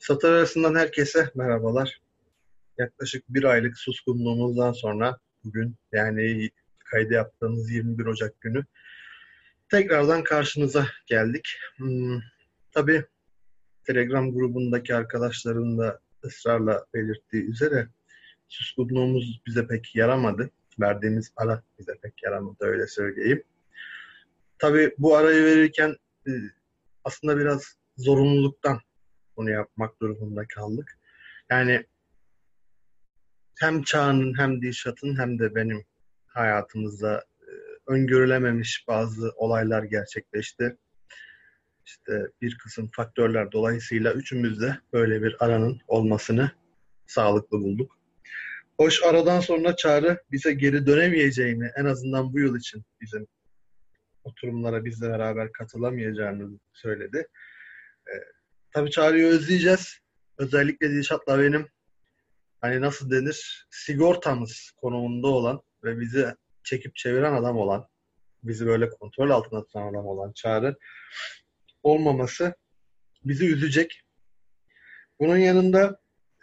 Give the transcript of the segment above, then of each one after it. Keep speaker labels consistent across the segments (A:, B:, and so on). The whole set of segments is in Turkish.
A: Satır arasından herkese merhabalar. Yaklaşık bir aylık suskunluğumuzdan sonra bugün yani kaydı yaptığımız 21 Ocak günü tekrardan karşınıza geldik. Hmm, tabii Telegram grubundaki arkadaşların da ısrarla belirttiği üzere suskunluğumuz bize pek yaramadı. Verdiğimiz ara bize pek yaramadı öyle söyleyeyim. Tabii bu arayı verirken e, aslında biraz zorunluluktan bunu yapmak durumunda kaldık. Yani hem Çağ'ın hem Dilşat'ın hem de benim hayatımızda e, öngörülememiş bazı olaylar gerçekleşti. İşte bir kısım faktörler dolayısıyla üçümüz de böyle bir aranın olmasını sağlıklı bulduk. Hoş aradan sonra Çağrı bize geri dönemeyeceğini en azından bu yıl için bizim oturumlara bizle beraber katılamayacağını söyledi. Tabii Çağrı'yı özleyeceğiz. Özellikle Dilşat'la benim hani nasıl denir sigortamız konumunda olan ve bizi çekip çeviren adam olan bizi böyle kontrol altında tutan adam olan Çağrı olmaması bizi üzecek. Bunun yanında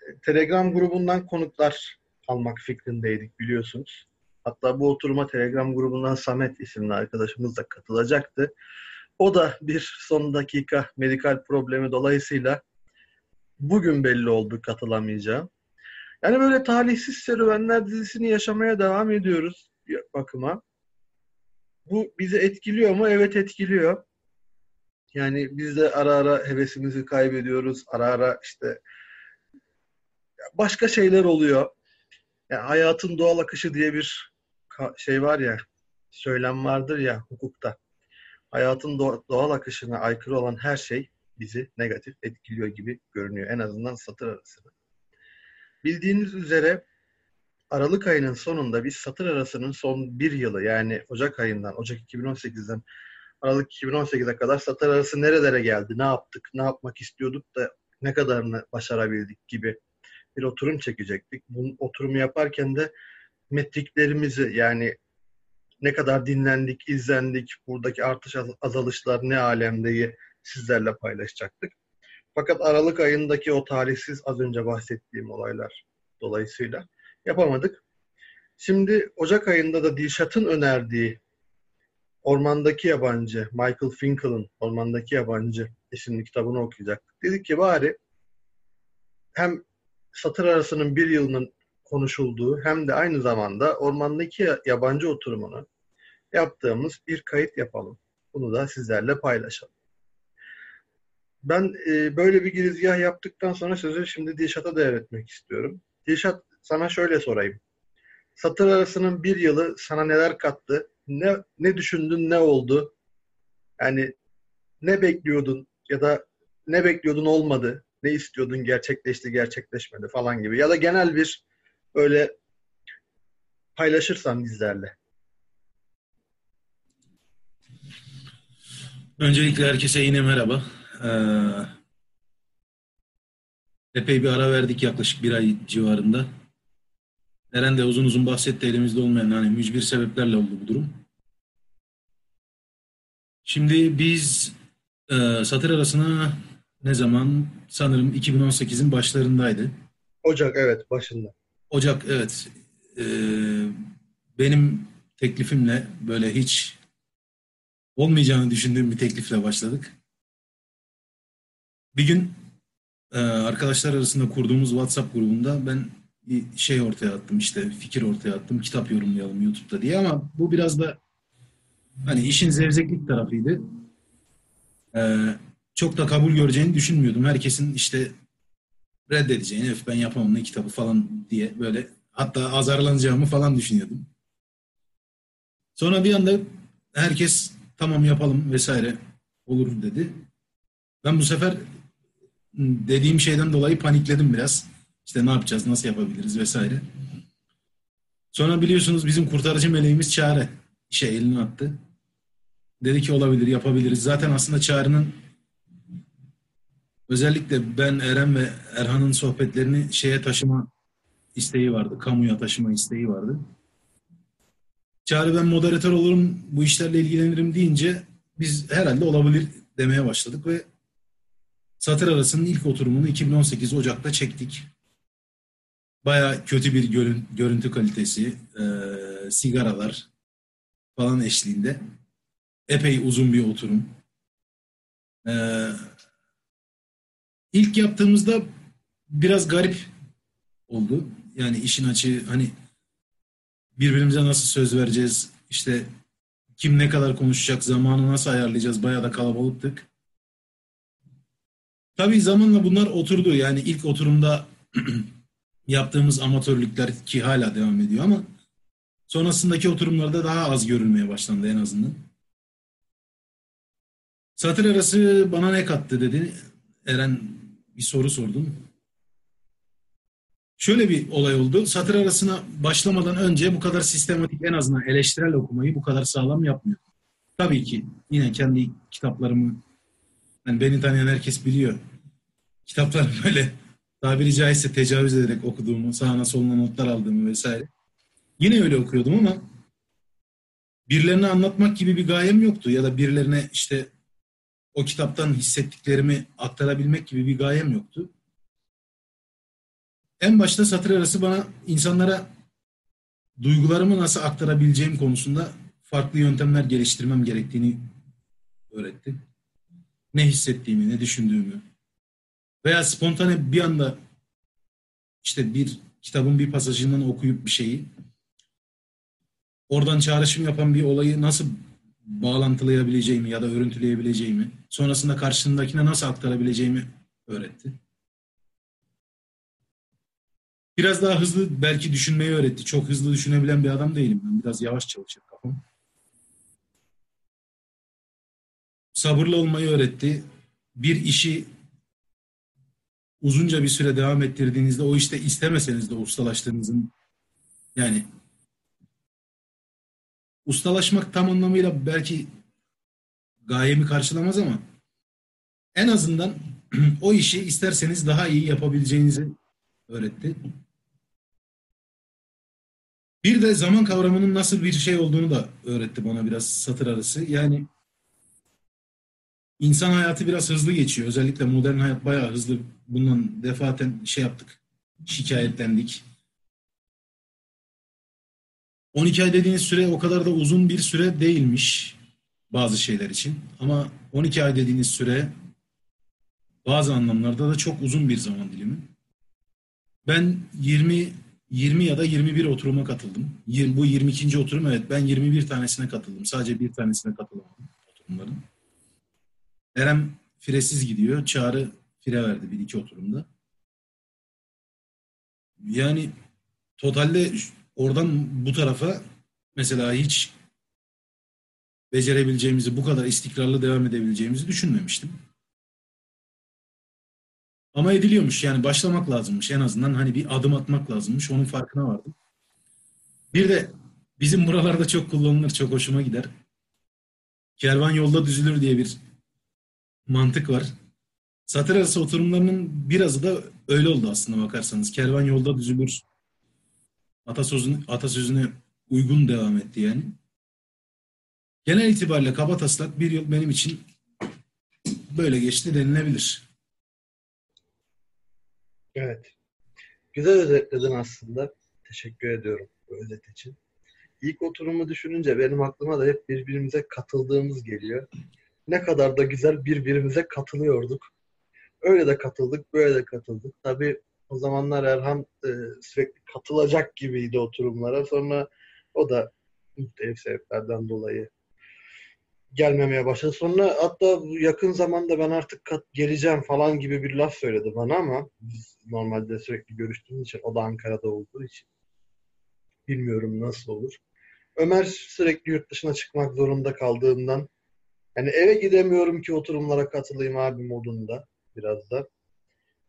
A: e, Telegram grubundan konuklar almak fikrindeydik biliyorsunuz. Hatta bu oturuma Telegram grubundan Samet isimli arkadaşımız da katılacaktı. O da bir son dakika medikal problemi dolayısıyla bugün belli oldu katılamayacağım. Yani böyle talihsiz serüvenler dizisini yaşamaya devam ediyoruz bakıma. Bu bizi etkiliyor mu? Evet etkiliyor. Yani biz de ara ara hevesimizi kaybediyoruz. Ara ara işte başka şeyler oluyor. Yani hayatın doğal akışı diye bir şey var ya, söylem vardır ya hukukta. Hayatın doğal akışına aykırı olan her şey bizi negatif etkiliyor gibi görünüyor. En azından satır arasını. Bildiğiniz üzere Aralık ayının sonunda biz satır arasının son bir yılı yani Ocak ayından, Ocak 2018'den Aralık 2018'e kadar satır arası nerelere geldi, ne yaptık, ne yapmak istiyorduk da ne kadarını başarabildik gibi bir oturum çekecektik. Bu oturumu yaparken de metriklerimizi yani ne kadar dinlendik, izlendik, buradaki artış azalışlar ne alemdeyi sizlerle paylaşacaktık. Fakat Aralık ayındaki o talihsiz az önce bahsettiğim olaylar dolayısıyla yapamadık. Şimdi Ocak ayında da Dilşat'ın önerdiği Ormandaki Yabancı, Michael Finkel'ın Ormandaki Yabancı isimli kitabını okuyacaktık. Dedik ki bari hem satır arasının bir yılının konuşulduğu hem de aynı zamanda ormandaki yabancı oturumunu yaptığımız bir kayıt yapalım. Bunu da sizlerle paylaşalım. Ben e, böyle bir girizgah yaptıktan sonra sözü şimdi Dilşat'a devretmek istiyorum. Dilşat sana şöyle sorayım. Satır arasının bir yılı sana neler kattı? Ne, ne düşündün, ne oldu? Yani ne bekliyordun ya da ne bekliyordun olmadı? Ne istiyordun gerçekleşti, gerçekleşmedi falan gibi. Ya da genel bir böyle paylaşırsan bizlerle.
B: Öncelikle herkese yine merhaba. Ee, epey bir ara verdik yaklaşık bir ay civarında. Eren de uzun uzun bahsetti elimizde olmayan hani mücbir sebeplerle oldu bu durum. Şimdi biz e, satır arasına ne zaman? Sanırım 2018'in başlarındaydı.
A: Ocak evet başında.
B: Ocak evet. E, benim teklifimle böyle hiç olmayacağını düşündüğüm bir teklifle başladık. Bir gün e, arkadaşlar arasında kurduğumuz WhatsApp grubunda ben bir şey ortaya attım işte fikir ortaya attım kitap yorumlayalım YouTube'da diye ama bu biraz da hani işin zevzeklik tarafıydı. Ee, çok da kabul göreceğini düşünmüyordum. Herkesin işte reddedeceğini, öf ben yapamam ne kitabı falan diye böyle hatta azarlanacağımı falan düşünüyordum. Sonra bir anda herkes tamam yapalım vesaire olur dedi. Ben bu sefer dediğim şeyden dolayı panikledim biraz. İşte ne yapacağız, nasıl yapabiliriz vesaire. Sonra biliyorsunuz bizim kurtarıcı meleğimiz Çare işe elini attı. Dedi ki olabilir, yapabiliriz. Zaten aslında Çağrı'nın özellikle ben Eren ve Erhan'ın sohbetlerini şeye taşıma isteği vardı. Kamuya taşıma isteği vardı. Çağrı ben moderatör olurum, bu işlerle ilgilenirim deyince biz herhalde olabilir demeye başladık ve Satır arasının ilk oturumunu 2018 Ocak'ta çektik. Baya kötü bir görüntü kalitesi, e, sigaralar falan eşliğinde. Epey uzun bir oturum. E, ilk yaptığımızda biraz garip oldu. Yani işin açığı hani birbirimize nasıl söz vereceğiz, işte kim ne kadar konuşacak, zamanı nasıl ayarlayacağız, bayağı da kalabalıktık. Tabii zamanla bunlar oturdu. Yani ilk oturumda yaptığımız amatörlükler ki hala devam ediyor ama sonrasındaki oturumlarda daha az görülmeye başlandı en azından. Satır arası bana ne kattı dedi. Eren bir soru sordum. Şöyle bir olay oldu. Satır arasına başlamadan önce bu kadar sistematik en azından eleştirel okumayı bu kadar sağlam yapmıyor. Tabii ki yine kendi kitaplarımı yani beni tanıyan herkes biliyor. Kitaplarım böyle tabiri caizse tecavüz ederek okuduğumu, sağına soluna notlar aldığımı vesaire. Yine öyle okuyordum ama birilerine anlatmak gibi bir gayem yoktu ya da birilerine işte o kitaptan hissettiklerimi aktarabilmek gibi bir gayem yoktu. En başta satır arası bana insanlara duygularımı nasıl aktarabileceğim konusunda farklı yöntemler geliştirmem gerektiğini öğretti. Ne hissettiğimi, ne düşündüğümü, veya spontane bir anda işte bir kitabın bir pasajından okuyup bir şeyi oradan çağrışım yapan bir olayı nasıl bağlantılayabileceğimi ya da örüntüleyebileceğimi, sonrasında karşısındakine nasıl aktarabileceğimi öğretti. Biraz daha hızlı belki düşünmeyi öğretti. Çok hızlı düşünebilen bir adam değilim. Ben biraz yavaş çalışır kafam. Sabırlı olmayı öğretti. Bir işi uzunca bir süre devam ettirdiğinizde o işte istemeseniz de ustalaştığınızın yani ustalaşmak tam anlamıyla belki gayemi karşılamaz ama en azından o işi isterseniz daha iyi yapabileceğinizi öğretti. Bir de zaman kavramının nasıl bir şey olduğunu da öğretti bana biraz satır arası. Yani insan hayatı biraz hızlı geçiyor. Özellikle modern hayat bayağı hızlı. Bundan defaten şey yaptık. Şikayetlendik. 12 ay dediğiniz süre o kadar da uzun bir süre değilmiş bazı şeyler için. Ama 12 ay dediğiniz süre bazı anlamlarda da çok uzun bir zaman dilimi. Ben 20 20 ya da 21 oturuma katıldım. Bu 22. oturum evet ben 21 tanesine katıldım. Sadece bir tanesine katılamadım oturumların. Eren firesiz gidiyor. Çağrı fire verdi bir iki oturumda. Yani totalde oradan bu tarafa mesela hiç becerebileceğimizi, bu kadar istikrarlı devam edebileceğimizi düşünmemiştim. Ama ediliyormuş yani başlamak lazımmış en azından hani bir adım atmak lazımmış onun farkına vardım. Bir de bizim buralarda çok kullanılır çok hoşuma gider. Kervan yolda düzülür diye bir mantık var. Satır arası oturumlarının birazı da öyle oldu aslında bakarsanız. Kervan yolda düzülür. Atasözüne, atasözüne uygun devam etti yani. Genel itibariyle kaba taslak bir yıl benim için böyle geçti denilebilir.
A: Evet. Güzel özetledin aslında. Teşekkür ediyorum bu özet için. İlk oturumu düşününce benim aklıma da hep birbirimize katıldığımız geliyor ne kadar da güzel birbirimize katılıyorduk. Öyle de katıldık, böyle de katıldık. Tabii o zamanlar Erhan e, sürekli katılacak gibiydi oturumlara. Sonra o da muhtelif sebeplerden dolayı gelmemeye başladı. Sonra hatta yakın zamanda ben artık kat, geleceğim falan gibi bir laf söyledi bana ama biz normalde sürekli görüştüğümüz için o da Ankara'da olduğu için bilmiyorum nasıl olur. Ömer sürekli yurt dışına çıkmak zorunda kaldığından yani eve gidemiyorum ki oturumlara katılayım abi modunda biraz da.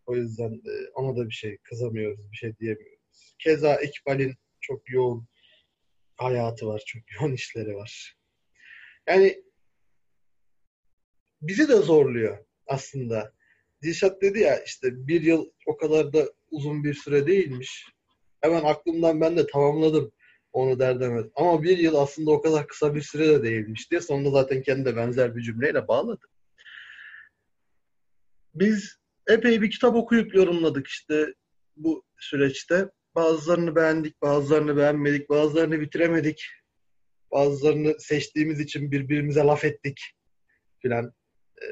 A: O yüzden e, ona da bir şey kızamıyoruz, bir şey diyemiyoruz. Keza İkbal'in çok yoğun hayatı var, çok yoğun işleri var. Yani bizi de zorluyor aslında. Dilşat dedi ya işte bir yıl o kadar da uzun bir süre değilmiş. Hemen aklımdan ben de tamamladım onu derdemez. Ama bir yıl aslında o kadar kısa bir süre de değilmiş diye sonunda zaten kendi de benzer bir cümleyle bağladı. biz epey bir kitap okuyup yorumladık işte bu süreçte. Bazılarını beğendik, bazılarını beğenmedik, bazılarını bitiremedik. Bazılarını seçtiğimiz için birbirimize laf ettik filan. Ee,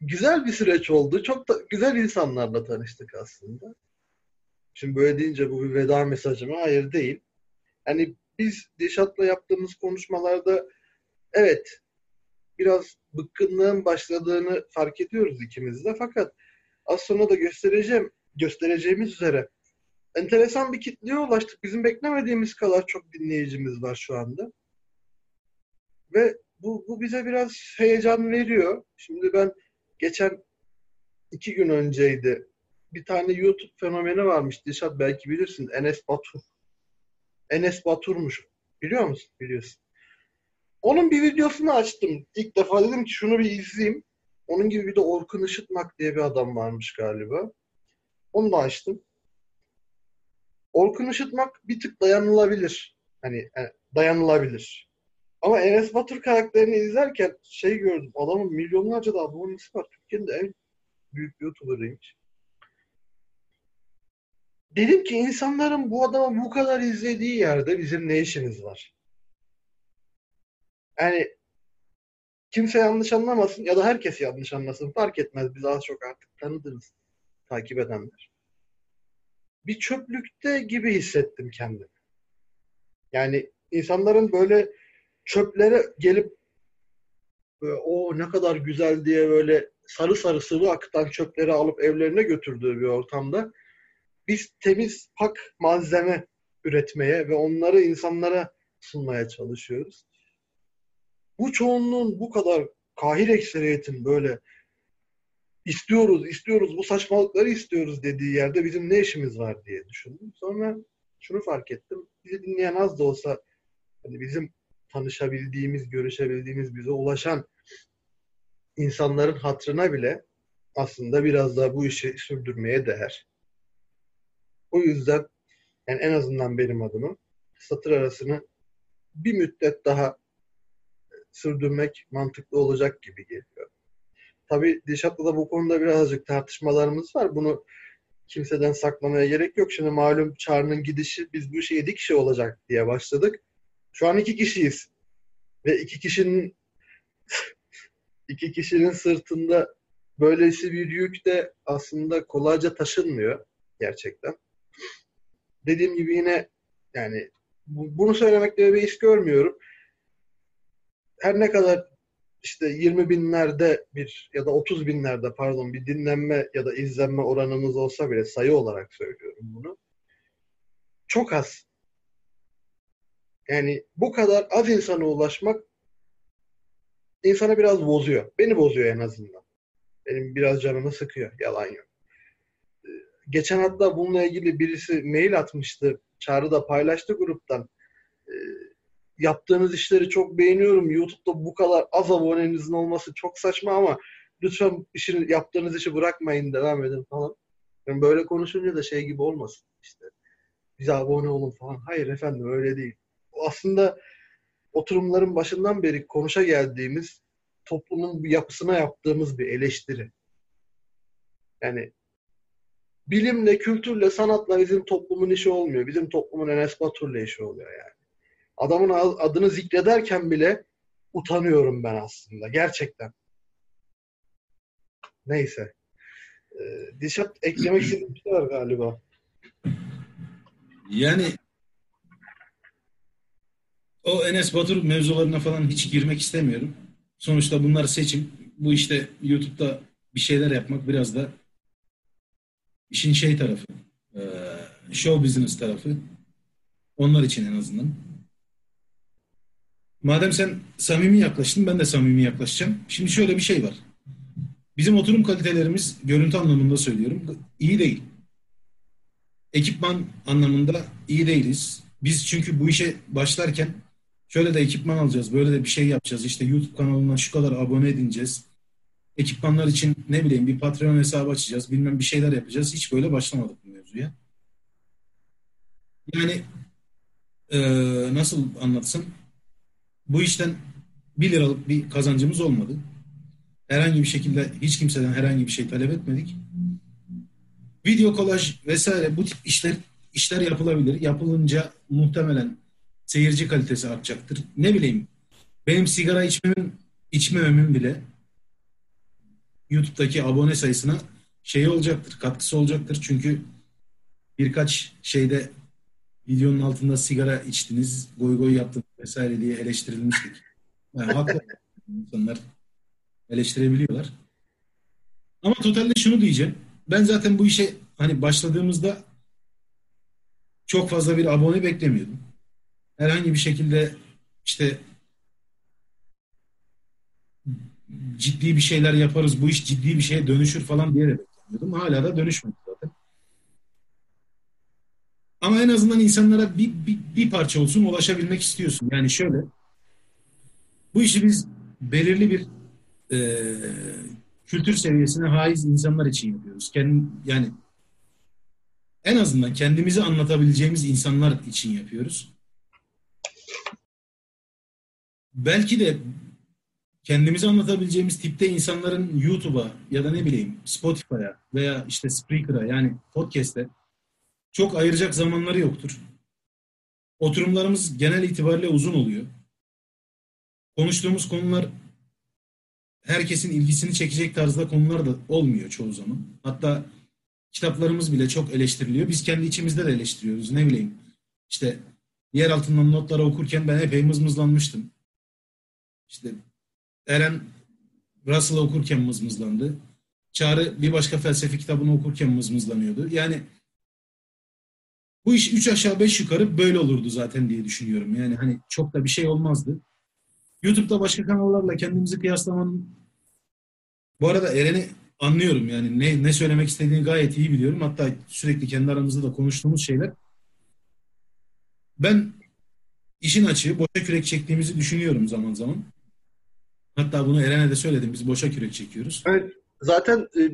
A: güzel bir süreç oldu. Çok da güzel insanlarla tanıştık aslında. Şimdi böyle deyince bu bir veda mesajı mı? Hayır değil. Hani biz Dişat'la yaptığımız konuşmalarda evet biraz bıkkınlığın başladığını fark ediyoruz ikimiz de. Fakat az sonra da göstereceğim göstereceğimiz üzere enteresan bir kitleye ulaştık. Bizim beklemediğimiz kadar çok dinleyicimiz var şu anda. Ve bu, bu bize biraz heyecan veriyor. Şimdi ben geçen iki gün önceydi bir tane YouTube fenomeni varmış Dişat belki bilirsin Enes Batur. Enes Batur'muş. Biliyor musun? Biliyorsun. Onun bir videosunu açtım. İlk defa dedim ki şunu bir izleyeyim. Onun gibi bir de Orkun Işıtmak diye bir adam varmış galiba. Onu da açtım. Orkun Işıtmak bir tık dayanılabilir. Hani e, dayanılabilir. Ama Enes Batur karakterini izlerken şey gördüm. Adamın milyonlarca da abonesi var. Türkiye'nin de en büyük YouTuber'ıymış. Dedim ki insanların bu adamı bu kadar izlediği yerde bizim ne işimiz var? Yani kimse yanlış anlamasın ya da herkes yanlış anlasın fark etmez. Biz az çok artık tanıdınız takip edenler. Bir çöplükte gibi hissettim kendimi. Yani insanların böyle çöplere gelip o ne kadar güzel diye böyle sarı sarı sıvı akıtan çöpleri alıp evlerine götürdüğü bir ortamda biz temiz, pak malzeme üretmeye ve onları insanlara sunmaya çalışıyoruz. Bu çoğunluğun bu kadar kahir ekseriyetin böyle istiyoruz, istiyoruz, bu saçmalıkları istiyoruz dediği yerde bizim ne işimiz var diye düşündüm. Sonra şunu fark ettim. Bizi dinleyen az da olsa hani bizim tanışabildiğimiz, görüşebildiğimiz, bize ulaşan insanların hatrına bile aslında biraz daha bu işi sürdürmeye değer. O yüzden yani en azından benim adıma satır arasını bir müddet daha sürdürmek mantıklı olacak gibi geliyor. Tabii Dişat'la da bu konuda birazcık tartışmalarımız var. Bunu kimseden saklamaya gerek yok. Şimdi malum Çağrı'nın gidişi biz bu işe yedi kişi olacak diye başladık. Şu an iki kişiyiz. Ve iki kişinin iki kişinin sırtında böylesi bir yük de aslında kolayca taşınmıyor gerçekten dediğim gibi yine yani bunu söylemekte bir iş görmüyorum. Her ne kadar işte 20 binlerde bir ya da 30 binlerde pardon bir dinlenme ya da izlenme oranımız olsa bile sayı olarak söylüyorum bunu. Çok az. Yani bu kadar az insana ulaşmak insana biraz bozuyor. Beni bozuyor en azından. Benim biraz canımı sıkıyor. Yalan yok geçen hatta bununla ilgili birisi mail atmıştı. Çağrı da paylaştı gruptan. Yaptığınız işleri çok beğeniyorum. YouTube'da bu kadar az abonenizin olması çok saçma ama lütfen işini, yaptığınız işi bırakmayın, devam edin falan. Yani böyle konuşunca da şey gibi olmasın. İşte bize abone olun falan. Hayır efendim öyle değil. Aslında oturumların başından beri konuşa geldiğimiz toplumun yapısına yaptığımız bir eleştiri. Yani bilimle, kültürle, sanatla bizim toplumun işi olmuyor. Bizim toplumun Enes Batur'la işi oluyor yani. Adamın adını zikrederken bile utanıyorum ben aslında. Gerçekten. Neyse. Ee, Dişat eklemek istediğim bir şey var galiba.
B: Yani o Enes Batur mevzularına falan hiç girmek istemiyorum. Sonuçta bunlar seçim. Bu işte YouTube'da bir şeyler yapmak biraz da işin şey tarafı, e, show business tarafı. Onlar için en azından. Madem sen samimi yaklaştın, ben de samimi yaklaşacağım. Şimdi şöyle bir şey var. Bizim oturum kalitelerimiz, görüntü anlamında söylüyorum, iyi değil. Ekipman anlamında iyi değiliz. Biz çünkü bu işe başlarken şöyle de ekipman alacağız, böyle de bir şey yapacağız. İşte YouTube kanalına şu kadar abone edineceğiz ekipmanlar için ne bileyim bir Patreon hesabı açacağız, bilmem bir şeyler yapacağız. Hiç böyle başlamadık bu mevzuya. Yani e, nasıl anlatsam bu işten 1 liralık bir kazancımız olmadı. Herhangi bir şekilde hiç kimseden herhangi bir şey talep etmedik. Video kolaj vesaire bu tip işler işler yapılabilir. Yapılınca muhtemelen seyirci kalitesi artacaktır. Ne bileyim benim sigara içmemin içmememin bile YouTube'daki abone sayısına şey olacaktır, katkısı olacaktır. Çünkü birkaç şeyde videonun altında sigara içtiniz, goy goy yaptınız vesaire diye eleştirilmiştik. Yani haklı insanlar eleştirebiliyorlar. Ama totalde şunu diyeceğim. Ben zaten bu işe hani başladığımızda çok fazla bir abone beklemiyordum. Herhangi bir şekilde işte ciddi bir şeyler yaparız, bu iş ciddi bir şeye dönüşür falan diye de beklemiyordum. Hala da dönüşmedi. Ama en azından insanlara bir, bir, bir parça olsun ulaşabilmek istiyorsun. Yani şöyle, bu işi biz belirli bir e, kültür seviyesine haiz insanlar için yapıyoruz. Kendi, yani en azından kendimizi anlatabileceğimiz insanlar için yapıyoruz. Belki de kendimizi anlatabileceğimiz tipte insanların YouTube'a ya da ne bileyim Spotify'a veya işte Spreaker'a yani podcast'e çok ayıracak zamanları yoktur. Oturumlarımız genel itibariyle uzun oluyor. Konuştuğumuz konular herkesin ilgisini çekecek tarzda konular da olmuyor çoğu zaman. Hatta kitaplarımız bile çok eleştiriliyor. Biz kendi içimizde de eleştiriyoruz. Ne bileyim işte yer altından notları okurken ben epey mızmızlanmıştım. İşte Eren Russell'ı okurken mızmızlandı. Çağrı bir başka felsefe kitabını okurken mızmızlanıyordu. Yani bu iş üç aşağı beş yukarı böyle olurdu zaten diye düşünüyorum. Yani hani çok da bir şey olmazdı. YouTube'da başka kanallarla kendimizi kıyaslamanın bu arada Eren'i anlıyorum yani ne, ne söylemek istediğini gayet iyi biliyorum. Hatta sürekli kendi aramızda da konuştuğumuz şeyler. Ben işin açığı boşa kürek çektiğimizi düşünüyorum zaman zaman. Hatta bunu Eren'e de söyledim. Biz boşa kürek çekiyoruz.
A: Evet. Zaten e,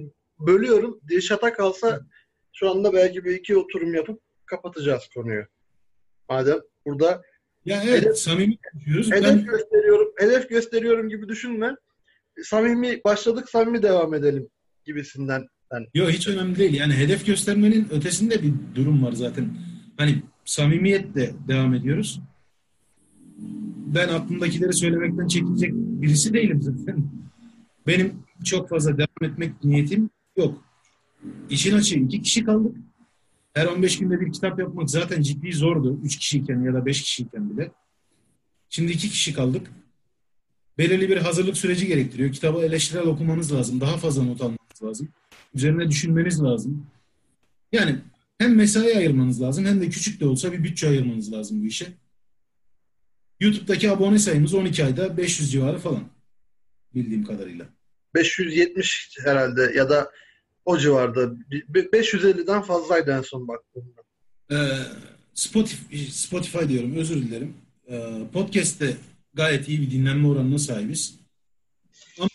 A: bölüyorum. Dilşat'a kalsa şu anda belki bir iki oturum yapıp kapatacağız konuyu. Madem burada
B: ya evet hedef, samimi konuşuyoruz.
A: Hedef ben... gösteriyorum. Hedef gösteriyorum gibi düşünme. Samimi başladık, samimi devam edelim gibisinden.
B: Yani. Yok hiç önemli değil. Yani hedef göstermenin ötesinde bir durum var zaten. Hani samimiyetle devam ediyoruz ben aklımdakileri söylemekten çekinecek birisi değilim zaten. Benim çok fazla devam etmek niyetim yok. İşin açığı iki kişi kaldık. Her 15 günde bir kitap yapmak zaten ciddi zordu. Üç kişiyken ya da beş kişiyken bile. Şimdi iki kişi kaldık. Belirli bir hazırlık süreci gerektiriyor. Kitabı eleştirel okumanız lazım. Daha fazla not almanız lazım. Üzerine düşünmeniz lazım. Yani hem mesai ayırmanız lazım hem de küçük de olsa bir bütçe ayırmanız lazım bu işe. YouTube'daki abone sayımız 12 ayda 500 civarı falan. Bildiğim kadarıyla.
A: 570 herhalde ya da o civarda. 550'den fazlaydı en son baktığımda.
B: Ee, Spotify, Spotify diyorum özür dilerim. Ee, podcast'te gayet iyi bir dinlenme oranına sahibiz. Ama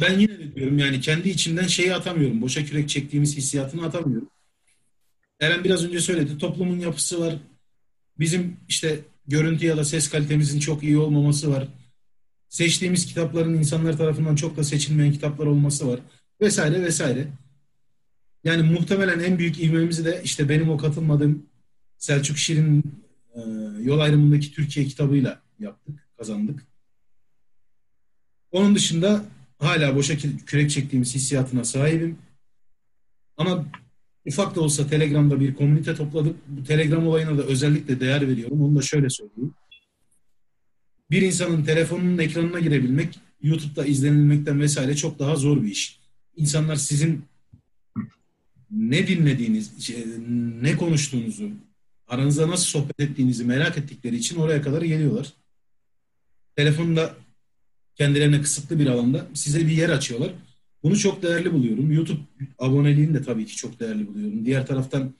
B: ben yine de diyorum yani kendi içimden şeyi atamıyorum. Boşa kürek çektiğimiz hissiyatını atamıyorum. Eren biraz önce söyledi. Toplumun yapısı var. Bizim işte görüntü ya da ses kalitemizin çok iyi olmaması var. Seçtiğimiz kitapların insanlar tarafından çok da seçilmeyen kitaplar olması var. Vesaire vesaire. Yani muhtemelen en büyük ivmemizi de işte benim o katılmadığım Selçuk Şirin e, yol ayrımındaki Türkiye kitabıyla yaptık, kazandık. Onun dışında hala boşa kürek çektiğimiz hissiyatına sahibim. Ama ufak da olsa Telegram'da bir komünite topladık. Bu Telegram olayına da özellikle değer veriyorum. Onu da şöyle söyleyeyim. Bir insanın telefonunun ekranına girebilmek, YouTube'da izlenilmekten vesaire çok daha zor bir iş. İnsanlar sizin ne dinlediğiniz, şey, ne konuştuğunuzu, aranızda nasıl sohbet ettiğinizi merak ettikleri için oraya kadar geliyorlar. Telefonda kendilerine kısıtlı bir alanda size bir yer açıyorlar bunu çok değerli buluyorum. YouTube aboneliğini de tabii ki çok değerli buluyorum. Diğer taraftan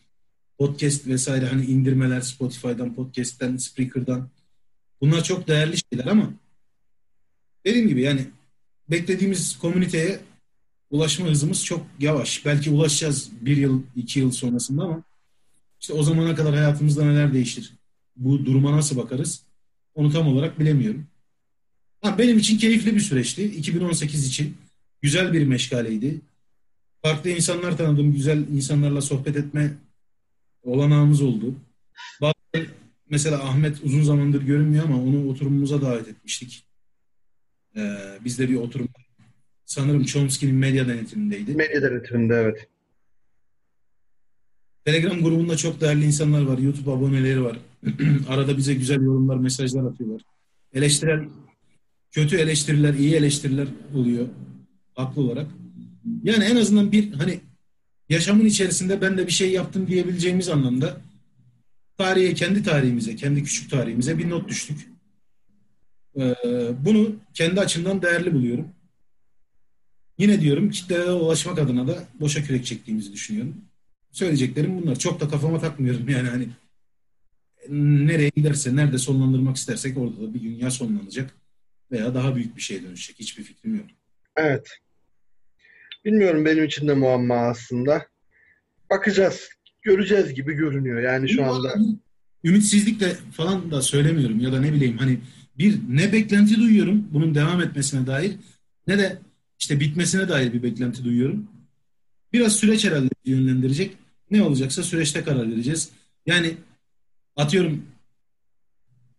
B: podcast vesaire hani indirmeler Spotify'dan, podcast'ten, Spreaker'dan bunlar çok değerli şeyler ama dediğim gibi yani beklediğimiz komüniteye ulaşma hızımız çok yavaş. Belki ulaşacağız bir yıl, iki yıl sonrasında ama işte o zamana kadar hayatımızda neler değişir? Bu duruma nasıl bakarız? Onu tam olarak bilemiyorum. Ha, benim için keyifli bir süreçti. 2018 için güzel bir meşgaleydi. Farklı insanlar tanıdım. Güzel insanlarla sohbet etme olanağımız oldu. Bazı, mesela Ahmet uzun zamandır görünmüyor ama onu oturumumuza davet etmiştik. Ee, biz de bir oturum sanırım Chomsky'nin medya denetimindeydi.
A: Medya denetiminde evet.
B: Telegram grubunda çok değerli insanlar var. YouTube aboneleri var. Arada bize güzel yorumlar, mesajlar atıyorlar. Eleştirel, kötü eleştiriler, iyi eleştiriler oluyor. Haklı olarak. Yani en azından bir hani yaşamın içerisinde ben de bir şey yaptım diyebileceğimiz anlamda tarihe, kendi tarihimize, kendi küçük tarihimize bir not düştük. Ee, bunu kendi açımdan değerli buluyorum. Yine diyorum kitlere ulaşmak adına da boşa kürek çektiğimizi düşünüyorum. Söyleyeceklerim bunlar. Çok da kafama takmıyorum yani hani nereye giderse, nerede sonlandırmak istersek orada da bir dünya sonlanacak veya daha büyük bir şeye dönüşecek. Hiçbir fikrim yok.
A: Evet. Bilmiyorum benim için de muamma aslında. Bakacağız. Göreceğiz gibi görünüyor. Yani şu anda
B: ümitsizlikle falan da söylemiyorum ya da ne bileyim hani bir ne beklenti duyuyorum bunun devam etmesine dair ne de işte bitmesine dair bir beklenti duyuyorum. Biraz süreç herhalde yönlendirecek. Ne olacaksa süreçte karar vereceğiz. Yani atıyorum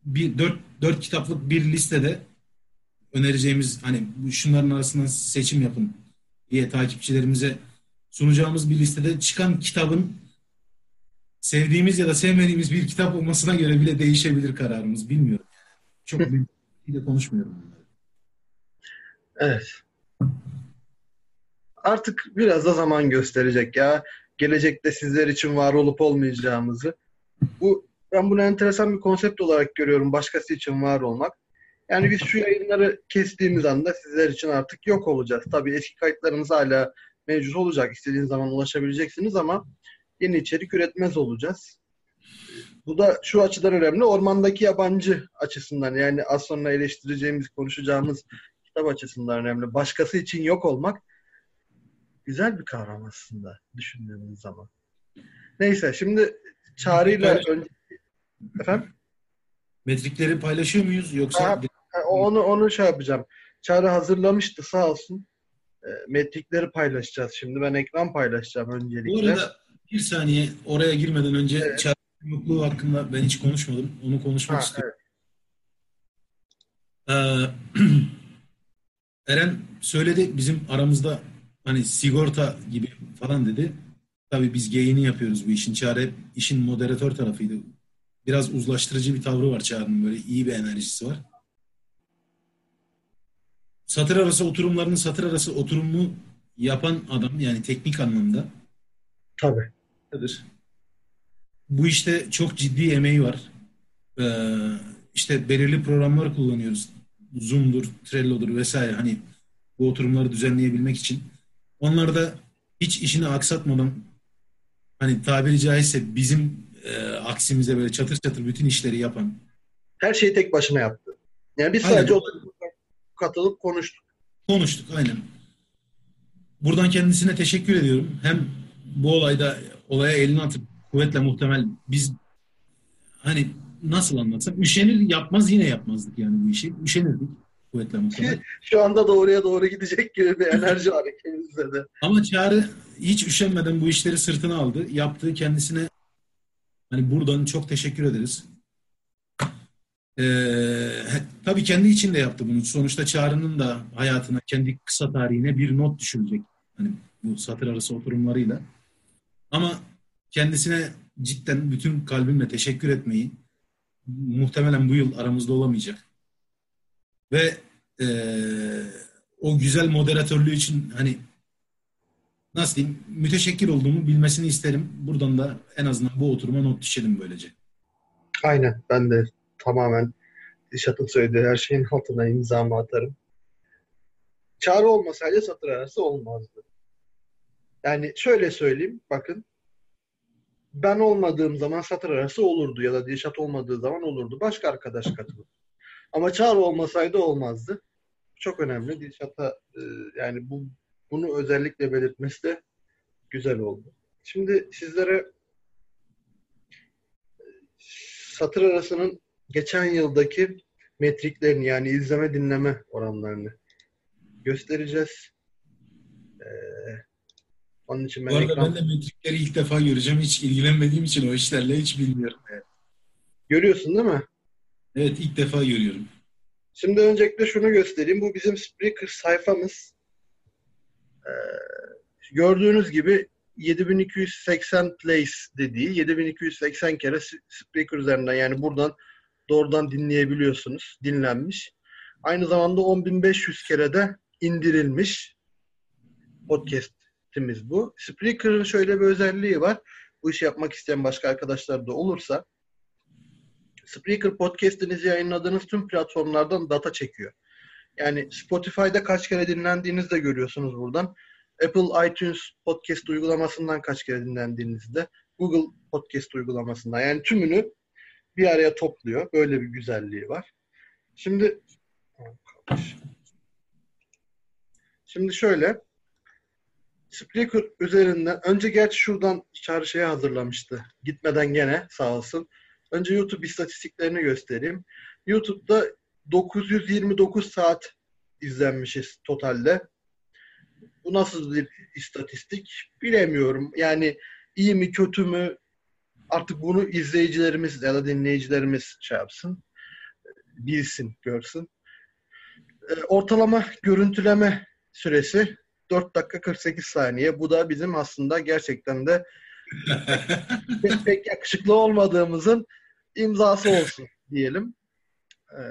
B: bir dört, dört kitaplık bir listede önereceğimiz hani şunların arasından seçim yapın diye takipçilerimize sunacağımız bir listede çıkan kitabın sevdiğimiz ya da sevmediğimiz bir kitap olmasına göre bile değişebilir kararımız. Bilmiyorum. Çok büyük konuşmuyorum.
A: Evet. Artık biraz da zaman gösterecek ya. Gelecekte sizler için var olup olmayacağımızı. Bu ben bunu enteresan bir konsept olarak görüyorum. Başkası için var olmak. Yani biz şu yayınları kestiğimiz anda sizler için artık yok olacağız. Tabii eski kayıtlarımız hala mevcut olacak. İstediğiniz zaman ulaşabileceksiniz ama yeni içerik üretmez olacağız. Bu da şu açıdan önemli. Ormandaki yabancı açısından yani az sonra eleştireceğimiz, konuşacağımız kitap açısından önemli. Başkası için yok olmak güzel bir kavram aslında düşündüğümüz zaman. Neyse şimdi çağrıyla önce efendim
B: metrikleri paylaşıyor muyuz yoksa
A: ha, onu onu şey yapacağım. Çağrı hazırlamıştı sağ olsun. E, metrikleri paylaşacağız şimdi. Ben ekran paylaşacağım öncelikle.
B: Bu arada bir saniye oraya girmeden önce evet. Çağrı yokluğu hakkında ben hiç konuşmadım. Onu konuşmak ha, istiyorum. Evet. Ee, Eren söyledi bizim aramızda hani sigorta gibi falan dedi. Tabii biz geyini yapıyoruz bu işin. Çare işin moderatör tarafıydı. Biraz uzlaştırıcı bir tavrı var Çağrı'nın böyle iyi bir enerjisi var. Satır arası oturumlarının satır arası oturumu yapan adam yani teknik anlamda.
A: Tabii.
B: Bu işte çok ciddi emeği var. Ee, işte belirli programlar kullanıyoruz. Zoom'dur, Trello'dur vesaire hani bu oturumları düzenleyebilmek için. Onlar da hiç işini aksatmadan hani tabiri caizse bizim e, aksimize böyle çatır çatır bütün işleri yapan.
A: Her şeyi tek başına yaptı. Yani biz aynen. sadece katılıp konuştuk.
B: Konuştuk aynen. Buradan kendisine teşekkür ediyorum. Hem bu olayda olaya elini atıp kuvvetle muhtemel biz hani nasıl anlatsam üşenir yapmaz yine yapmazdık yani bu işi. Üşenirdik kuvvetle muhtemel.
A: Şu anda doğruya doğru gidecek gibi bir enerji var ikimizde de.
B: Ama Çağrı hiç üşenmeden bu işleri sırtına aldı. Yaptığı kendisine hani buradan çok teşekkür ederiz. Ee, tabii kendi için de yaptı bunu. Sonuçta Çağrı'nın da hayatına, kendi kısa tarihine bir not düşülecek. Hani bu satır arası oturumlarıyla. Ama kendisine cidden bütün kalbimle teşekkür etmeyi muhtemelen bu yıl aramızda olamayacak. Ve e, o güzel moderatörlüğü için hani nasıl diyeyim müteşekkir olduğumu bilmesini isterim. Buradan da en azından bu oturuma not düşelim böylece.
A: Aynen ben de tamamen Dişat'ın söylediği her şeyin altına imzamı atarım. Çağrı olmasaydı satır arası olmazdı. Yani şöyle söyleyeyim bakın ben olmadığım zaman satır arası olurdu ya da Dişat olmadığı zaman olurdu. Başka arkadaş katılır. Ama Çağrı olmasaydı olmazdı. Çok önemli. Dilşat'a e, yani bu bunu özellikle belirtmesi de güzel oldu. Şimdi sizlere e, satır arasının geçen yıldaki metriklerini yani izleme dinleme oranlarını göstereceğiz. Ee, onun için ben
B: Bu arada
A: ekran...
B: ben de metrikleri ilk defa göreceğim. Hiç ilgilenmediğim için o işlerle hiç bilmiyorum. Yani.
A: Görüyorsun değil mi?
B: Evet ilk defa görüyorum.
A: Şimdi öncelikle şunu göstereyim. Bu bizim Spreaker sayfamız. Ee, gördüğünüz gibi 7280 plays dediği 7280 kere Spreaker üzerinden yani buradan doğrudan dinleyebiliyorsunuz. Dinlenmiş. Aynı zamanda 10500 kere de indirilmiş podcast'imiz bu. Spreaker'ın şöyle bir özelliği var. Bu işi yapmak isteyen başka arkadaşlar da olursa Spreaker podcast'inizi yayınladığınız tüm platformlardan data çekiyor. Yani Spotify'da kaç kere dinlendiğinizi de görüyorsunuz buradan. Apple iTunes podcast uygulamasından kaç kere dinlendiğinizde, Google podcast uygulamasından yani tümünü bir araya topluyor. Böyle bir güzelliği var. Şimdi Şimdi şöyle Spreaker üzerinden önce gerçi şuradan çarşıya hazırlamıştı. Gitmeden gene sağ olsun. Önce YouTube istatistiklerini göstereyim. YouTube'da 929 saat izlenmişiz totalde. Bu nasıl bir istatistik bilemiyorum. Yani iyi mi kötü mü artık bunu izleyicilerimiz ya da dinleyicilerimiz şey yapsın. Bilsin, görsün. Ortalama görüntüleme süresi 4 dakika 48 saniye. Bu da bizim aslında gerçekten de pek, pek yakışıklı olmadığımızın imzası olsun diyelim.
B: Ee,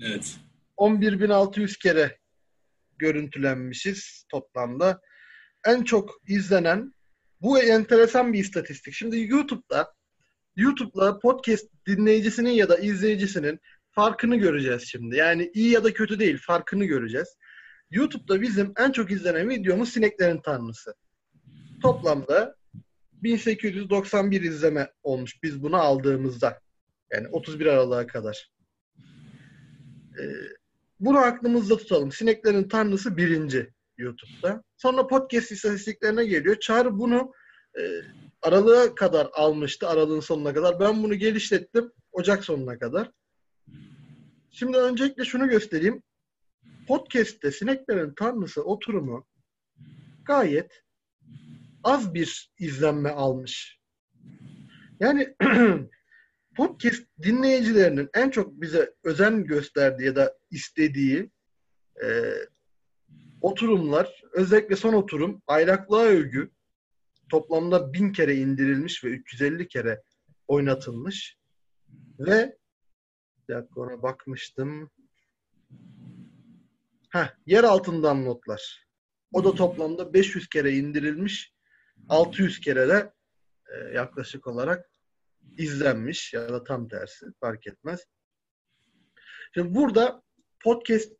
B: evet.
A: 11.600 kere görüntülenmişiz toplamda. En çok izlenen bu enteresan bir istatistik. Şimdi YouTube'da YouTube'la podcast dinleyicisinin ya da izleyicisinin farkını göreceğiz şimdi. Yani iyi ya da kötü değil, farkını göreceğiz. YouTube'da bizim en çok izlenen videomuz Sineklerin Tanrısı. Toplamda 1891 izleme olmuş biz bunu aldığımızda. Yani 31 Aralık'a kadar. Ee, bunu aklımızda tutalım. Sineklerin Tanrısı birinci YouTube'da. Sonra podcast istatistiklerine geliyor. Çağrı bunu e, Aralık'a kadar almıştı. Aralığın sonuna kadar. Ben bunu geliştirdim Ocak sonuna kadar. Şimdi öncelikle şunu göstereyim. Podcast'te Sineklerin Tanrısı oturumu gayet az bir izlenme almış. Yani podcast dinleyicilerinin en çok bize özen gösterdiği ya da istediği e, oturumlar, özellikle son oturum Aylaklığa Övgü toplamda bin kere indirilmiş ve 350 kere oynatılmış ve bir dakika ona bakmıştım. Heh, yer altından notlar. O da toplamda 500 kere indirilmiş. 600 kere de e, yaklaşık olarak izlenmiş ya da tam tersi fark etmez. Şimdi burada podcast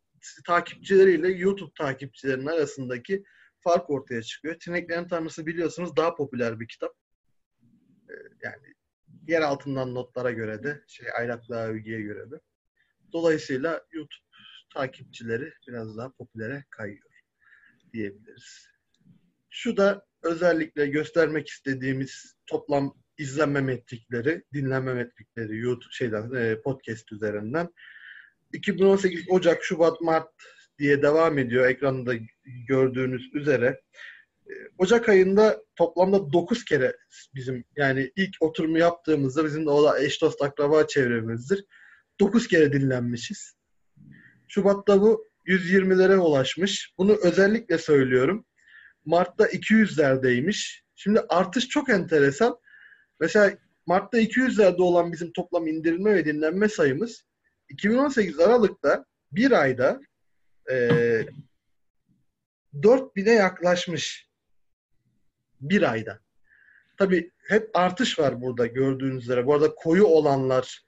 A: takipçileriyle YouTube takipçilerinin arasındaki fark ortaya çıkıyor. Sineklerin Tanrısı biliyorsunuz daha popüler bir kitap. Ee, yani yer altından notlara göre de şey Aylaklığa Övgü'ye göre de. Dolayısıyla YouTube takipçileri biraz daha popülere kayıyor diyebiliriz. Şu da özellikle göstermek istediğimiz toplam izlenme metrikleri, dinlenme metrikleri YouTube şeyden e, podcast üzerinden. 2018 Ocak, Şubat, Mart diye devam ediyor ekranda gördüğünüz üzere. E, Ocak ayında toplamda 9 kere bizim yani ilk oturumu yaptığımızda bizim de o da eş dost akraba çevremizdir. 9 kere dinlenmişiz. Şubat'ta bu 120'lere ulaşmış. Bunu özellikle söylüyorum. Mart'ta 200'lerdeymiş. Şimdi artış çok enteresan. Mesela Mart'ta 200'lerde olan bizim toplam indirilme ve dinlenme sayımız 2018 Aralık'ta bir ayda e, 4000'e yaklaşmış. Bir ayda. Tabii hep artış var burada gördüğünüz üzere. Bu arada koyu olanlar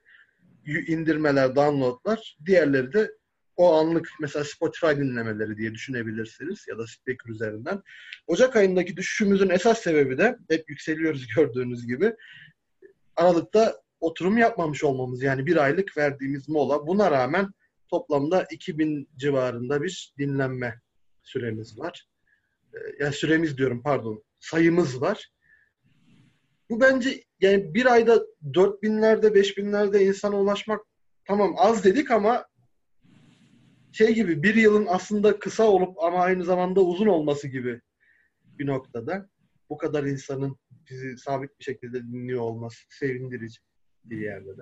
A: indirmeler, downloadlar. Diğerleri de o anlık mesela Spotify dinlemeleri diye düşünebilirsiniz ya da Speaker üzerinden. Ocak ayındaki düşüşümüzün esas sebebi de hep yükseliyoruz gördüğünüz gibi. Aralıkta oturum yapmamış olmamız yani bir aylık verdiğimiz mola. Buna rağmen toplamda 2000 civarında bir dinlenme süremiz var. Ee, yani süremiz diyorum pardon sayımız var. Bu bence yani bir ayda 4000'lerde 5000'lerde insana ulaşmak tamam az dedik ama şey gibi bir yılın aslında kısa olup ama aynı zamanda uzun olması gibi bir noktada. Bu kadar insanın bizi sabit bir şekilde dinliyor olması sevindirici bir yerde de.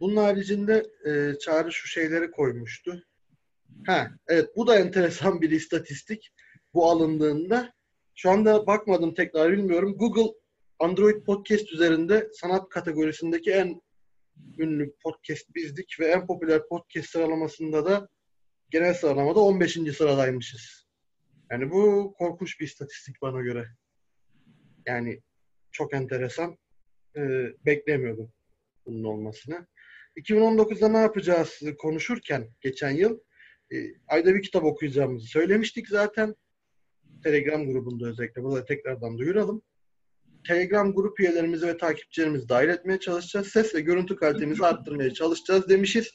A: Bunun haricinde e, Çağrı şu şeyleri koymuştu. Ha, evet bu da enteresan bir istatistik. Bu alındığında şu anda bakmadım tekrar bilmiyorum. Google Android Podcast üzerinde sanat kategorisindeki en ünlü podcast bizdik ve en popüler podcast sıralamasında da genel sıralamada 15. sıradaymışız. Yani bu korkunç bir istatistik bana göre. Yani çok enteresan. Ee, beklemiyordum bunun olmasını. 2019'da ne yapacağız konuşurken geçen yıl e, ayda bir kitap okuyacağımızı söylemiştik zaten. Telegram grubunda özellikle. Burada tekrardan duyuralım. Telegram grup üyelerimizi ve takipçilerimizi dahil etmeye çalışacağız. Ses ve görüntü kalitemizi arttırmaya çalışacağız demişiz.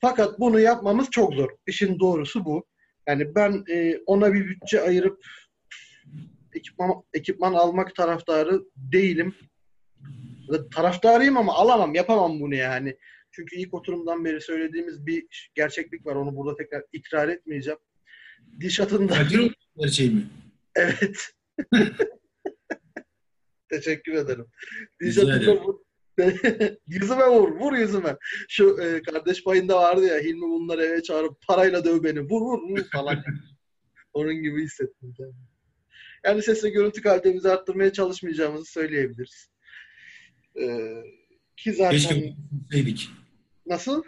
A: Fakat bunu yapmamız çok zor. İşin doğrusu bu. Yani ben e, ona bir bütçe ayırıp ekipman, ekipman almak taraftarı değilim. Taraftarıyım ama alamam, yapamam bunu yani. Çünkü ilk oturumdan beri söylediğimiz bir gerçeklik var. Onu burada tekrar ikrar etmeyeceğim. Dişat'ın da...
B: Gerçeği mi?
A: Evet. Teşekkür ederim. Dişat'ın da bu... yüzüme vur, vur yüzüme. Şu e, kardeş payında vardı ya, Hilmi bunları eve çağırıp parayla döv beni, vur vur vur falan. Onun gibi hissettim kendimi. Yani ses ve görüntü kalitemizi arttırmaya çalışmayacağımızı söyleyebiliriz. Ee, ki zaten...
B: Keşke dedik.
A: Nasıl?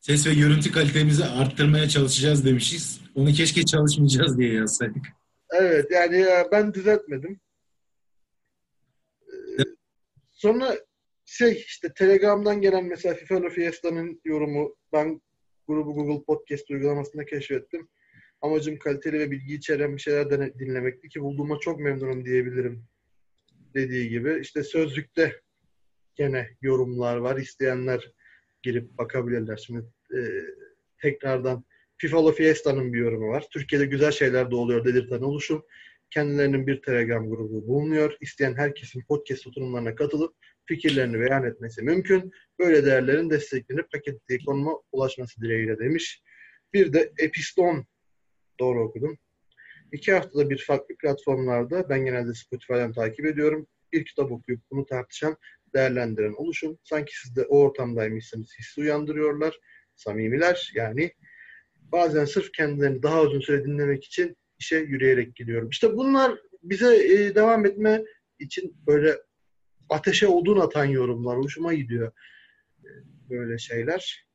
B: Ses ve görüntü kalitemizi arttırmaya çalışacağız demişiz. Onu keşke çalışmayacağız diye yazsaydık.
A: Evet yani ben düzeltmedim. Sonra şey işte Telegram'dan gelen mesela FIFA Fiesta'nın yorumu ben grubu Google Podcast uygulamasında keşfettim. Amacım kaliteli ve bilgi içeren bir şeyler dinlemekti ki bulduğuma çok memnunum diyebilirim. Dediği gibi. işte sözlükte gene yorumlar var. İsteyenler girip bakabilirler. Şimdi e, tekrardan FIFA'lı Fiesta'nın bir yorumu var. Türkiye'de güzel şeyler de oluyor dedirten oluşum. Kendilerinin bir Telegram grubu bulunuyor. İsteyen herkesin podcast oturumlarına katılıp fikirlerini beyan etmesi mümkün. Böyle değerlerin desteklenip paketli konuma ulaşması dileğiyle demiş. Bir de Episton doğru okudum. İki haftada bir farklı platformlarda ben genelde Spotify'dan takip ediyorum. Bir kitap okuyup bunu tartışan değerlendiren oluşum. Sanki siz de o ortamdaymışsınız hissi uyandırıyorlar. Samimiler yani. Bazen sırf kendilerini daha uzun süre dinlemek için işe yürüyerek gidiyorum. İşte bunlar bize e, devam etme için böyle ateşe odun atan yorumlar. Hoşuma gidiyor e, böyle şeyler.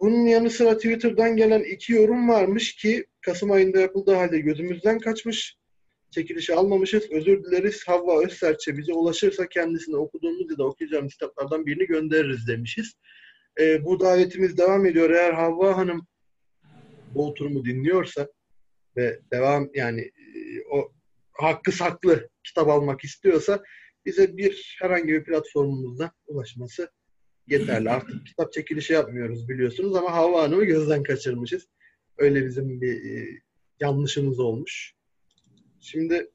A: Bunun yanı sıra Twitter'dan gelen iki yorum varmış ki Kasım ayında yapıldığı halde gözümüzden kaçmış çekilişi almamışız. Özür dileriz. Havva Özserçe bize ulaşırsa kendisine okuduğumuz ya da okuyacağımız kitaplardan birini göndeririz demişiz. E, bu davetimiz devam ediyor. Eğer Havva Hanım bu oturumu dinliyorsa ve devam yani e, o hakkı saklı kitap almak istiyorsa bize bir herhangi bir platformumuzda ulaşması yeterli. Artık kitap çekilişi yapmıyoruz biliyorsunuz ama Havva Hanım'ı gözden kaçırmışız. Öyle bizim bir e, yanlışımız olmuş. Şimdi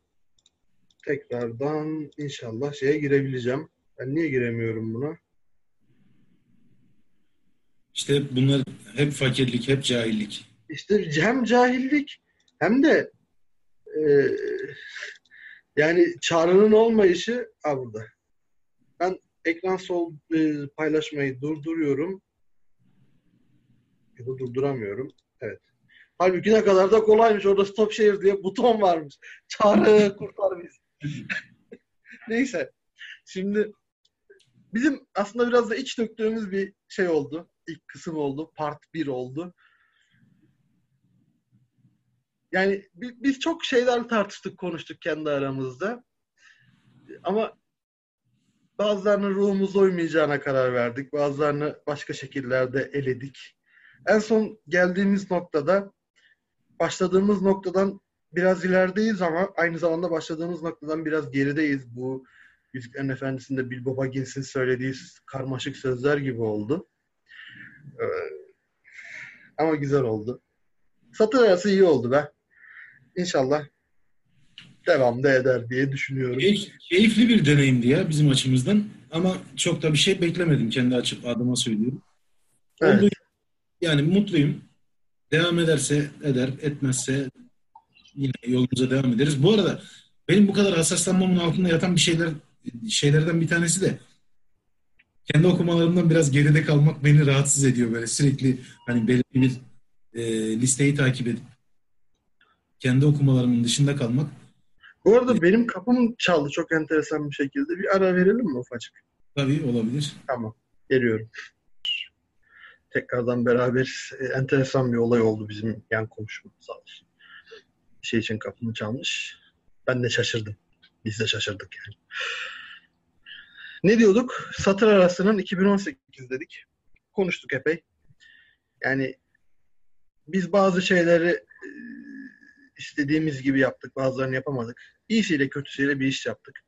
A: tekrardan inşallah şeye girebileceğim. Ben niye giremiyorum buna?
B: İşte bunlar hep fakirlik, hep cahillik.
A: İşte hem cahillik hem de e, yani çağrının olmayışı ha burada. Ben ekran sol e, paylaşmayı durduruyorum. Ya da durduramıyorum. Evet. Halbuki ne kadar da kolaymış. Orada stop share diye buton varmış. Çağrı kurtar bizi. Neyse. Şimdi bizim aslında biraz da iç döktüğümüz bir şey oldu. İlk kısım oldu. Part 1 oldu. Yani biz çok şeyler tartıştık, konuştuk kendi aramızda. Ama bazılarının ruhumuz uymayacağına karar verdik. Bazılarını başka şekillerde eledik. En son geldiğimiz noktada başladığımız noktadan biraz ilerideyiz ama aynı zamanda başladığımız noktadan biraz gerideyiz. Bu Yüzüklerin Efendisi'nde Bilbo Baggins'in söylediği karmaşık sözler gibi oldu. Ee, ama güzel oldu. Satır arası iyi oldu be. İnşallah devam da eder diye düşünüyorum.
B: Keyif, keyifli bir deneyimdi ya bizim açımızdan. Ama çok da bir şey beklemedim kendi açıp adıma söylüyorum.
A: Evet.
B: Olduğu- yani mutluyum. Devam ederse eder, etmezse yine yolumuza devam ederiz. Bu arada benim bu kadar hassaslanmamın altında yatan bir şeyler şeylerden bir tanesi de kendi okumalarımdan biraz geride kalmak beni rahatsız ediyor böyle sürekli hani belirli bir e, listeyi takip edip kendi okumalarımın dışında kalmak.
A: Bu arada benim kapım çaldı çok enteresan bir şekilde. Bir ara verelim mi ufacık?
B: Tabii olabilir.
A: Tamam. Geliyorum. Tekrardan beraber e, enteresan bir olay oldu bizim yan komşumuz sağ olsun. Bir şey için kapımı çalmış. Ben de şaşırdım. Biz de şaşırdık yani. Ne diyorduk? Satır arasının 2018 dedik. Konuştuk epey. Yani biz bazı şeyleri e, istediğimiz gibi yaptık. Bazılarını yapamadık. İyisiyle kötüsüyle bir iş yaptık.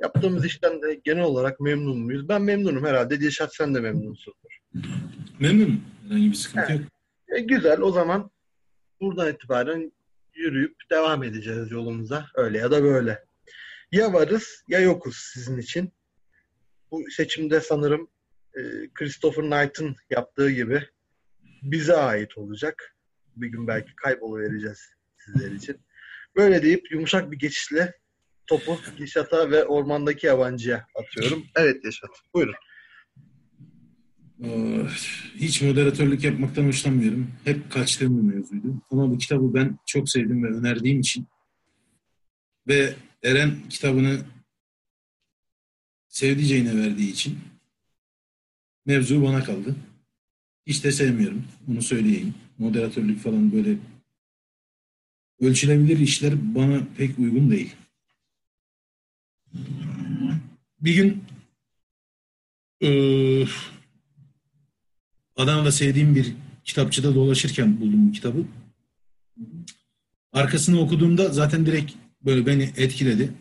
A: Yaptığımız işten de genel olarak memnun muyuz? Ben memnunum herhalde. Dilşat sen de memnunsun.
B: Memnunum. Herhangi bir sıkıntı
A: Evet.
B: yok.
A: E, güzel. O zaman buradan itibaren yürüyüp devam edeceğiz yolumuza. Öyle ya da böyle. Ya varız ya yokuz sizin için. Bu seçimde sanırım e, Christopher Knight'ın yaptığı gibi bize ait olacak. Bir gün belki kayboluvereceğiz sizler için. Böyle deyip yumuşak bir geçişle topu Dilşat'a ve ormandaki yabancıya atıyorum. Evet Dilşat. Buyurun.
B: Ee, Hiç moderatörlük yapmaktan hoşlanmıyorum. Hep kaçtığım bir mevzuydu. Ama bu kitabı ben çok sevdim ve önerdiğim için ve Eren kitabını sevdiceğine verdiği için mevzu bana kaldı. Hiç de sevmiyorum. Bunu söyleyeyim. Moderatörlük falan böyle ölçülebilir işler bana pek uygun değil. Bir gün eee Adana'da sevdiğim bir kitapçıda dolaşırken buldum bu kitabı. Arkasını okuduğumda zaten direkt böyle beni etkiledi.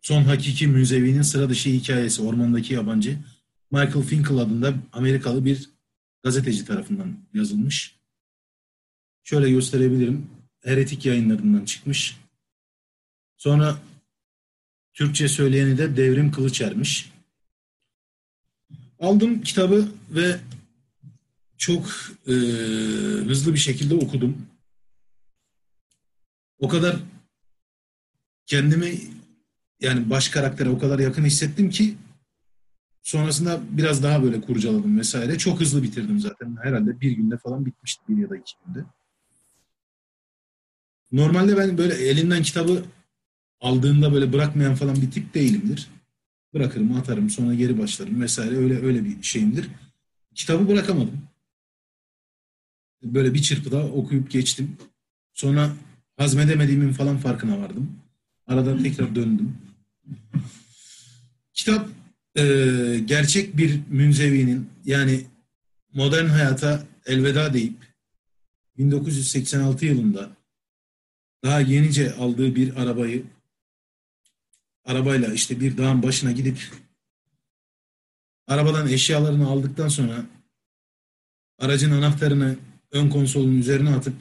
B: Son Hakiki Müzevi'nin sıra dışı hikayesi Ormandaki Yabancı. Michael Finkel adında Amerikalı bir gazeteci tarafından yazılmış. Şöyle gösterebilirim. Heretik yayınlarından çıkmış. Sonra Türkçe söyleyeni de Devrim Kılıçer'miş. Aldım kitabı ve çok e, hızlı bir şekilde okudum. O kadar kendimi yani baş karaktere o kadar yakın hissettim ki sonrasında biraz daha böyle kurcaladım vesaire. Çok hızlı bitirdim zaten. Herhalde bir günde falan bitmişti. Bir ya da iki günde. Normalde ben böyle elinden kitabı aldığında böyle bırakmayan falan bir tip değilimdir. Bırakırım, atarım, sonra geri başlarım vesaire. Öyle öyle bir şeyimdir. Kitabı bırakamadım böyle bir çırpıda okuyup geçtim. Sonra hazmedemediğimin falan farkına vardım. Arada tekrar döndüm. Kitap e, gerçek bir münzevinin yani modern hayata elveda deyip 1986 yılında daha yenice aldığı bir arabayı arabayla işte bir dağın başına gidip arabadan eşyalarını aldıktan sonra aracın anahtarını ön konsolun üzerine atıp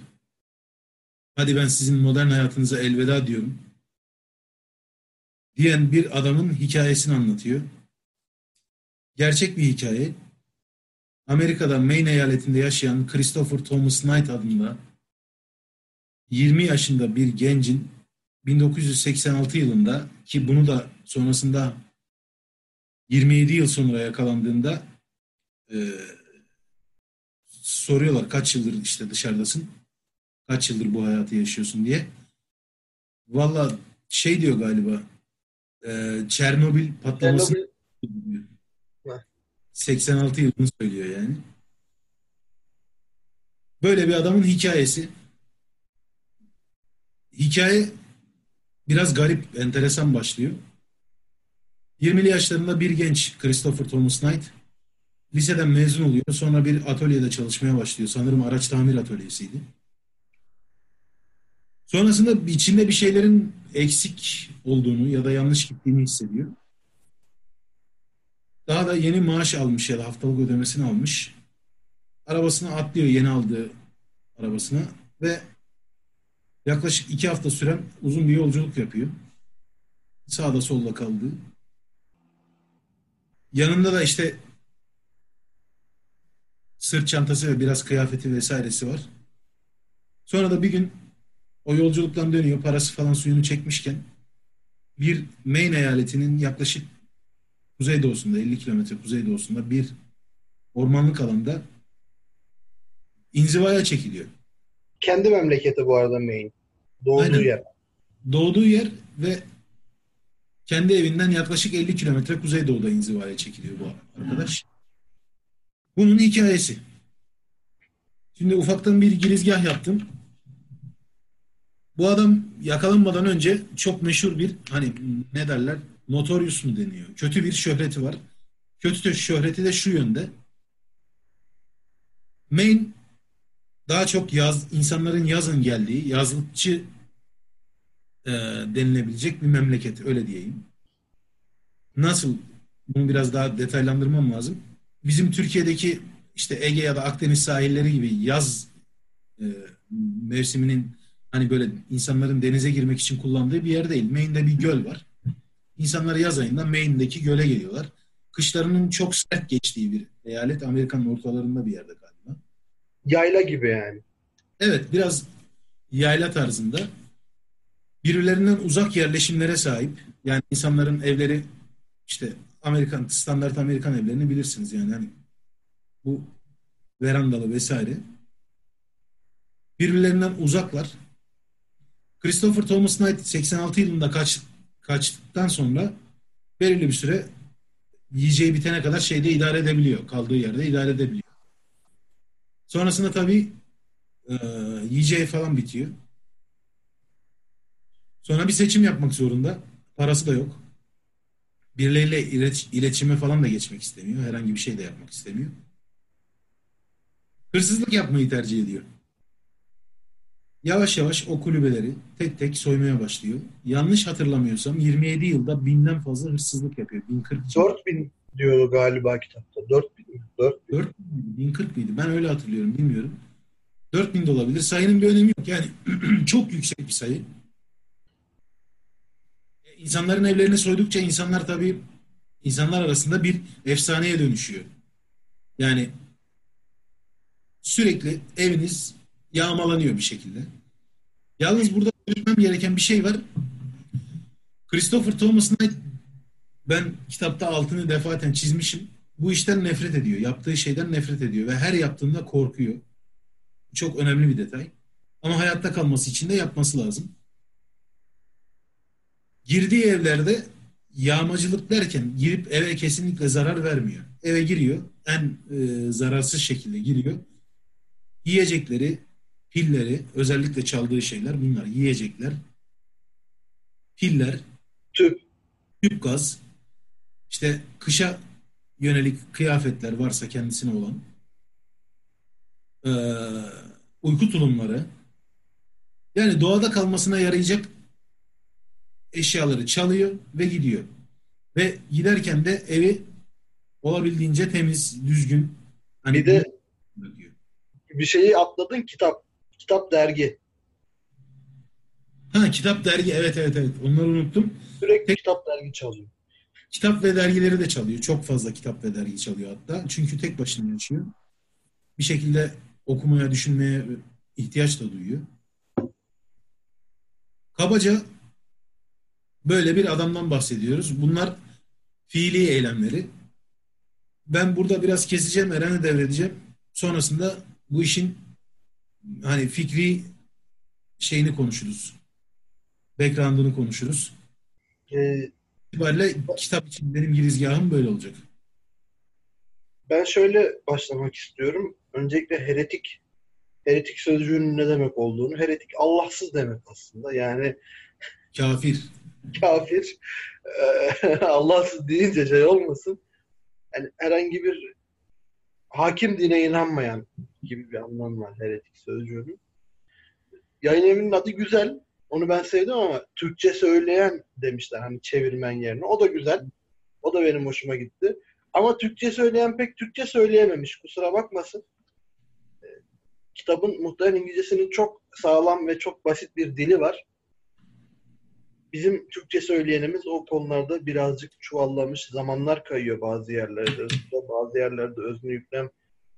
B: hadi ben sizin modern hayatınıza elveda diyorum diyen bir adamın hikayesini anlatıyor. Gerçek bir hikaye. Amerika'da Maine eyaletinde yaşayan Christopher Thomas Knight adında 20 yaşında bir gencin 1986 yılında ki bunu da sonrasında 27 yıl sonra yakalandığında e, soruyorlar kaç yıldır işte dışarıdasın? Kaç yıldır bu hayatı yaşıyorsun diye. Valla şey diyor galiba e, Çernobil patlaması
A: Çernobil- Heh.
B: 86 yılını söylüyor yani. Böyle bir adamın hikayesi. Hikaye biraz garip, enteresan başlıyor. 20'li yaşlarında bir genç Christopher Thomas Knight liseden mezun oluyor. Sonra bir atölyede çalışmaya başlıyor. Sanırım araç tamir atölyesiydi. Sonrasında içinde bir şeylerin eksik olduğunu ya da yanlış gittiğini hissediyor. Daha da yeni maaş almış ya da haftalık ödemesini almış. Arabasına atlıyor yeni aldığı arabasına ve yaklaşık iki hafta süren uzun bir yolculuk yapıyor. Sağda solda kaldığı. Yanında da işte sırt çantası ve biraz kıyafeti vesairesi var. Sonra da bir gün o yolculuktan dönüyor. Parası falan suyunu çekmişken bir Maine eyaletinin yaklaşık kuzeydoğusunda 50 kilometre kuzeydoğusunda bir ormanlık alanda inzivaya çekiliyor.
A: Kendi memleketi bu arada Maine. Doğduğu
B: Aynen.
A: yer.
B: Doğduğu yer ve kendi evinden yaklaşık 50 kilometre kuzeydoğuda inzivaya çekiliyor bu arkadaş. Bunun hikayesi. Şimdi ufaktan bir girizgah yaptım. Bu adam yakalanmadan önce çok meşhur bir hani ne derler notorious mu deniyor. Kötü bir şöhreti var. Kötü şöhreti de şu yönde. Maine daha çok yaz insanların yazın geldiği yazlıkçı e, denilebilecek bir memleket öyle diyeyim. Nasıl? Bunu biraz daha detaylandırmam lazım. Bizim Türkiye'deki işte Ege ya da Akdeniz sahilleri gibi yaz e, mevsiminin hani böyle insanların denize girmek için kullandığı bir yer değil. Maine'de bir göl var. İnsanlar yaz ayında Maine'deki göle geliyorlar. Kışlarının çok sert geçtiği bir eyalet. Amerika'nın ortalarında bir yerde galiba.
A: Yayla gibi yani.
B: Evet biraz yayla tarzında birbirlerinden uzak yerleşimlere sahip. Yani insanların evleri işte Amerikan standart Amerikan evlerini bilirsiniz yani hani bu verandalı vesaire. Birbirlerinden uzaklar. Christopher Thomas Knight 86 yılında kaç, kaçtıktan sonra belirli bir süre yiyeceği bitene kadar şeyde idare edebiliyor. Kaldığı yerde idare edebiliyor. Sonrasında tabii e, yiyeceği falan bitiyor. Sonra bir seçim yapmak zorunda. Parası da yok. Birileriyle ilet- iletişime falan da geçmek istemiyor. Herhangi bir şey de yapmak istemiyor. Hırsızlık yapmayı tercih ediyor. Yavaş yavaş o kulübeleri tek tek soymaya başlıyor. Yanlış hatırlamıyorsam 27 yılda binden fazla hırsızlık yapıyor. 1040
A: 4000 diyor galiba kitapta. 4000 mi? 4000.
B: 4 miydi? 1040 mıydı? Ben öyle hatırlıyorum. Bilmiyorum. 4000 de olabilir. Sayının bir önemi yok. Yani çok yüksek bir sayı. İnsanların evlerini soydukça insanlar tabii insanlar arasında bir efsaneye dönüşüyor. Yani sürekli eviniz yağmalanıyor bir şekilde. Yalnız burada belirtmem gereken bir şey var. Christopher Thomas ben kitapta altını defaten çizmişim. Bu işten nefret ediyor. Yaptığı şeyden nefret ediyor ve her yaptığında korkuyor. Çok önemli bir detay. Ama hayatta kalması için de yapması lazım. Girdiği evlerde yağmacılık derken girip eve kesinlikle zarar vermiyor. Eve giriyor. En e, zararsız şekilde giriyor. Yiyecekleri, pilleri, özellikle çaldığı şeyler bunlar. Yiyecekler, piller,
A: Tüp.
B: tüp gaz, işte kışa yönelik kıyafetler varsa kendisine olan, ee, uyku tulumları, yani doğada kalmasına yarayacak eşyaları çalıyor ve gidiyor. Ve giderken de evi olabildiğince temiz, düzgün. Hani
A: Bir de
B: bırakıyor.
A: bir şeyi atladın kitap. Kitap dergi.
B: Ha kitap dergi evet evet evet onları unuttum.
A: Sürekli
B: Tek-
A: kitap dergi çalıyor.
B: Kitap ve dergileri de çalıyor. Çok fazla kitap ve dergi çalıyor hatta. Çünkü tek başına yaşıyor. Bir şekilde okumaya, düşünmeye ihtiyaç da duyuyor. Kabaca böyle bir adamdan bahsediyoruz. Bunlar fiili eylemleri. Ben burada biraz keseceğim, Eren'e devredeceğim. Sonrasında bu işin hani fikri şeyini konuşuruz. Background'ını konuşuruz.
A: Ee,
B: itibariyle kitap için benim girizgahım böyle olacak.
A: ben şöyle başlamak istiyorum. Öncelikle heretik heretik sözcüğünün ne demek olduğunu. Heretik Allahsız demek aslında. Yani
B: Kafir.
A: kafir eee, Allahsız deyince şey olmasın. Yani herhangi bir hakim dine inanmayan gibi bir anlam var heretik sözcüğünün. Yayın evinin adı güzel. Onu ben sevdim ama Türkçe söyleyen demişler hani çevirmen yerine. O da güzel. O da benim hoşuma gitti. Ama Türkçe söyleyen pek Türkçe söyleyememiş. Kusura bakmasın. Ee, Kitabın muhtemelen İngilizcesinin çok sağlam ve çok basit bir dili var. Bizim Türkçe söyleyenimiz o konularda birazcık çuvallamış. Zamanlar kayıyor bazı yerlerde. Bazı yerlerde özne yüklem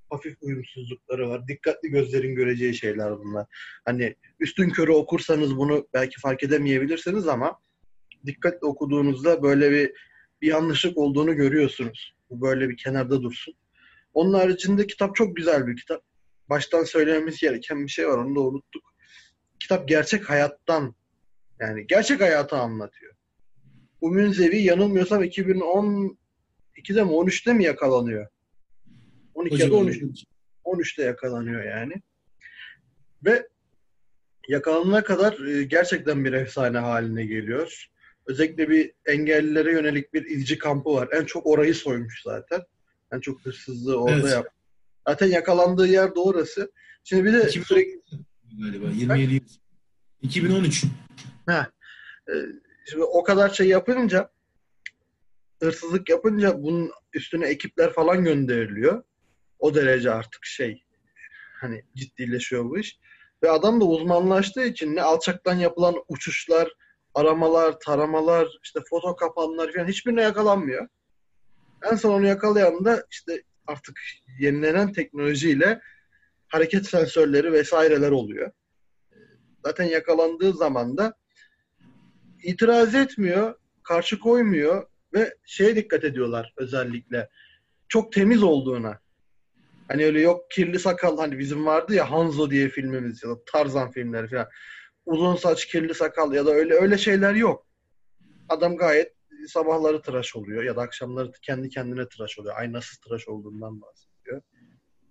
A: hafif uyumsuzlukları var. Dikkatli gözlerin göreceği şeyler bunlar. Hani üstün körü okursanız bunu belki fark edemeyebilirsiniz ama dikkatli okuduğunuzda böyle bir bir yanlışlık olduğunu görüyorsunuz. Bu böyle bir kenarda dursun. Onun haricinde kitap çok güzel bir kitap. Baştan söylememiz gereken bir şey var. Onu da unuttuk. Kitap gerçek hayattan yani gerçek hayatı anlatıyor. Bu Münzevi yanılmıyorsam 2012'de mi 13'te mi yakalanıyor? 12 ya da 13. 13'te yakalanıyor yani. Ve yakalanana kadar e, gerçekten bir efsane haline geliyor. Özellikle bir engellilere yönelik bir izci kampı var. En çok orayı soymuş zaten. En çok hırsızlığı orada
B: Evet.
A: yap. Zaten yakalandığı yer de orası. Şimdi bir de
B: 2013
A: sürekli
B: galiba 27 yıl. 2013.
A: Ha. e, Şimdi o kadar şey yapınca hırsızlık yapınca bunun üstüne ekipler falan gönderiliyor. O derece artık şey hani ciddileşiyor bu iş. Ve adam da uzmanlaştığı için ne alçaktan yapılan uçuşlar, aramalar, taramalar, işte foto kapanlar falan hiçbirine yakalanmıyor. En son onu yakalayan da işte artık yenilenen teknolojiyle hareket sensörleri vesaireler oluyor. Zaten yakalandığı zaman da itiraz etmiyor, karşı koymuyor ve şeye dikkat ediyorlar özellikle. Çok temiz olduğuna. Hani öyle yok kirli sakal hani bizim vardı ya Hanzo diye filmimiz ya da Tarzan filmleri falan. Uzun saç, kirli sakal ya da öyle öyle şeyler yok. Adam gayet sabahları tıraş oluyor ya da akşamları kendi kendine tıraş oluyor. Aynasız tıraş olduğundan bahsediyor.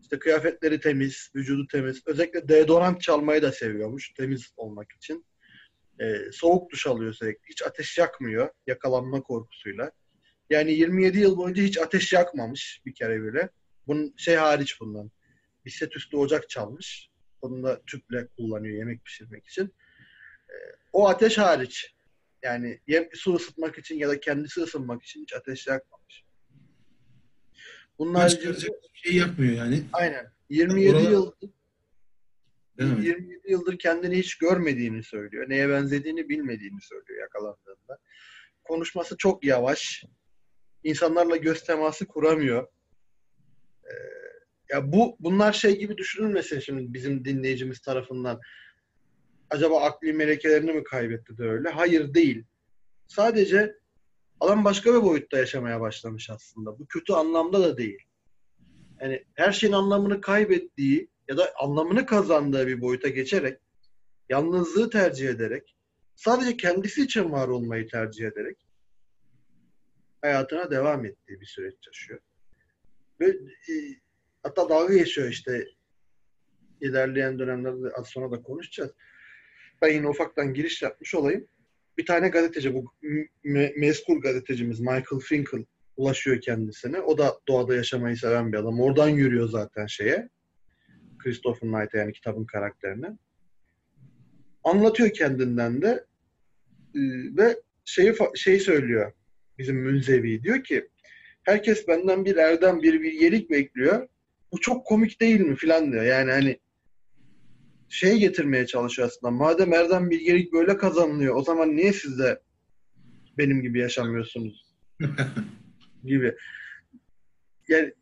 A: İşte kıyafetleri temiz, vücudu temiz. Özellikle deodorant çalmayı da seviyormuş temiz olmak için. Ee, soğuk duş alıyor sürekli. Hiç ateş yakmıyor yakalanma korkusuyla. Yani 27 yıl boyunca hiç ateş yakmamış bir kere bile. Bunun şey hariç bundan. Bir set üstü ocak çalmış. Onu da tüple kullanıyor yemek pişirmek için. Ee, o ateş hariç. Yani yem, su ısıtmak için ya da kendisi ısınmak için hiç ateş yakmamış.
B: Bunlar
A: haricinde
B: şey yapmıyor yani.
A: aynen 27
B: Orada-
A: yıl
B: Mi?
A: 27 yıldır kendini hiç görmediğini söylüyor. Neye benzediğini bilmediğini söylüyor yakalandığında. Konuşması çok yavaş. İnsanlarla göz teması kuramıyor. Ee, ya bu bunlar şey gibi düşünülmesin şimdi bizim dinleyicimiz tarafından. Acaba akli melekelerini mi kaybetti de öyle? Hayır değil. Sadece adam başka bir boyutta yaşamaya başlamış aslında. Bu kötü anlamda da değil. Yani her şeyin anlamını kaybettiği ya da anlamını kazandığı bir boyuta geçerek, yalnızlığı tercih ederek, sadece kendisi için var olmayı tercih ederek hayatına devam ettiği bir süreç yaşıyor. Ve e, hatta dalga geçiyor işte ilerleyen dönemlerde az sonra da konuşacağız. Ben yine ufaktan giriş yapmış olayım. Bir tane gazeteci, bu me- mezkur gazetecimiz Michael Finkel ulaşıyor kendisine. O da doğada yaşamayı seven bir adam. Oradan yürüyor zaten şeye. Christopher Knight'a yani kitabın karakterine. Anlatıyor kendinden de Ee, ve şeyi şeyi söylüyor bizim Münzevi diyor ki herkes benden bir erdem bir bilgelik bekliyor. Bu çok komik değil mi filan diyor. Yani hani şey getirmeye çalışıyor aslında. Madem erdem bilgelik böyle kazanılıyor o zaman niye siz de benim gibi yaşamıyorsunuz gibi. Yani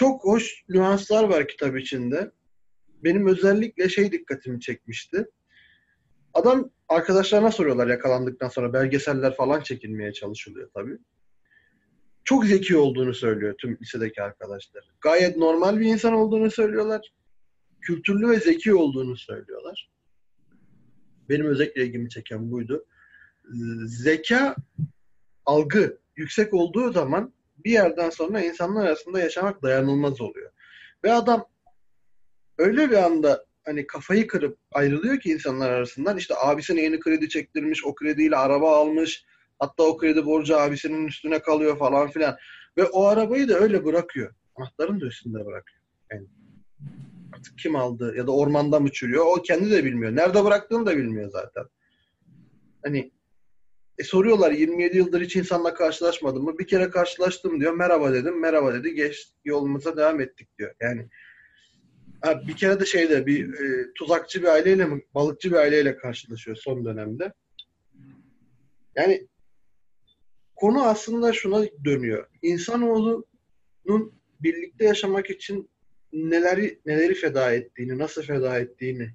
A: çok hoş nüanslar var kitap içinde. Benim özellikle şey dikkatimi çekmişti. Adam arkadaşlarına soruyorlar yakalandıktan sonra belgeseller falan çekilmeye çalışılıyor tabii. Çok zeki olduğunu söylüyor tüm lisedeki arkadaşlar. Gayet normal bir insan olduğunu söylüyorlar. Kültürlü ve zeki olduğunu söylüyorlar. Benim özellikle ilgimi çeken buydu. Zeka, algı yüksek olduğu zaman bir yerden sonra insanlar arasında yaşamak dayanılmaz oluyor. Ve adam öyle bir anda hani kafayı kırıp ayrılıyor ki insanlar arasından işte abisine yeni kredi çektirmiş, o krediyle araba almış. Hatta o kredi borcu abisinin üstüne kalıyor falan filan. Ve o arabayı da öyle bırakıyor. Anahtarını da üstünde bırakıyor. Yani artık kim aldı ya da ormanda mı çürüyor o kendi de bilmiyor. Nerede bıraktığını da bilmiyor zaten. Hani e, soruyorlar 27 yıldır hiç insanla karşılaşmadım mı? Bir kere karşılaştım diyor. Merhaba dedim. Merhaba dedi. Geç yolumuza devam ettik diyor. Yani ha, bir kere de şeyde bir e, tuzakçı bir aileyle mi balıkçı bir aileyle karşılaşıyor son dönemde. Yani konu aslında şuna dönüyor. İnsanoğlunun birlikte yaşamak için neleri neleri feda ettiğini, nasıl feda ettiğini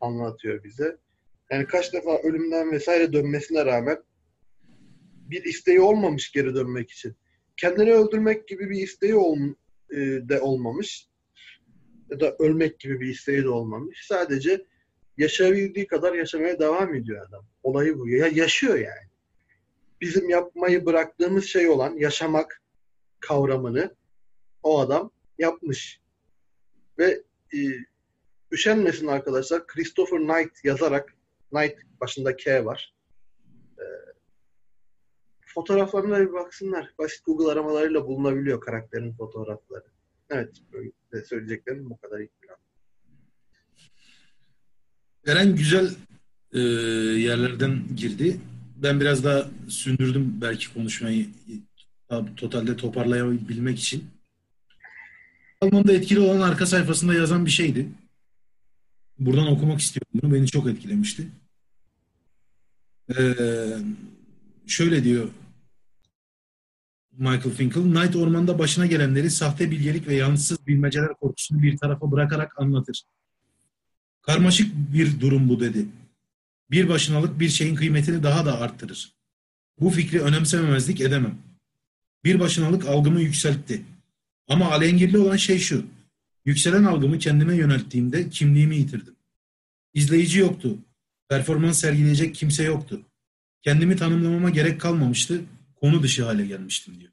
A: anlatıyor bize. Yani kaç defa ölümden vesaire dönmesine rağmen bir isteği olmamış geri dönmek için. Kendini öldürmek gibi bir isteği ol, e, de olmamış. Ya da ölmek gibi bir isteği de olmamış. Sadece yaşayabildiği kadar yaşamaya devam ediyor adam. Olayı bu. Ya yaşıyor yani. Bizim yapmayı bıraktığımız şey olan yaşamak kavramını o adam yapmış. Ve e, üşenmesin arkadaşlar. Christopher Knight yazarak Knight başında K var. E, fotoğraflarına bir baksınlar. Basit Google aramalarıyla bulunabiliyor karakterin fotoğrafları. Evet. Böyle söyleyeceklerim bu kadar ilk plan.
B: Eren güzel e, yerlerden girdi. Ben biraz daha sündürdüm belki konuşmayı totalde toparlayabilmek için. Alman'da etkili olan arka sayfasında yazan bir şeydi. Buradan okumak istiyorum bunu. Beni çok etkilemişti. Ee, şöyle diyor Michael Finkel, Night ormanda başına gelenleri sahte bilgelik ve yanlışsız bilmeceler korkusunu bir tarafa bırakarak anlatır. Karmaşık bir durum bu dedi. Bir başınalık bir şeyin kıymetini daha da arttırır. Bu fikri önemsememezlik edemem. Bir başınalık algımı yükseltti. Ama alengirli olan şey şu. Yükselen algımı kendime yönelttiğimde kimliğimi yitirdim. İzleyici yoktu. Performans sergileyecek kimse yoktu. Kendimi tanımlamama gerek kalmamıştı. Konu dışı hale gelmiştim diyor.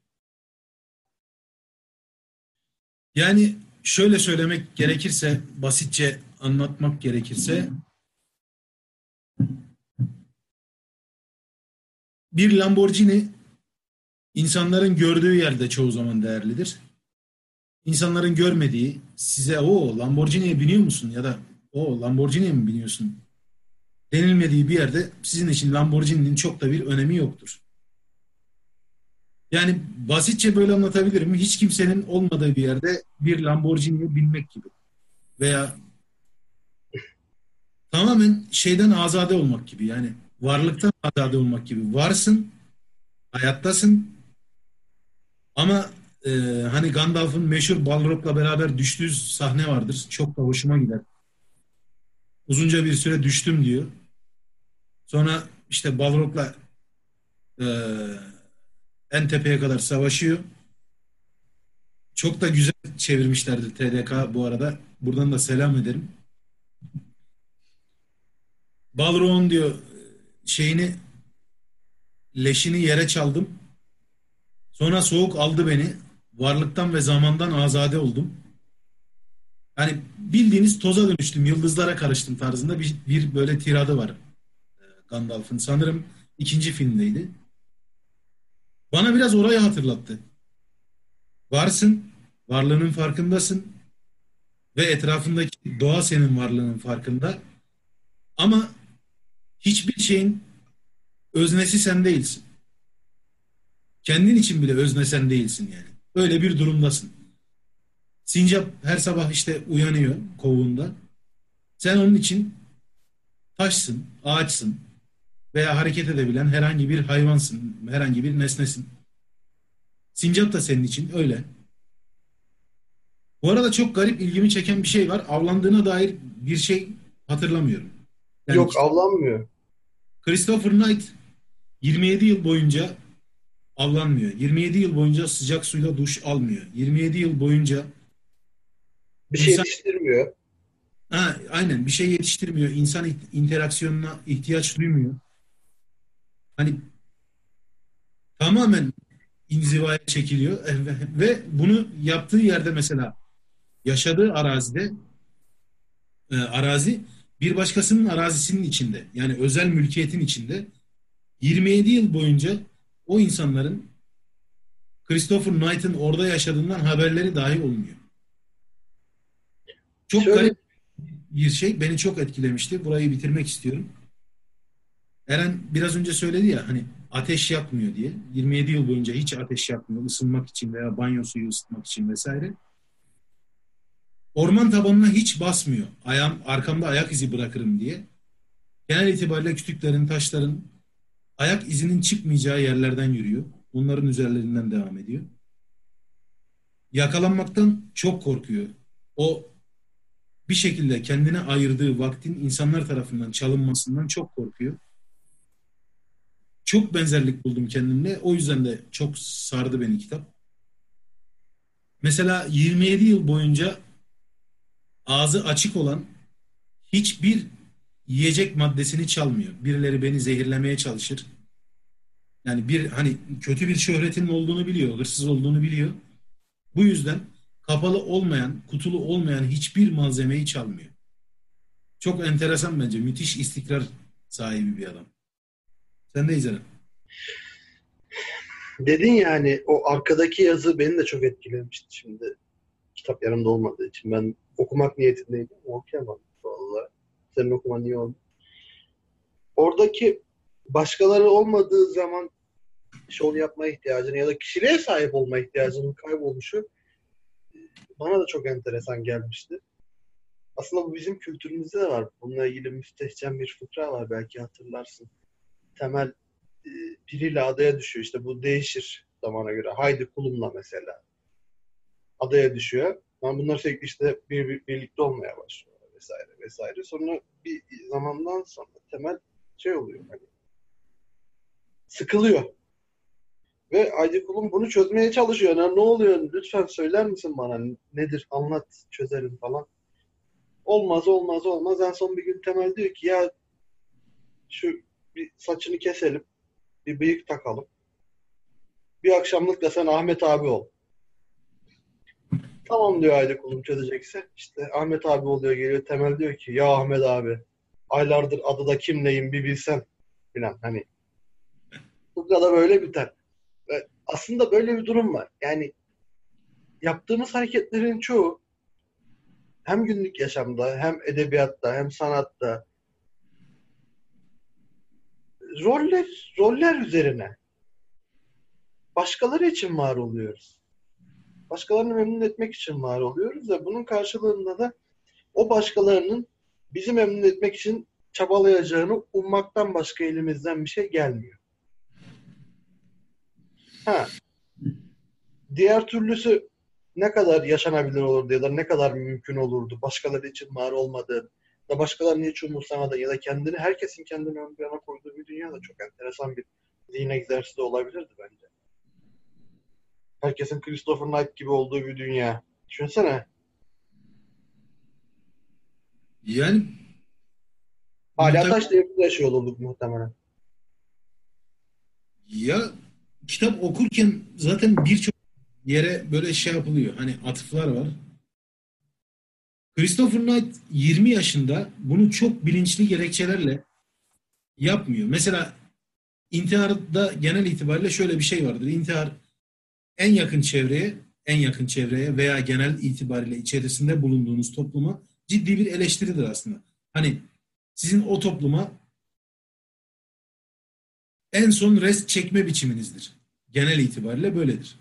B: Yani şöyle söylemek gerekirse, basitçe anlatmak gerekirse bir Lamborghini insanların gördüğü yerde çoğu zaman değerlidir. İnsanların görmediği size o Lamborghini'ye biniyor musun ya da o Lamborghini'ye mi biniyorsun denilmediği bir yerde sizin için Lamborghini'nin çok da bir önemi yoktur. Yani basitçe böyle anlatabilirim. Hiç kimsenin olmadığı bir yerde bir Lamborghini'ye binmek gibi. Veya tamamen şeyden azade olmak gibi. Yani varlıktan azade olmak gibi. Varsın, hayattasın ama e, hani Gandalf'ın meşhur Balrog'la beraber düştüğü sahne vardır. Çok da hoşuma gider. Uzunca bir süre düştüm diyor. Sonra işte Balrog'la e, en tepeye kadar savaşıyor. Çok da güzel çevirmişlerdi TDK bu arada. Buradan da selam ederim. Balrog'un diyor şeyini leşini yere çaldım. Sonra soğuk aldı beni. Varlıktan ve zamandan azade oldum. Yani bildiğiniz toza dönüştüm, yıldızlara karıştım tarzında bir, bir böyle tiradı var Gandalf'ın. Sanırım ikinci filmdeydi. Bana biraz orayı hatırlattı. Varsın, varlığının farkındasın ve etrafındaki doğa senin varlığının farkında. Ama hiçbir şeyin öznesi sen değilsin. Kendin için bile özne sen değilsin yani. Öyle bir durumdasın. Sincap her sabah işte uyanıyor kovuğunda. Sen onun için taşsın, ağaçsın veya hareket edebilen herhangi bir hayvansın, herhangi bir nesnesin. Sincap da senin için öyle. Bu arada çok garip ilgimi çeken bir şey var. Avlandığına dair bir şey hatırlamıyorum.
A: Yani Yok avlanmıyor.
B: Christopher Knight 27 yıl boyunca avlanmıyor. 27 yıl boyunca sıcak suyla duş almıyor. 27 yıl boyunca
A: bir şey insan... yetiştirmiyor.
B: Ha, aynen bir şey yetiştirmiyor. İnsan interaksiyonuna ihtiyaç duymuyor. Hani tamamen inzivaya çekiliyor ve bunu yaptığı yerde mesela yaşadığı arazide e, arazi bir başkasının arazisinin içinde yani özel mülkiyetin içinde 27 yıl boyunca o insanların Christopher Knight'ın orada yaşadığından haberleri dahi olmuyor. Çok Şöyle... garip bir şey. Beni çok etkilemişti. Burayı bitirmek istiyorum. Eren biraz önce söyledi ya hani ateş yakmıyor diye. 27 yıl boyunca hiç ateş yakmıyor ısınmak için veya banyo suyu ısıtmak için vesaire. Orman tabanına hiç basmıyor. Ayağım, arkamda ayak izi bırakırım diye. Genel itibariyle kütüklerin, taşların ayak izinin çıkmayacağı yerlerden yürüyor. Onların üzerlerinden devam ediyor. yakalanmaktan çok korkuyor. O bir şekilde kendine ayırdığı vaktin insanlar tarafından çalınmasından çok korkuyor. Çok benzerlik buldum kendimle. O yüzden de çok sardı beni kitap. Mesela 27 yıl boyunca ağzı açık olan hiçbir yiyecek maddesini çalmıyor. Birileri beni zehirlemeye çalışır. Yani bir hani kötü bir şöhretinin olduğunu biliyor, hırsız olduğunu biliyor. Bu yüzden kapalı olmayan, kutulu olmayan hiçbir malzemeyi çalmıyor. Çok enteresan bence. Müthiş istikrar sahibi bir adam. Sen de izledin.
A: Dedin yani o arkadaki yazı beni de çok etkilemişti şimdi. Kitap yanımda olmadığı için. Ben okumak niyetindeydim. Okuyamadım vallahi. Senin okuman iyi oldu. Oradaki başkaları olmadığı zaman şov yapma ihtiyacını ya da kişiliğe sahip olma ihtiyacının kaybolmuşu bana da çok enteresan gelmişti. Aslında bu bizim kültürümüzde de var. Bununla ilgili müstehcen bir fıkra var belki hatırlarsın. Temel e, biriyle adaya düşüyor. İşte bu değişir zamana göre. Haydi kulumla mesela. Adaya düşüyor. Ama bunlar sürekli işte bir, bir, birlikte olmaya başlıyor vesaire vesaire. Sonra bir zamandan sonra temel şey oluyor hani sıkılıyor. Ve Aydi Kulum bunu çözmeye çalışıyor. Yani ne oluyor? Lütfen söyler misin bana? Nedir? Anlat, çözerim falan. Olmaz, olmaz, olmaz. En son bir gün Temel diyor ki ya şu bir saçını keselim. Bir bıyık takalım. Bir akşamlık da sen Ahmet abi ol. Tamam diyor Ayda Kulum çözecekse. İşte Ahmet abi oluyor geliyor. Temel diyor ki ya Ahmet abi aylardır adı da kimleyim bir bilsen filan hani. Bu kadar böyle biter aslında böyle bir durum var. Yani yaptığımız hareketlerin çoğu hem günlük yaşamda hem edebiyatta hem sanatta roller roller üzerine başkaları için var oluyoruz. Başkalarını memnun etmek için var oluyoruz ve bunun karşılığında da o başkalarının bizi memnun etmek için çabalayacağını ummaktan başka elimizden bir şey gelmiyor. Ha. Diğer türlüsü ne kadar yaşanabilir olurdu ya da ne kadar mümkün olurdu başkaları için var olmadığı da başkalarını hiç umursamadığı ya da kendini herkesin kendini ön plana koyduğu bir dünya da çok enteresan bir zihin egzersizi olabilirdi bence. Herkesin Christopher Knight gibi olduğu bir dünya. Düşünsene.
B: Yani
A: Hala taş devrinde yaşıyor olurduk muhtemelen.
B: Ya kitap okurken zaten birçok yere böyle şey yapılıyor. Hani atıflar var. Christopher Knight 20 yaşında bunu çok bilinçli gerekçelerle yapmıyor. Mesela intiharda genel itibariyle şöyle bir şey vardır. İntihar en yakın çevreye, en yakın çevreye veya genel itibariyle içerisinde bulunduğunuz topluma ciddi bir eleştiridir aslında. Hani sizin o topluma en son rest çekme biçiminizdir. Genel itibariyle böyledir.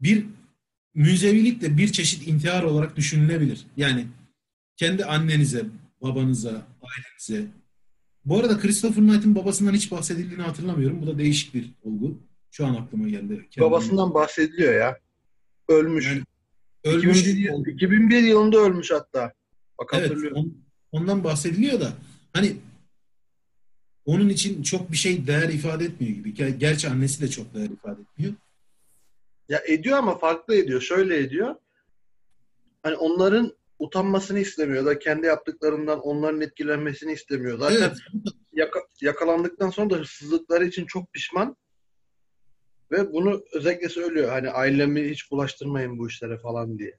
B: Bir münzevilik de bir çeşit intihar olarak düşünülebilir. Yani kendi annenize, babanıza, ailenize. Bu arada Christopher Knight'ın babasından hiç bahsedildiğini hatırlamıyorum. Bu da değişik bir olgu. Şu an aklıma geldi.
A: Kendime. Babasından bahsediliyor ya. Ölmüş. Yani,
B: ölmüş
A: 2001, 2001 yılında ölmüş hatta.
B: Bak evet, on, ondan bahsediliyor da hani onun için çok bir şey değer ifade etmiyor gibi. Gerçi annesi de çok değer ifade etmiyor.
A: Ya ediyor ama farklı ediyor. Şöyle ediyor. Hani onların utanmasını istemiyor da kendi yaptıklarından onların etkilenmesini istemiyor. Zaten evet. yaka, yakalandıktan sonra da hırsızlıkları için çok pişman. Ve bunu özellikle söylüyor. Hani ailemi hiç bulaştırmayın bu işlere falan diye.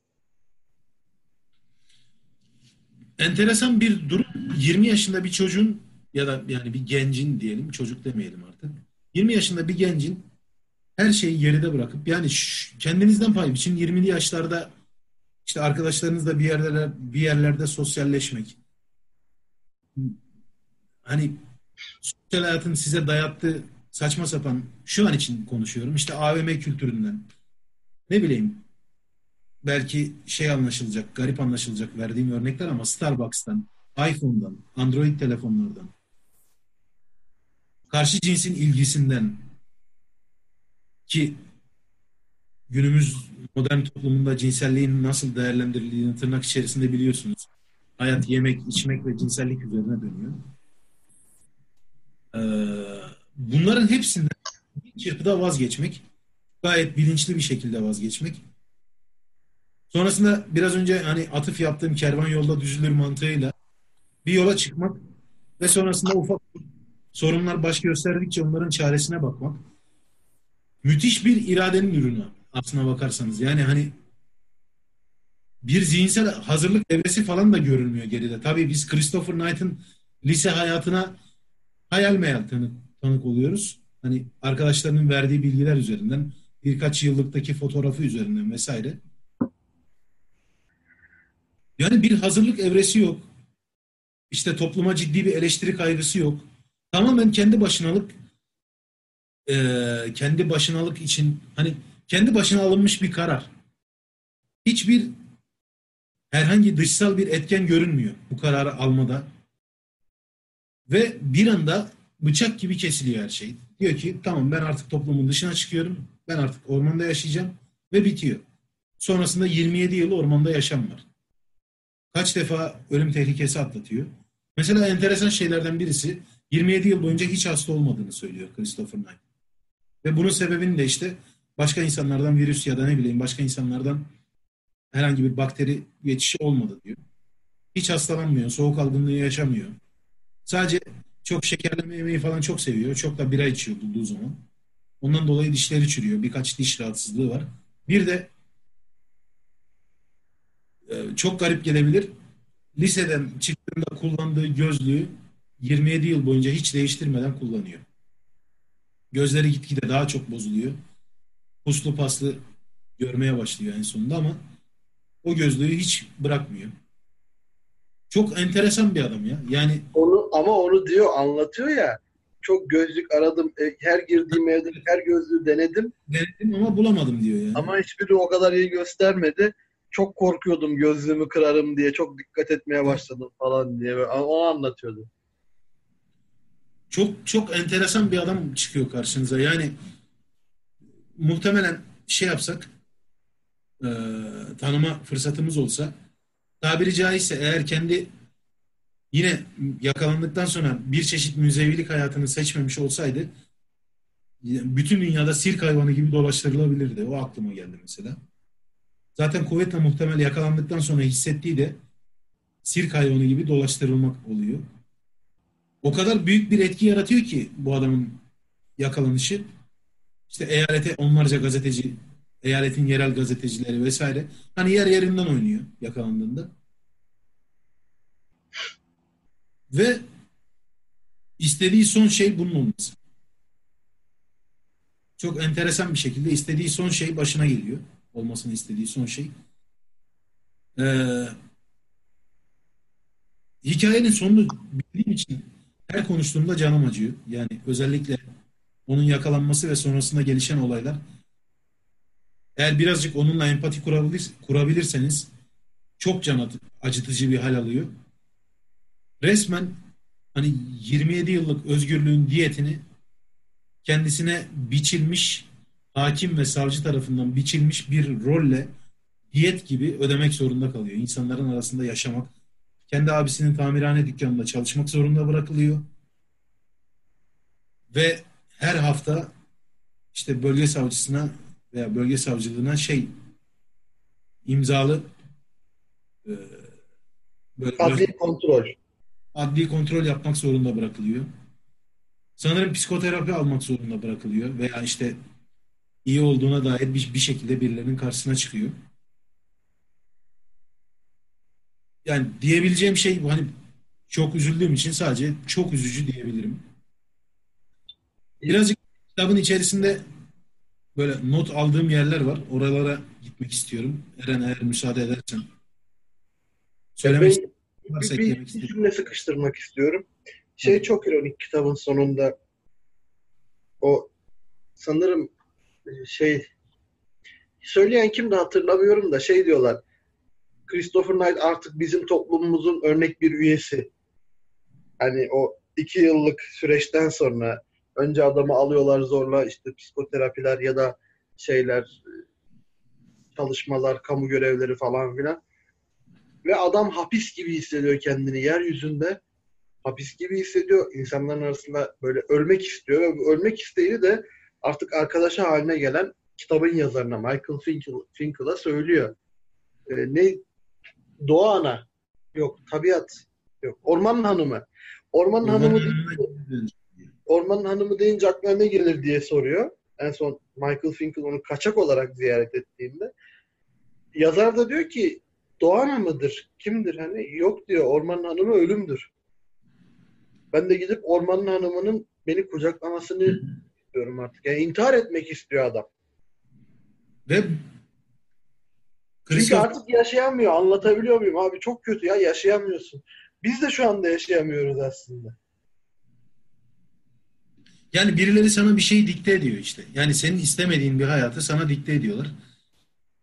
B: Enteresan bir durum. 20 yaşında bir çocuğun ya da yani bir gencin diyelim çocuk demeyelim artık. 20 yaşında bir gencin her şeyi geride bırakıp yani kendinizden pay biçin 20'li yaşlarda işte arkadaşlarınızla bir yerlerde bir yerlerde sosyalleşmek. Hani sosyal hayatın size dayattığı saçma sapan şu an için konuşuyorum. İşte AVM kültüründen. Ne bileyim belki şey anlaşılacak, garip anlaşılacak verdiğim örnekler ama Starbucks'tan, iPhone'dan, Android telefonlardan, karşı cinsin ilgisinden ki günümüz modern toplumunda cinselliğin nasıl değerlendirildiğini tırnak içerisinde biliyorsunuz. Hayat yemek, içmek ve cinsellik üzerine dönüyor. Ee, bunların hepsinden bir çırpıda vazgeçmek, gayet bilinçli bir şekilde vazgeçmek. Sonrasında biraz önce hani atıf yaptığım kervan yolda düzülür mantığıyla bir yola çıkmak ve sonrasında ufak sorunlar baş gösterdikçe onların çaresine bakmak. Müthiş bir iradenin ürünü aslına bakarsanız. Yani hani bir zihinsel hazırlık evresi falan da görülmüyor geride. Tabii biz Christopher Knight'ın lise hayatına hayal meyal tanık, tanık oluyoruz. Hani arkadaşlarının verdiği bilgiler üzerinden, birkaç yıllıktaki fotoğrafı üzerinden vesaire. Yani bir hazırlık evresi yok. İşte topluma ciddi bir eleştiri kaygısı yok. Tamamen kendi başınalık e, kendi başınalık için hani kendi başına alınmış bir karar. Hiçbir herhangi dışsal bir etken görünmüyor bu kararı almada. Ve bir anda bıçak gibi kesiliyor her şey. Diyor ki tamam ben artık toplumun dışına çıkıyorum. Ben artık ormanda yaşayacağım ve bitiyor. Sonrasında 27 yıl ormanda yaşam var. Kaç defa ölüm tehlikesi atlatıyor. Mesela enteresan şeylerden birisi 27 yıl boyunca hiç hasta olmadığını söylüyor Christopher Knight. Ve bunun sebebini de işte başka insanlardan virüs ya da ne bileyim başka insanlardan herhangi bir bakteri geçişi olmadı diyor. Hiç hastalanmıyor, soğuk algınlığı yaşamıyor. Sadece çok şekerleme yemeği falan çok seviyor. Çok da bira içiyor bulduğu zaman. Ondan dolayı dişleri çürüyor. Birkaç diş rahatsızlığı var. Bir de e, çok garip gelebilir. Liseden çıktığında kullandığı gözlüğü 27 yıl boyunca hiç değiştirmeden kullanıyor. Gözleri gitgide daha çok bozuluyor. Puslu paslı görmeye başlıyor en sonunda ama o gözlüğü hiç bırakmıyor. Çok enteresan bir adam ya. Yani
A: onu ama onu diyor anlatıyor ya. Çok gözlük aradım. E, her girdiğim evde her gözlüğü denedim.
B: Denedim ama bulamadım diyor yani.
A: Ama hiçbiri o kadar iyi göstermedi. Çok korkuyordum gözlüğümü kırarım diye. Çok dikkat etmeye başladım falan diye. Onu anlatıyordu.
B: Çok çok enteresan bir adam çıkıyor karşınıza. Yani muhtemelen şey yapsak e, tanıma fırsatımız olsa tabiri caizse eğer kendi yine yakalandıktan sonra bir çeşit müzevilik hayatını seçmemiş olsaydı bütün dünyada sirk hayvanı gibi dolaştırılabilirdi. O aklıma geldi mesela. Zaten kuvvetle muhtemel yakalandıktan sonra hissettiği de sirk hayvanı gibi dolaştırılmak oluyor. O kadar büyük bir etki yaratıyor ki bu adamın yakalanışı. İşte eyalete onlarca gazeteci, eyaletin yerel gazetecileri vesaire. Hani yer yerinden oynuyor yakalandığında. Ve istediği son şey bunun olması. Çok enteresan bir şekilde istediği son şey başına geliyor. Olmasını istediği son şey. Ee, hikayenin sonunu bildiğim için her konuştuğumda canım acıyor. Yani özellikle onun yakalanması ve sonrasında gelişen olaylar. Eğer birazcık onunla empati kurabilir, kurabilirseniz çok can acıtıcı bir hal alıyor. Resmen hani 27 yıllık özgürlüğün diyetini kendisine biçilmiş hakim ve savcı tarafından biçilmiş bir rolle diyet gibi ödemek zorunda kalıyor. İnsanların arasında yaşamak, kendi abisinin tamirhane dükkanında çalışmak zorunda bırakılıyor. Ve her hafta işte bölge savcısına veya bölge savcılığına şey imzalı e,
A: böyle adli kontrol
B: adli kontrol yapmak zorunda bırakılıyor. Sanırım psikoterapi almak zorunda bırakılıyor veya işte iyi olduğuna dair bir, bir şekilde birilerinin karşısına çıkıyor. Yani diyebileceğim şey bu hani çok üzüldüğüm için sadece çok üzücü diyebilirim. Birazcık kitabın içerisinde böyle not aldığım yerler var. Oralara gitmek istiyorum. Eren eğer müsaade edersen.
A: Söylemek ben, bir, bir, bir cümle sıkıştırmak istiyorum. Şey çok ironik kitabın sonunda o sanırım e, şey söyleyen kim de hatırlamıyorum da şey diyorlar Christopher Knight artık bizim toplumumuzun örnek bir üyesi. Hani o iki yıllık süreçten sonra önce adamı alıyorlar zorla işte psikoterapiler ya da şeyler çalışmalar, kamu görevleri falan filan. Ve adam hapis gibi hissediyor kendini yeryüzünde. Hapis gibi hissediyor. İnsanların arasında böyle ölmek istiyor ve bu ölmek isteğini de artık arkadaşı haline gelen kitabın yazarına Michael Finkel, Finkel'a söylüyor. Ee, ne Doğa ana. Yok tabiat. Yok. Ormanın hanımı. Ormanın hanımı deyince, Ormanın hanımı deyince aklına ne gelir diye soruyor. En son Michael Finkel onu kaçak olarak ziyaret ettiğinde. Yazar da diyor ki Doğan mıdır? Kimdir? Hani yok diyor. Ormanın hanımı ölümdür. Ben de gidip ormanın hanımının beni kucaklamasını istiyorum artık. Yani intihar etmek istiyor adam.
B: Ve
A: Çünkü
B: Christoph
A: artık yaşayamıyor. Anlatabiliyor muyum? Abi çok kötü ya. Yaşayamıyorsun. Biz de şu anda yaşayamıyoruz aslında.
B: Yani birileri sana bir şey dikte ediyor işte. Yani senin istemediğin bir hayatı sana dikte ediyorlar.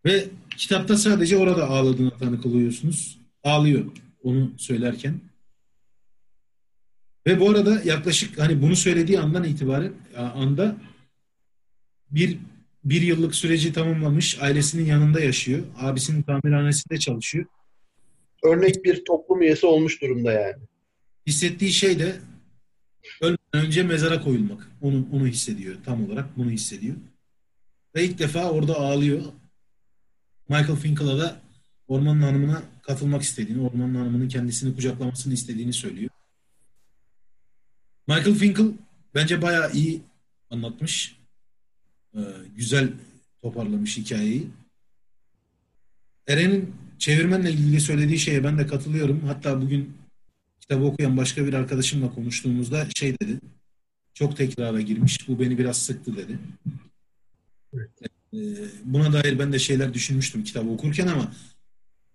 B: Ve kitapta sadece orada ağladığına tanık oluyorsunuz. Ağlıyor onu söylerken. Ve bu arada yaklaşık hani bunu söylediği andan itibaren anda bir bir yıllık süreci tamamlamış, ailesinin yanında yaşıyor, abisinin tamirhanesinde çalışıyor.
A: Örnek bir toplum üyesi olmuş durumda yani.
B: Hissettiği şey de ölmeden önce mezara koyulmak. Onu, onu hissediyor. Tam olarak bunu hissediyor. Ve ilk defa orada ağlıyor. Michael Finkel'a da Ormanın Hanımı'na katılmak istediğini, Ormanın Hanımı'nın kendisini kucaklamasını istediğini söylüyor. Michael Finkel bence bayağı iyi anlatmış. Ee, güzel toparlamış hikayeyi. Eren'in çevirmenle ilgili söylediği şeye ben de katılıyorum. Hatta bugün kitabı okuyan başka bir arkadaşımla konuştuğumuzda şey dedi. Çok tekrara girmiş. Bu beni biraz sıktı dedi. Ee, buna dair ben de şeyler düşünmüştüm kitabı okurken ama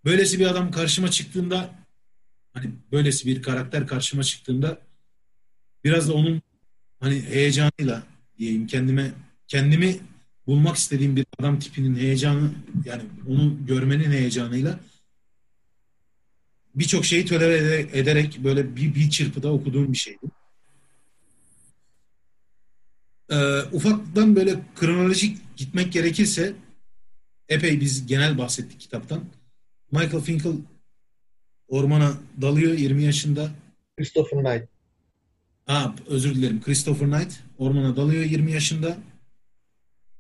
B: böylesi bir adam karşıma çıktığında hani böylesi bir karakter karşıma çıktığında biraz da onun hani heyecanıyla diyeyim kendime kendimi bulmak istediğim bir adam tipinin heyecanı yani onu görmenin heyecanıyla birçok şeyi tolere ederek böyle bir, bir çırpıda okuduğum bir şeydi. Ee, ufaktan böyle kronolojik gitmek gerekirse epey biz genel bahsettik kitaptan. Michael Finkel ormana dalıyor 20 yaşında.
A: Christopher Knight.
B: Ha, özür dilerim. Christopher Knight ormana dalıyor 20 yaşında.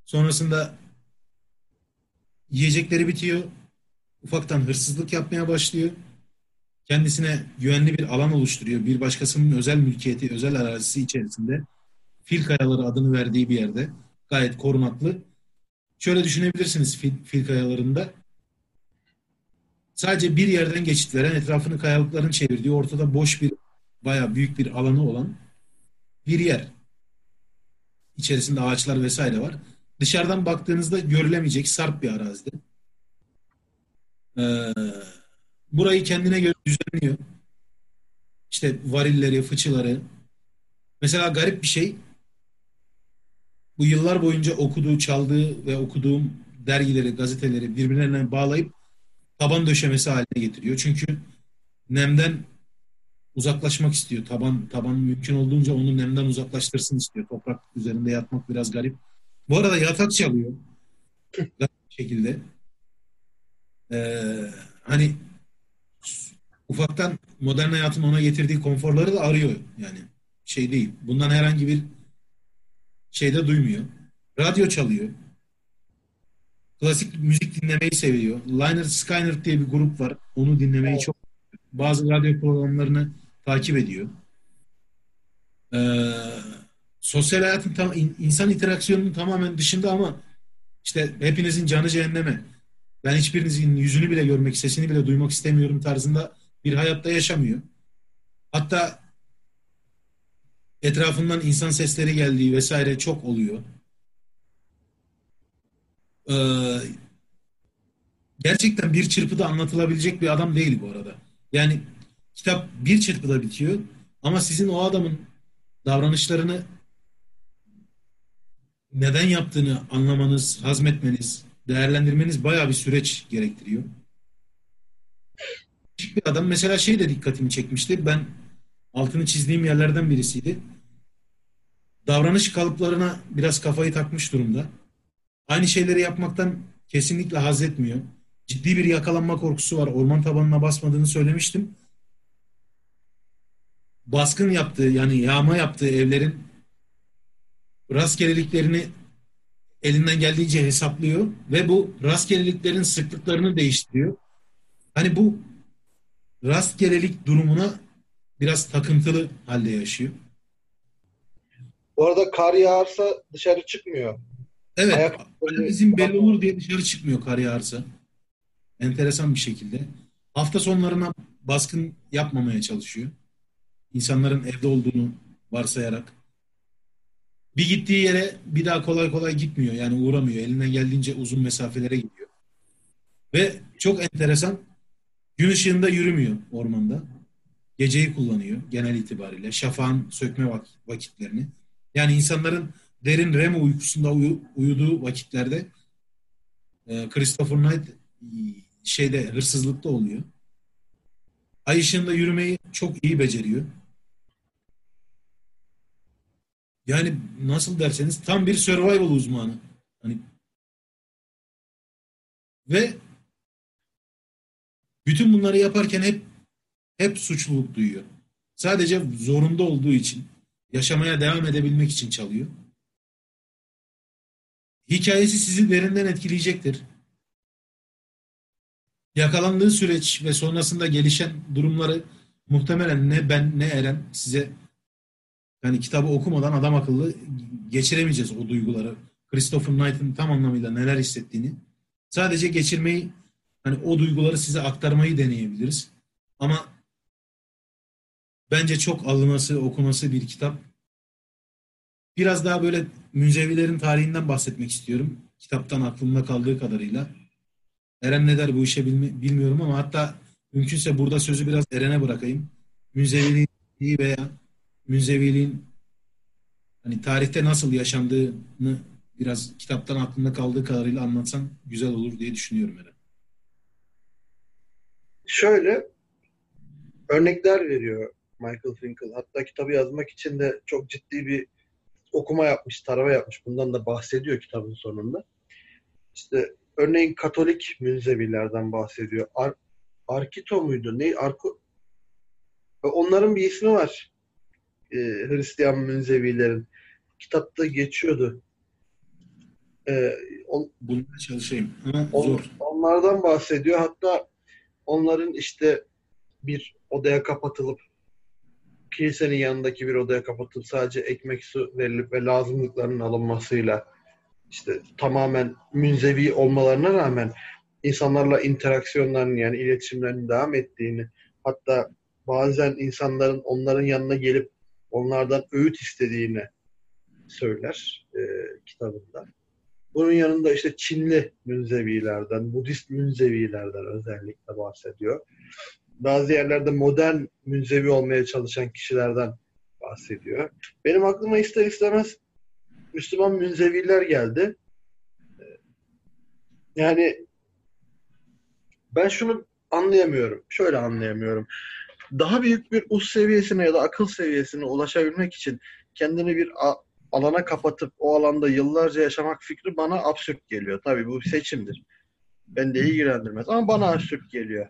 B: Sonrasında yiyecekleri bitiyor. Ufaktan hırsızlık yapmaya başlıyor. Kendisine güvenli bir alan oluşturuyor. Bir başkasının özel mülkiyeti, özel arazisi içerisinde. Fil Kayaları adını verdiği bir yerde. Gayet korunaklı. Şöyle düşünebilirsiniz fil, fil kayalarında. Sadece bir yerden geçit veren, etrafını kayalıkların çevirdiği, ortada boş bir, bayağı büyük bir alanı olan bir yer. İçerisinde ağaçlar vesaire var. Dışarıdan baktığınızda görülemeyecek sarp bir arazide. Ee, burayı kendine göre düzenliyor. İşte varilleri, fıçıları. Mesela garip bir şey. Bu yıllar boyunca okuduğu, çaldığı ve okuduğum dergileri, gazeteleri birbirlerine bağlayıp taban döşemesi haline getiriyor. Çünkü nemden uzaklaşmak istiyor. Taban taban mümkün olduğunca onu nemden uzaklaştırsın istiyor. Toprak üzerinde yatmak biraz garip. Bu arada yatak çalıyor. Şekilde. Ee, hani ufaktan modern hayatın ona getirdiği konforları da arıyor yani. Şey değil. Bundan herhangi bir şeyde duymuyor. Radyo çalıyor. Klasik müzik dinlemeyi seviyor. Liner Skyner diye bir grup var. Onu dinlemeyi
A: Evet.
B: çok bazı radyo programlarını takip ediyor. Ee, sosyal hayatın tam in- insan interaksiyonunun tamamen dışında ama işte hepinizin canı cehenneme. Ben hiçbirinizin yüzünü bile görmek, sesini bile duymak istemiyorum tarzında bir hayatta yaşamıyor. Hatta etrafından insan sesleri geldiği vesaire çok oluyor. Ee, gerçekten bir çırpıda anlatılabilecek bir adam değil bu arada. Yani kitap bir çırpıda bitiyor ama sizin o adamın davranışlarını neden yaptığını anlamanız, hazmetmeniz, değerlendirmeniz bayağı bir süreç gerektiriyor. Bir adam mesela şey de dikkatimi çekmişti. Ben altını çizdiğim yerlerden birisiydi. Davranış kalıplarına biraz kafayı takmış durumda. Aynı şeyleri yapmaktan kesinlikle haz etmiyor. Ciddi bir yakalanma korkusu var. Orman tabanına basmadığını söylemiştim. Baskın yaptığı yani yağma yaptığı evlerin rastgeleliklerini elinden geldiğince hesaplıyor ve bu rastgeleliklerin sıklıklarını değiştiriyor. Hani bu rastgelelik durumuna biraz takıntılı halde yaşıyor.
A: Bu arada kar yağarsa dışarı çıkmıyor.
B: Evet.
A: Ayak-
B: bizim belli olur diye dışarı çıkmıyor kar yağarsa. Enteresan bir şekilde. Hafta sonlarına baskın yapmamaya çalışıyor. İnsanların evde olduğunu varsayarak. Bir gittiği yere bir daha kolay kolay gitmiyor. Yani uğramıyor. Elinden geldiğince uzun mesafelere gidiyor. Ve çok enteresan gün ışığında yürümüyor ormanda. Geceyi kullanıyor genel itibariyle. Şafağın sökme vak- vakitlerini. Yani insanların derin REM uykusunda uyu- uyuduğu vakitlerde e, Christopher Knight şeyde hırsızlıkta oluyor. Ay ışığında yürümeyi çok iyi beceriyor. Yani nasıl derseniz tam bir survival uzmanı. Hani ve bütün bunları yaparken hep hep suçluluk duyuyor. Sadece zorunda olduğu için, yaşamaya devam edebilmek için çalıyor. Hikayesi sizi derinden etkileyecektir. Yakalandığı süreç ve sonrasında gelişen durumları muhtemelen ne ben ne Eren size yani kitabı okumadan adam akıllı geçiremeyeceğiz o duyguları. Christopher Knight'ın tam anlamıyla neler hissettiğini. Sadece geçirmeyi hani o duyguları size aktarmayı deneyebiliriz. Ama bence çok alınması, okuması bir kitap. Biraz daha böyle münzevilerin tarihinden bahsetmek istiyorum. Kitaptan aklımda kaldığı kadarıyla. Eren ne der bu işe bilmi- bilmiyorum ama hatta mümkünse burada sözü biraz Eren'e bırakayım. Münzeviliği veya münzeviliğin hani tarihte nasıl yaşandığını biraz kitaptan aklımda kaldığı kadarıyla anlatsan güzel olur diye düşünüyorum Eren.
A: Şöyle örnekler veriyor Michael Finkel. Hatta kitabı yazmak için de çok ciddi bir okuma yapmış, tarama yapmış. Bundan da bahsediyor kitabın sonunda. İşte örneğin Katolik münzevilerden bahsediyor. Ar Arkito muydu? Ne? Arko Onların bir ismi var. Ee, Hristiyan münzevilerin. Kitapta geçiyordu. Ee, on,
B: Bulmaya çalışayım ama
A: On-
B: zor.
A: Onlardan bahsediyor. Hatta onların işte bir odaya kapatılıp kilisenin yanındaki bir odaya kapatılıp sadece ekmek su verilip ve lazımlıklarının alınmasıyla işte tamamen münzevi olmalarına rağmen insanlarla interaksiyonlarının yani iletişimlerinin devam ettiğini hatta bazen insanların onların yanına gelip onlardan öğüt istediğini söyler e, kitabında. Bunun yanında işte Çinli münzevilerden, Budist münzevilerden özellikle bahsediyor. Bazı yerlerde modern münzevi olmaya çalışan kişilerden bahsediyor. Benim aklıma ister istemez Müslüman münzeviler geldi. Ee, Yani ben şunu anlayamıyorum. Şöyle anlayamıyorum. Daha büyük bir us seviyesine ya da akıl seviyesine ulaşabilmek için kendini bir alana kapatıp o alanda yıllarca yaşamak fikri bana absürt geliyor. Tabii bu bir seçimdir. Ben de ilgilendirmez ama bana absürt geliyor.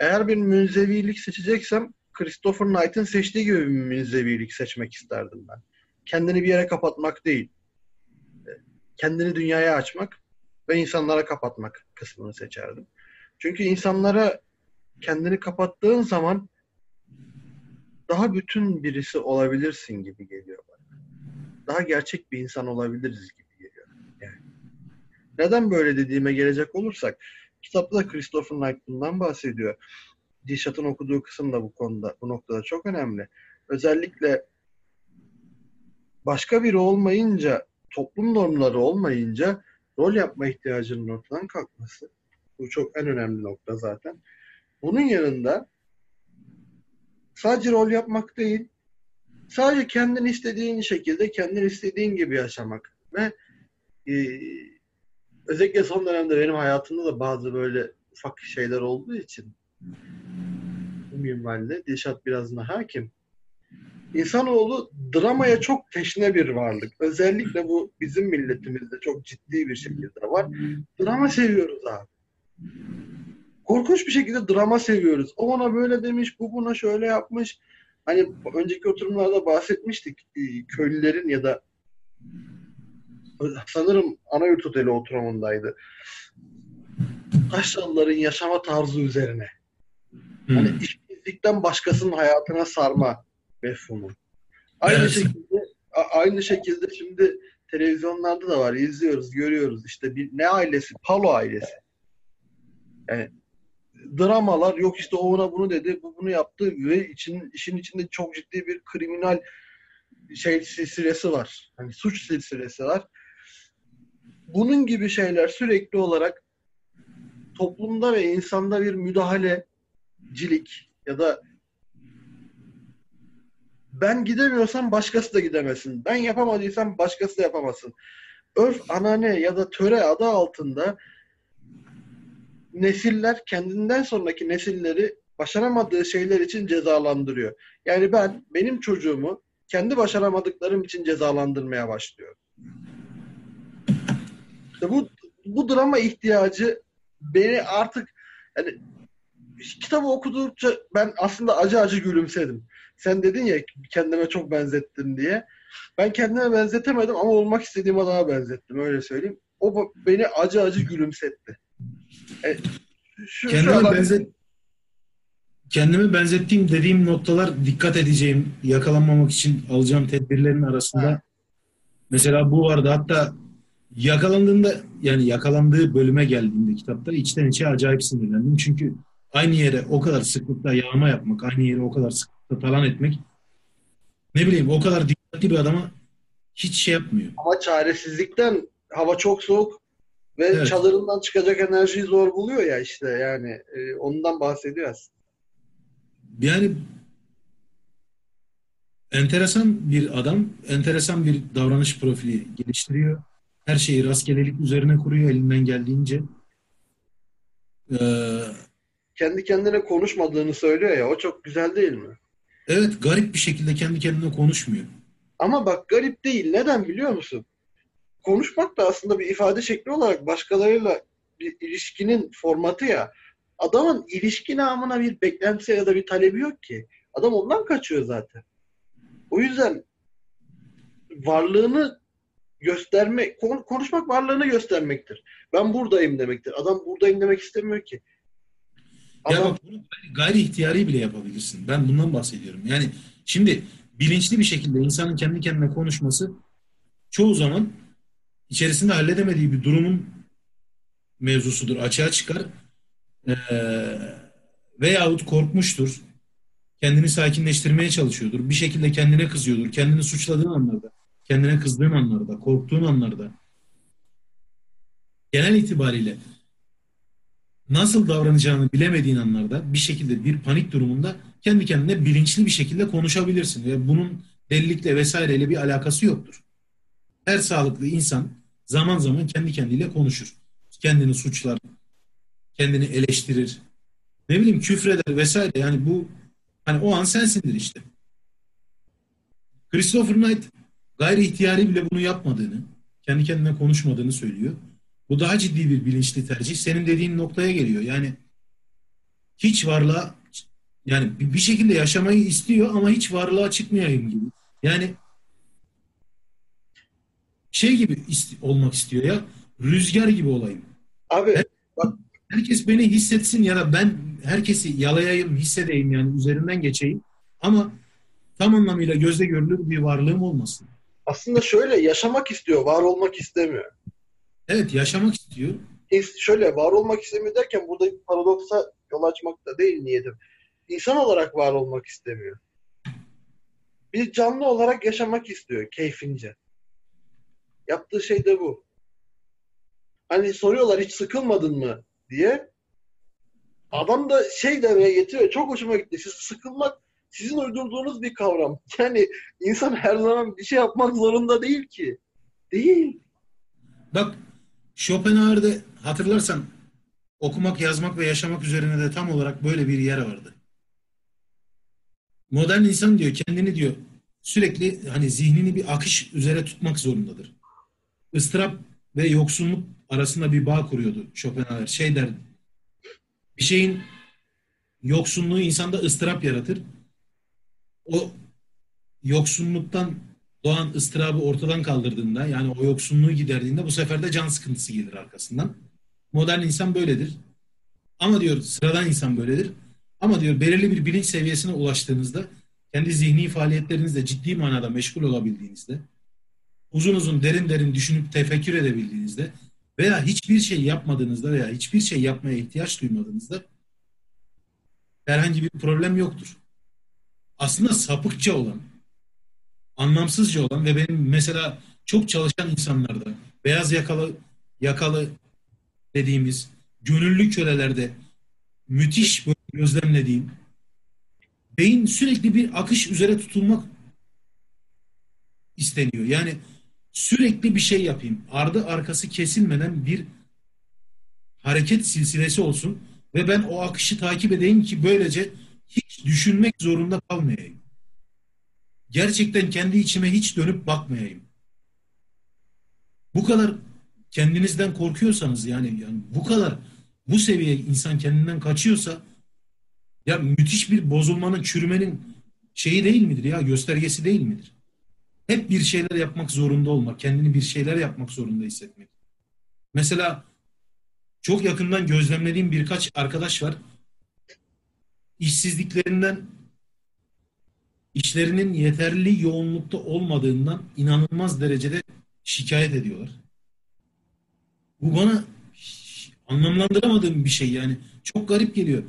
A: Eğer bir münzevilik seçeceksem Christopher Knight'ın seçtiği gibi bir münzevilik seçmek isterdim ben. Kendini bir yere kapatmak değil. Kendini dünyaya açmak ve insanlara kapatmak kısmını seçerdim. Çünkü insanlara kendini kapattığın zaman daha bütün birisi olabilirsin gibi geliyor bana. Daha gerçek bir insan olabiliriz gibi geliyor. Yani. Neden böyle dediğime gelecek olursak kitapta da Christopher Knight bundan bahsediyor. Dişat'ın okuduğu kısım da bu konuda, bu noktada çok önemli. Özellikle başka biri olmayınca, toplum normları olmayınca rol yapma ihtiyacının ortadan kalkması. Bu çok en önemli nokta zaten. Bunun yanında sadece rol yapmak değil, sadece kendin istediğin şekilde, kendin istediğin gibi yaşamak ve e, özellikle son dönemde benim hayatımda da bazı böyle ufak şeyler olduğu için minvalde Dilşat biraz daha hakim. İnsanoğlu dramaya çok teşne bir varlık. Özellikle bu bizim milletimizde çok ciddi bir şekilde var. Drama seviyoruz abi. Korkunç bir şekilde drama seviyoruz. O ona böyle demiş, bu buna şöyle yapmış. Hani önceki oturumlarda bahsetmiştik. Ee, köylülerin ya da sanırım Anayurt Oteli oturumundaydı. Taşralıların yaşama tarzı üzerine.
B: Hmm.
A: Hani işsizlikten başkasının hayatına sarma mefhumu. Aynı
B: Evet.
A: şekilde aynı şekilde şimdi televizyonlarda da var. izliyoruz, görüyoruz. İşte bir ne ailesi? Palo ailesi. Yani dramalar yok işte o ona bunu dedi, bu bunu yaptı ve için, işin içinde çok ciddi bir kriminal şey silsilesi var. Hani suç silsilesi var. Bunun gibi şeyler sürekli olarak toplumda ve insanda bir müdahalecilik ya da ben gidemiyorsam başkası da gidemesin. Ben yapamadıysam başkası da yapamasın. Örf, anane ya da töre adı altında nesiller kendinden sonraki nesilleri başaramadığı şeyler için cezalandırıyor. Yani ben benim çocuğumu kendi başaramadıklarım için cezalandırmaya başlıyorum. İşte bu bu drama ihtiyacı beni artık yani kitabı okudukça ben aslında acı acı gülümsedim. Sen dedin ya kendime çok benzettin diye. Ben kendime benzetemedim ama olmak istediğim adama benzettim öyle söyleyeyim. O beni acı acı gülümsetti. E, şu, şu
B: Kendime
A: adam-
B: benzet kendime benzettiğim dediğim noktalar dikkat edeceğim, yakalanmamak için alacağım tedbirlerin arasında
A: Ha.
B: mesela bu vardı. Hatta yakalandığında yani yakalandığı bölüme geldiğinde kitapta içten içe acayip sinirlendim. Çünkü aynı yere o kadar sıklıkla yağma yapmak, aynı yere o kadar sıklıkla talan etmek ne bileyim o kadar dikkatli bir adama hiç şey yapmıyor.
A: ama çaresizlikten hava çok soğuk ve
B: Evet.
A: çadırından çıkacak enerjiyi zor buluyor ya işte yani e, ondan bahsediyor aslında.
B: Yani enteresan bir adam, enteresan bir davranış profili geliştiriyor. Her şeyi rastgelelik üzerine kuruyor elinden geldiğince. Ee,
A: Kendi kendine konuşmadığını söylüyor ya o çok güzel değil mi?
B: evet garip bir şekilde kendi kendine konuşmuyor.
A: Ama bak garip değil. Neden biliyor musun? Konuşmak da aslında bir ifade şekli olarak başkalarıyla bir ilişkinin formatı ya. Adamın ilişki namına bir beklentisi ya da bir talebi yok ki. Adam ondan kaçıyor zaten. O yüzden varlığını göstermek, kon- konuşmak varlığını göstermektir. Ben buradayım demektir. Adam buradayım demek istemiyor ki.
B: Ya
A: Adam
B: bak bunu gayri ihtiyari bile yapabilirsin. Ben bundan bahsediyorum. Yani şimdi bilinçli bir şekilde insanın kendi kendine konuşması çoğu zaman içerisinde halledemediği bir durumun mevzusudur. Açığa çıkar. Ee, veyahut korkmuştur. Kendini sakinleştirmeye çalışıyordur. Bir şekilde kendine kızıyordur. Kendini suçladığın anlarda, kendine kızdığın anlarda, korktuğun anlarda. Genel itibariyle nasıl davranacağını bilemediğin anlarda bir şekilde bir panik durumunda kendi kendine bilinçli bir şekilde konuşabilirsin ve bunun delilikle vesaireyle bir alakası yoktur. Her sağlıklı insan zaman zaman kendi kendiyle konuşur. Kendini suçlar, kendini eleştirir. Ne bileyim küfreder vesaire. Yani bu hani o an sensindir işte. Christopher Knight gayri ihtiyari bile bunu yapmadığını, kendi kendine konuşmadığını söylüyor. Bu daha ciddi bir bilinçli tercih. Senin dediğin noktaya geliyor. Yani hiç varlığa yani bir şekilde yaşamayı istiyor ama hiç varlığa çıkmayayım gibi. Yani şey gibi ist- olmak istiyor ya. Rüzgar gibi olayım.
A: abi
B: Herkes beni hissetsin ya da ben herkesi yalayayım, hissedeyim yani üzerinden geçeyim. Ama tam anlamıyla gözle görülür bir varlığım olmasın.
A: aslında şöyle yaşamak istiyor, var olmak istemiyor.
B: Evet yaşamak istiyor.
A: İns- şöyle var olmak istemiyor derken burada bir paradoksa yol açmak da değil niyetim. İnsan olarak var olmak istemiyor. Bir canlı olarak yaşamak istiyor keyfince. Yaptığı şey de bu. Hani soruyorlar hiç sıkılmadın mı diye. Adam da şey demeye getiriyor. Çok hoşuma gitti. Siz sıkılmak sizin uydurduğunuz bir kavram. Yani insan her zaman bir şey yapmak zorunda değil ki. Değil.
B: Bak Schopenhauer'de hatırlarsan okumak, yazmak ve yaşamak üzerine de tam olarak böyle bir yer vardı. Modern insan diyor kendini diyor sürekli hani zihnini bir akış üzere tutmak zorundadır. Istırap ve yoksunluk arasında bir bağ kuruyordu Schopenhauer. Şey der, bir şeyin yoksunluğu insanda ıstırap yaratır. O yoksunluktan doğan ıstırabı ortadan kaldırdığında yani o yoksunluğu giderdiğinde bu sefer de can sıkıntısı gelir arkasından. Modern insan böyledir. Ama diyor sıradan insan böyledir. Ama diyor belirli bir bilinç seviyesine ulaştığınızda kendi zihni faaliyetlerinizle ciddi manada meşgul olabildiğinizde uzun uzun derin derin düşünüp tefekkür edebildiğinizde veya hiçbir şey yapmadığınızda veya hiçbir şey yapmaya ihtiyaç duymadığınızda herhangi bir problem yoktur. Aslında sapıkça olan, anlamsızca olan ve benim mesela çok çalışan insanlarda beyaz yakalı yakalı dediğimiz gönüllü kölelerde müthiş böyle gözlemlediğim beyin sürekli bir akış üzere tutulmak isteniyor. Yani sürekli bir şey yapayım. Ardı arkası kesilmeden bir hareket silsilesi olsun ve ben o akışı takip edeyim ki böylece hiç düşünmek zorunda kalmayayım. Gerçekten kendi içime hiç dönüp bakmayayım. Bu kadar kendinizden korkuyorsanız yani, yani bu kadar bu seviye insan kendinden kaçıyorsa ya müthiş bir bozulmanın, çürümenin şeyi değil midir ya göstergesi değil midir? Hep bir şeyler yapmak zorunda olmak, kendini bir şeyler yapmak zorunda hissetmek. Mesela çok yakından gözlemlediğim birkaç arkadaş var. İşsizliklerinden işlerinin yeterli yoğunlukta olmadığından inanılmaz derecede şikayet ediyorlar. Bu bana anlamlandıramadığım bir şey yani. Çok garip geliyor.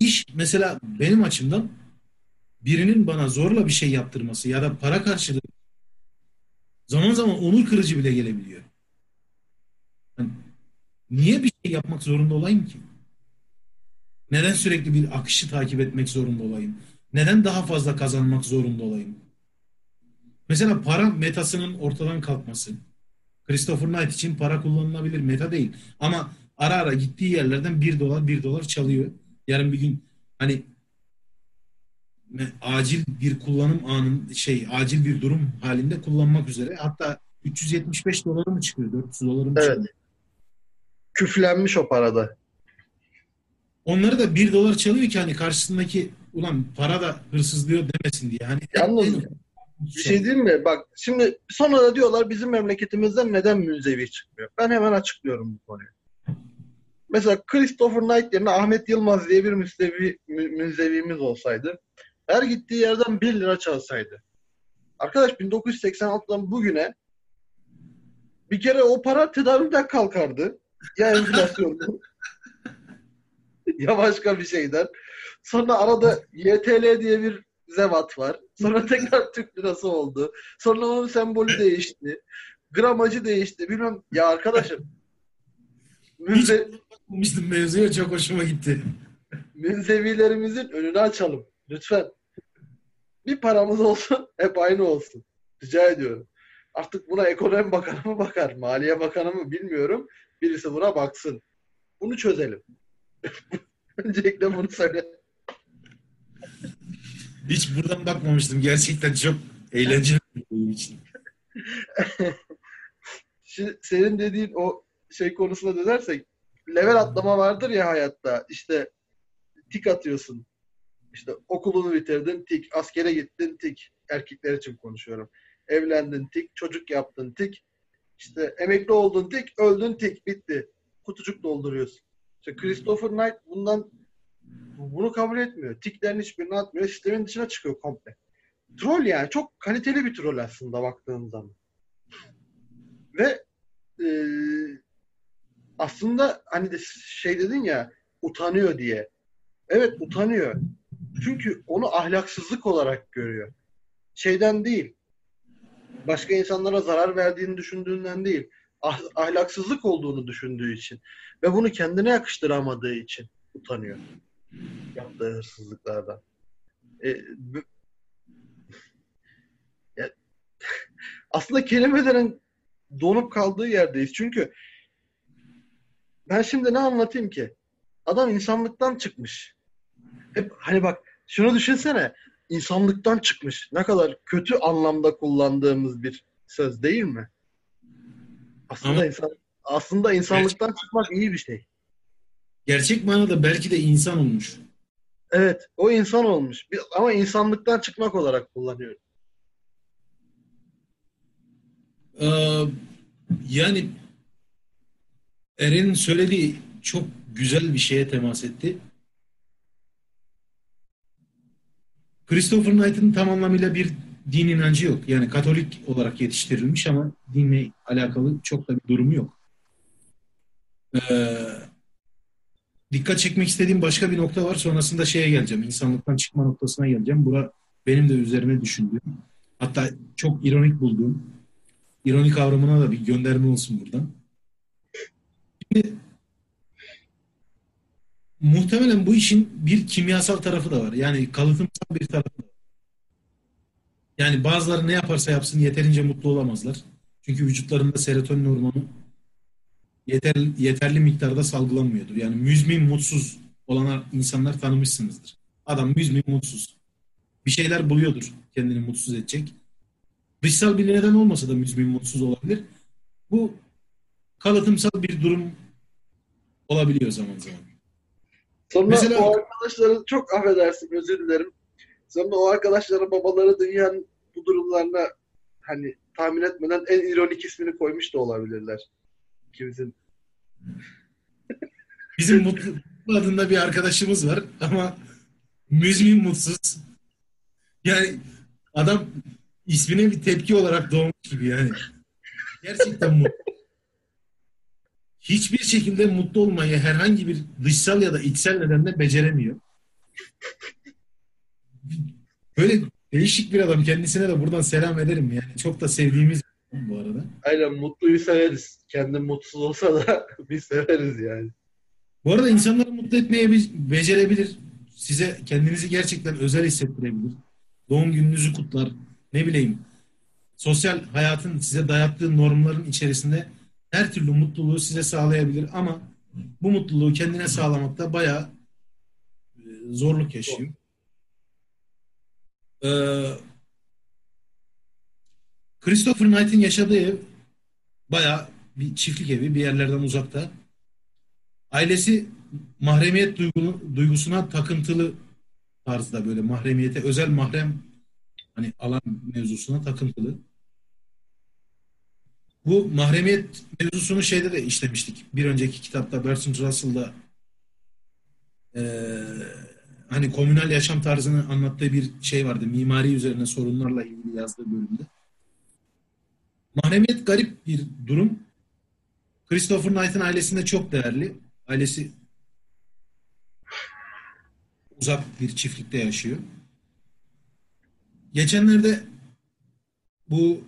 B: İş mesela benim açımdan birinin bana zorla bir şey yaptırması ya da para karşılığı zaman zaman onur kırıcı bile gelebiliyor. Yani niye bir şey yapmak zorunda olayım ki? Neden sürekli bir akışı takip etmek zorunda olayım? Neden daha fazla kazanmak zorunda olayım? Mesela para metasının ortadan kalkması. Christopher Knight için para kullanılabilir meta değil. Ama ara ara gittiği yerlerden bir dolar bir dolar çalıyor. Yarın bir gün hani acil bir kullanım anın şey acil bir durum halinde kullanmak üzere hatta 375 doları mı çıkıyor 400 doları mı
A: evet.
B: çıkıyor?
A: Küflenmiş o parada.
B: Onları da bir dolar çalıyor ki hani karşısındaki ulan para da hırsızlıyor demesin diye. Hani
A: Yalnız bir şey değil mi? Bak şimdi sonra da diyorlar bizim memleketimizden neden münzevi çıkmıyor? Ben hemen açıklıyorum bu konuyu. Mesela Christopher Knight yerine Ahmet Yılmaz diye bir müstevi, münzevimiz olsaydı her gittiği yerden 1 lira çalsaydı. Arkadaş 1986'dan bugüne bir kere o para tedavülden kalkardı. Ya enflasyondan ya başka bir şeyden. Sonra arada YTL diye bir zevat var. Sonra tekrar Türk lirası oldu. Sonra onun sembolü değişti. Gramajı değişti. Bilmem. Ya arkadaşım.
B: Münze... Hiç mevzuya çok hoşuma gitti.
A: Münzevilerimizin önünü açalım. Lütfen. Bir paramız olsun. Hep aynı olsun. Rica ediyorum. Artık buna ekonomi bakanı mı bakar? Maliye bakanı mı bilmiyorum. Birisi buna baksın. Bunu çözelim. Öncelikle bunu söyle.
B: Hiç buradan bakmamıştım. Gerçekten çok eğlenceli benim için.
A: Şimdi senin dediğin o şey konusuna dönersek level atlama vardır ya hayatta. İşte tik atıyorsun. İşte okulunu bitirdin tik, askere gittin tik. Erkekler için konuşuyorum. Evlendin tik, çocuk yaptın tik. İşte emekli oldun tik, öldün tik, bitti. Kutucuk dolduruyorsun. İşte Christopher Knight bundan bunu kabul etmiyor. Tiklerin hiçbirini atmıyor. Sistemin dışına çıkıyor komple. Troll yani. Çok kaliteli bir troll aslında baktığın zaman. Ve e, aslında hani de şey dedin ya utanıyor diye. Evet utanıyor. Çünkü onu ahlaksızlık olarak görüyor. Şeyden değil. Başka insanlara zarar verdiğini düşündüğünden değil. Ah, ahlaksızlık olduğunu düşündüğü için. Ve bunu kendine yakıştıramadığı için utanıyor yaptığı hırsızlıklardan. E, bu, ya, aslında kelimelerin donup kaldığı yerdeyiz. Çünkü ben şimdi ne anlatayım ki? Adam insanlıktan çıkmış. Hep hani bak şunu düşünsene. insanlıktan çıkmış. Ne kadar kötü anlamda kullandığımız bir söz değil mi? Aslında
B: Ama-
A: insan aslında insanlıktan çıkmak iyi bir şey.
B: Gerçek manada belki de insan olmuş.
A: Evet, o insan olmuş. Ama insanlıktan çıkmak olarak kullanıyor.
B: Ee, yani Eren'in söylediği çok güzel bir şeye temas etti. Christopher Knight'ın tam anlamıyla bir din inancı yok. Yani Katolik olarak yetiştirilmiş ama dinle alakalı çok da bir durumu yok. Ee, dikkat çekmek istediğim başka bir nokta var. Sonrasında şeye geleceğim. İnsanlıktan çıkma noktasına geleceğim. Bura benim de üzerine düşündüğüm, hatta çok ironik bulduğum, ironik kavramına da bir gönderme olsun buradan. Şimdi, muhtemelen bu işin bir kimyasal tarafı da var. Yani kalıtımsal bir tarafı da var. Yani bazıları ne yaparsa yapsın yeterince mutlu olamazlar. Çünkü vücutlarında serotonin hormonu yeterli, yeterli miktarda salgılanmıyordur. Yani müzmin mutsuz olan insanlar tanımışsınızdır. Adam müzmin mutsuz. Bir şeyler buluyordur kendini mutsuz edecek. Dışsal bir neden olmasa da müzmin mutsuz olabilir. Bu kalıtımsal bir durum olabiliyor zaman zaman.
A: Sonra
B: Mesela-
A: o arkadaşların çok affedersin özür dilerim. Sonra o arkadaşların babaları dünyanın bu durumlarına hani tahmin etmeden en ironik ismini koymuş da olabilirler. İkimizin.
B: Bizim Mutlu adında bir arkadaşımız var ama müzmin mutsuz. Yani adam ismine bir tepki olarak doğmuş gibi yani. Gerçekten mutlu. Hiçbir şekilde mutlu olmayı herhangi bir dışsal ya da içsel nedenle beceremiyor. Böyle değişik bir adam. Kendisine de buradan selam ederim yani. Çok da sevdiğimiz bu arada.
A: Aynen mutluyu severiz. Kendim mutsuz olsa da biz severiz yani.
B: Bu arada insanları mutlu etmeye be- becerebilir. Size kendinizi gerçekten özel hissettirebilir. Doğum gününüzü kutlar. Ne bileyim. Sosyal hayatın size dayattığı normların içerisinde her türlü mutluluğu size sağlayabilir ama bu mutluluğu kendine sağlamakta bayağı e, zorluk yaşıyor. Ee, Christopher Knight'in yaşadığı ev bayağı bir çiftlik evi bir yerlerden uzakta. Ailesi mahremiyet duygunu, duygusuna takıntılı tarzda böyle mahremiyete özel mahrem hani alan mevzusuna takıntılı. Bu mahremiyet mevzusunu şeyde de işlemiştik. Bir önceki kitapta Bertrand Russell'da eee, hani komünal yaşam tarzını anlattığı bir şey vardı. Mimari üzerine sorunlarla ilgili yazdığı bölümde. Mahremiyet garip bir durum. Christopher Knight'ın ailesinde çok değerli. Ailesi uzak bir çiftlikte yaşıyor. Geçenlerde bu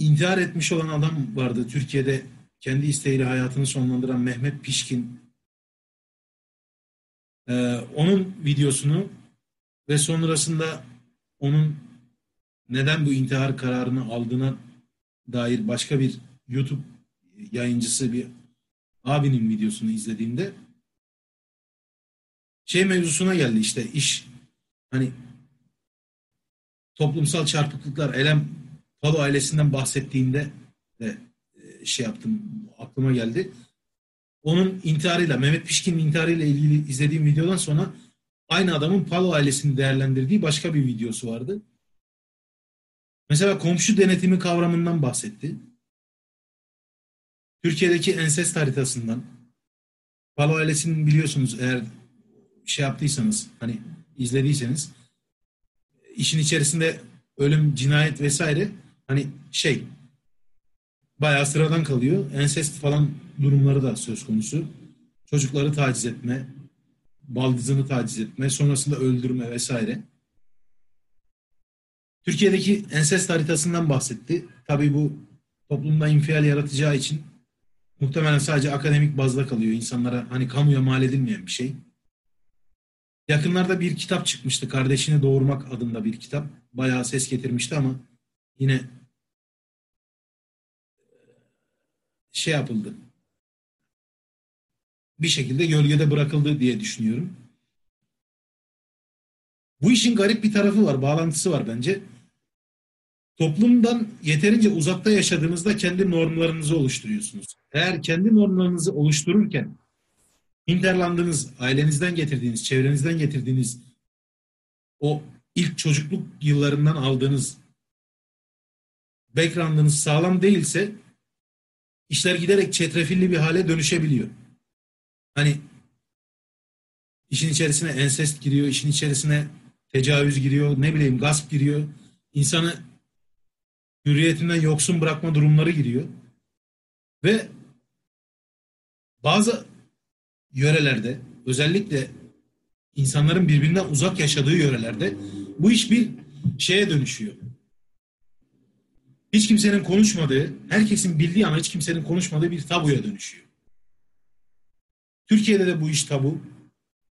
B: intihar etmiş olan adam vardı. Türkiye'de kendi isteğiyle hayatını sonlandıran Mehmet Pişkin. Ee, onun videosunu ve sonrasında onun neden bu intihar kararını aldığına dair başka bir YouTube yayıncısı bir abinin videosunu izlediğimde şey mevzusuna geldi işte iş hani toplumsal çarpıklıklar Elem Palo ailesinden bahsettiğinde de e, şey yaptım aklıma geldi. Onun intiharıyla Mehmet Pişkin'in intiharıyla ilgili izlediğim videodan sonra aynı adamın Palo ailesini değerlendirdiği başka bir videosu vardı. Mesela komşu denetimi kavramından bahsetti. Türkiye'deki ensest haritasından Palo ailesinin biliyorsunuz eğer şey yaptıysanız hani izlediyseniz işin içerisinde ölüm, cinayet vesaire hani şey bayağı sıradan kalıyor. Ensest falan durumları da söz konusu. Çocukları taciz etme, baldızını taciz etme, sonrasında öldürme vesaire. Türkiye'deki ensest haritasından bahsetti. Tabii bu toplumda infial yaratacağı için muhtemelen sadece akademik bazda kalıyor. İnsanlara hani kamuya mal edilmeyen bir şey. Yakınlarda bir kitap çıkmıştı. Kardeşini Doğurmak adında bir kitap. Bayağı ses getirmişti ama yine şey yapıldı. Bir şekilde gölgede bırakıldı diye düşünüyorum. Bu işin garip bir tarafı var, bağlantısı var bence. Toplumdan yeterince uzakta yaşadığınızda kendi normlarınızı oluşturuyorsunuz. Eğer kendi normlarınızı oluştururken hinterlandığınız, ailenizden getirdiğiniz, çevrenizden getirdiğiniz o ilk çocukluk yıllarından aldığınız background'ınız sağlam değilse işler giderek çetrefilli bir hale dönüşebiliyor. Hani işin içerisine ensest giriyor, işin içerisine tecavüz giriyor, ne bileyim gasp giriyor. İnsanı hürriyetinden yoksun bırakma durumları giriyor. Ve bazı yörelerde özellikle insanların birbirinden uzak yaşadığı yörelerde bu iş bir şeye dönüşüyor. Hiç kimsenin konuşmadığı, herkesin bildiği ama hiç kimsenin konuşmadığı bir tabuya dönüşüyor. Türkiye'de de bu iş tabu.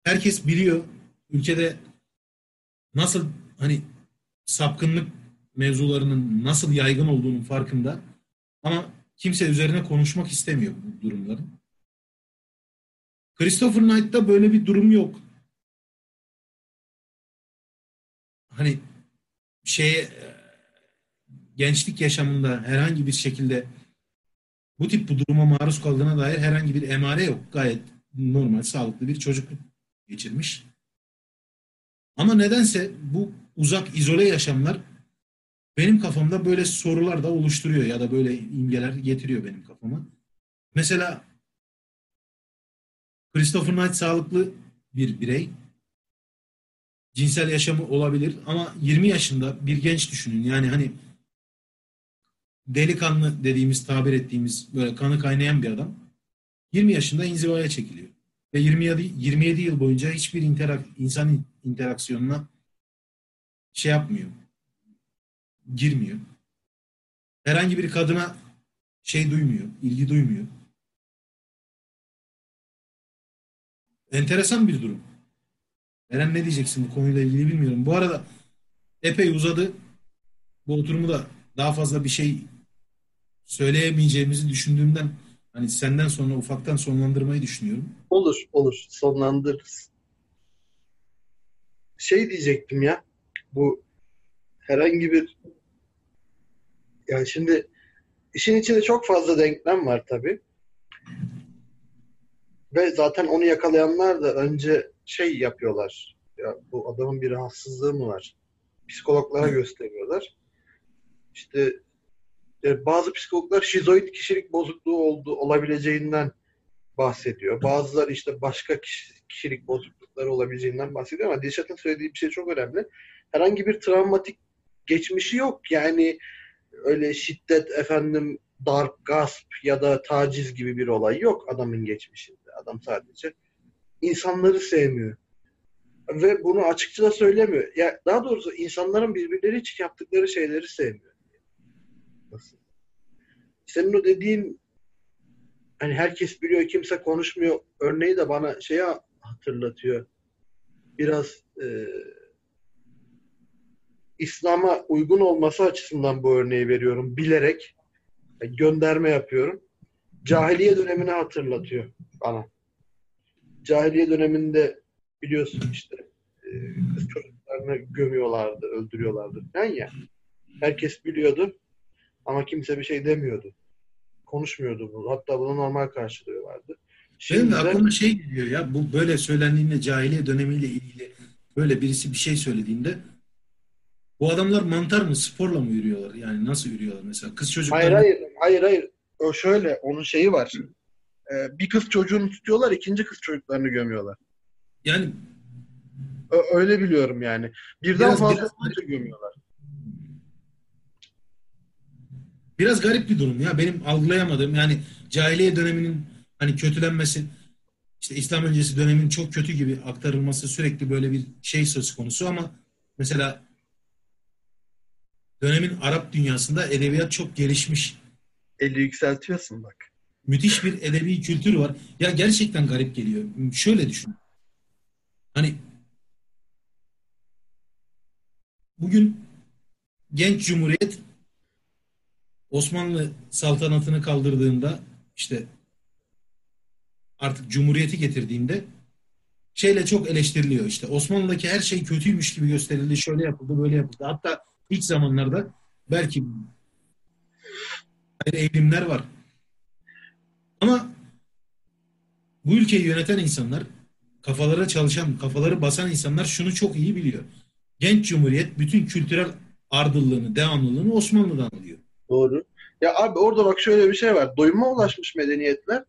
B: Herkes biliyor. Ülkede nasıl hani sapkınlık mevzularının nasıl yaygın olduğunun farkında. Ama kimse üzerine konuşmak istemiyor bu durumların. Christopher Knight'ta böyle bir durum yok. Hani şeye gençlik yaşamında herhangi bir şekilde bu tip bu duruma maruz kaldığına dair herhangi bir emare yok. Gayet normal, sağlıklı bir çocukluk geçirmiş. Ama nedense bu uzak, izole yaşamlar benim kafamda böyle sorular da oluşturuyor ya da böyle imgeler getiriyor benim kafama. Mesela Christopher Knight sağlıklı bir birey. Cinsel yaşamı olabilir ama 20 yaşında bir genç düşünün. Yani hani delikanlı dediğimiz, tabir ettiğimiz böyle kanı kaynayan bir adam 20 yaşında inzivaya çekiliyor. Ve 27, 27 yıl boyunca hiçbir interak, insan interaksiyonuna şey yapmıyor. Girmiyor. Herhangi bir kadına şey duymuyor, ilgi duymuyor. Enteresan bir durum. Eren ne diyeceksin bu konuyla ilgili bilmiyorum. Bu arada epey uzadı. Bu oturumu da daha fazla bir şey söyleyemeyeceğimizi düşündüğümden hani senden sonra ufaktan sonlandırmayı düşünüyorum.
A: Olur, olur. Sonlandırırız. Şey diyecektim ya. Bu herhangi bir yani şimdi işin içinde çok fazla denklem var tabii. Ve zaten onu yakalayanlar da önce şey yapıyorlar. Ya bu adamın bir rahatsızlığı mı var? Psikologlara gösteriyorlar. İşte e, bazı psikologlar şizoid kişilik bozukluğu oldu olabileceğinden bahsediyor. Bazıları işte başka kişilik bozuklukları olabileceğinden bahsediyor ama Dilşat'ın söylediği bir şey çok önemli. Herhangi bir travmatik geçmişi yok. Yani öyle şiddet efendim darp, gasp ya da taciz gibi bir olay yok adamın geçmişinde. Adam sadece insanları sevmiyor. Ve bunu açıkça da söylemiyor. Ya daha doğrusu insanların birbirleri için yaptıkları şeyleri sevmiyor. Nasıl? Senin o dediğin hani herkes biliyor kimse konuşmuyor örneği de bana şeyi hatırlatıyor. Biraz e, İslam'a uygun olması açısından bu örneği veriyorum. Bilerek gönderme yapıyorum. Cahiliye dönemini hatırlatıyor bana. Cahiliye döneminde biliyorsun işte e, kız çocuklarını gömüyorlardı, öldürüyorlardı falan ya. Herkes biliyordu ama kimse bir şey demiyordu. Konuşmuyordu bunu. Hatta bunu normal karşılıyorlardı.
B: Şimdi Benim de aklıma şey geliyor ya bu böyle söylendiğinde cahiliye dönemiyle ilgili böyle birisi bir şey söylediğinde bu adamlar mantar mı sporla mı yürüyorlar? Yani nasıl yürüyorlar mesela? Kız çocuklar
A: Hayır hayır hayır hayır. O şöyle onun şeyi var. Ee, bir kız çocuğunu tutuyorlar, ikinci kız çocuklarını gömüyorlar.
B: Yani
A: Ö- öyle biliyorum yani. Birden biraz, fazla biraz, gömüyorlar.
B: Biraz garip bir durum ya. Benim algılayamadığım yani cahiliye döneminin hani kötülenmesi işte İslam öncesi dönemin çok kötü gibi aktarılması sürekli böyle bir şey söz konusu ama mesela dönemin Arap dünyasında edebiyat çok gelişmiş.
A: Eli yükseltiyorsun bak.
B: Müthiş bir edebi kültür var. Ya gerçekten garip geliyor. Şöyle düşün. Hani bugün genç cumhuriyet Osmanlı saltanatını kaldırdığında işte artık cumhuriyeti getirdiğinde şeyle çok eleştiriliyor işte. Osmanlı'daki her şey kötüymüş gibi gösterildi. Şöyle yapıldı, böyle yapıldı. Hatta ilk zamanlarda belki eğilimler var. Ama bu ülkeyi yöneten insanlar, kafalara çalışan, kafaları basan insanlar şunu çok iyi biliyor. Genç Cumhuriyet bütün kültürel ardıllığını, devamlılığını Osmanlı'dan alıyor.
A: Doğru. Ya abi orada bak şöyle bir şey var. Doyuma ulaşmış medeniyetler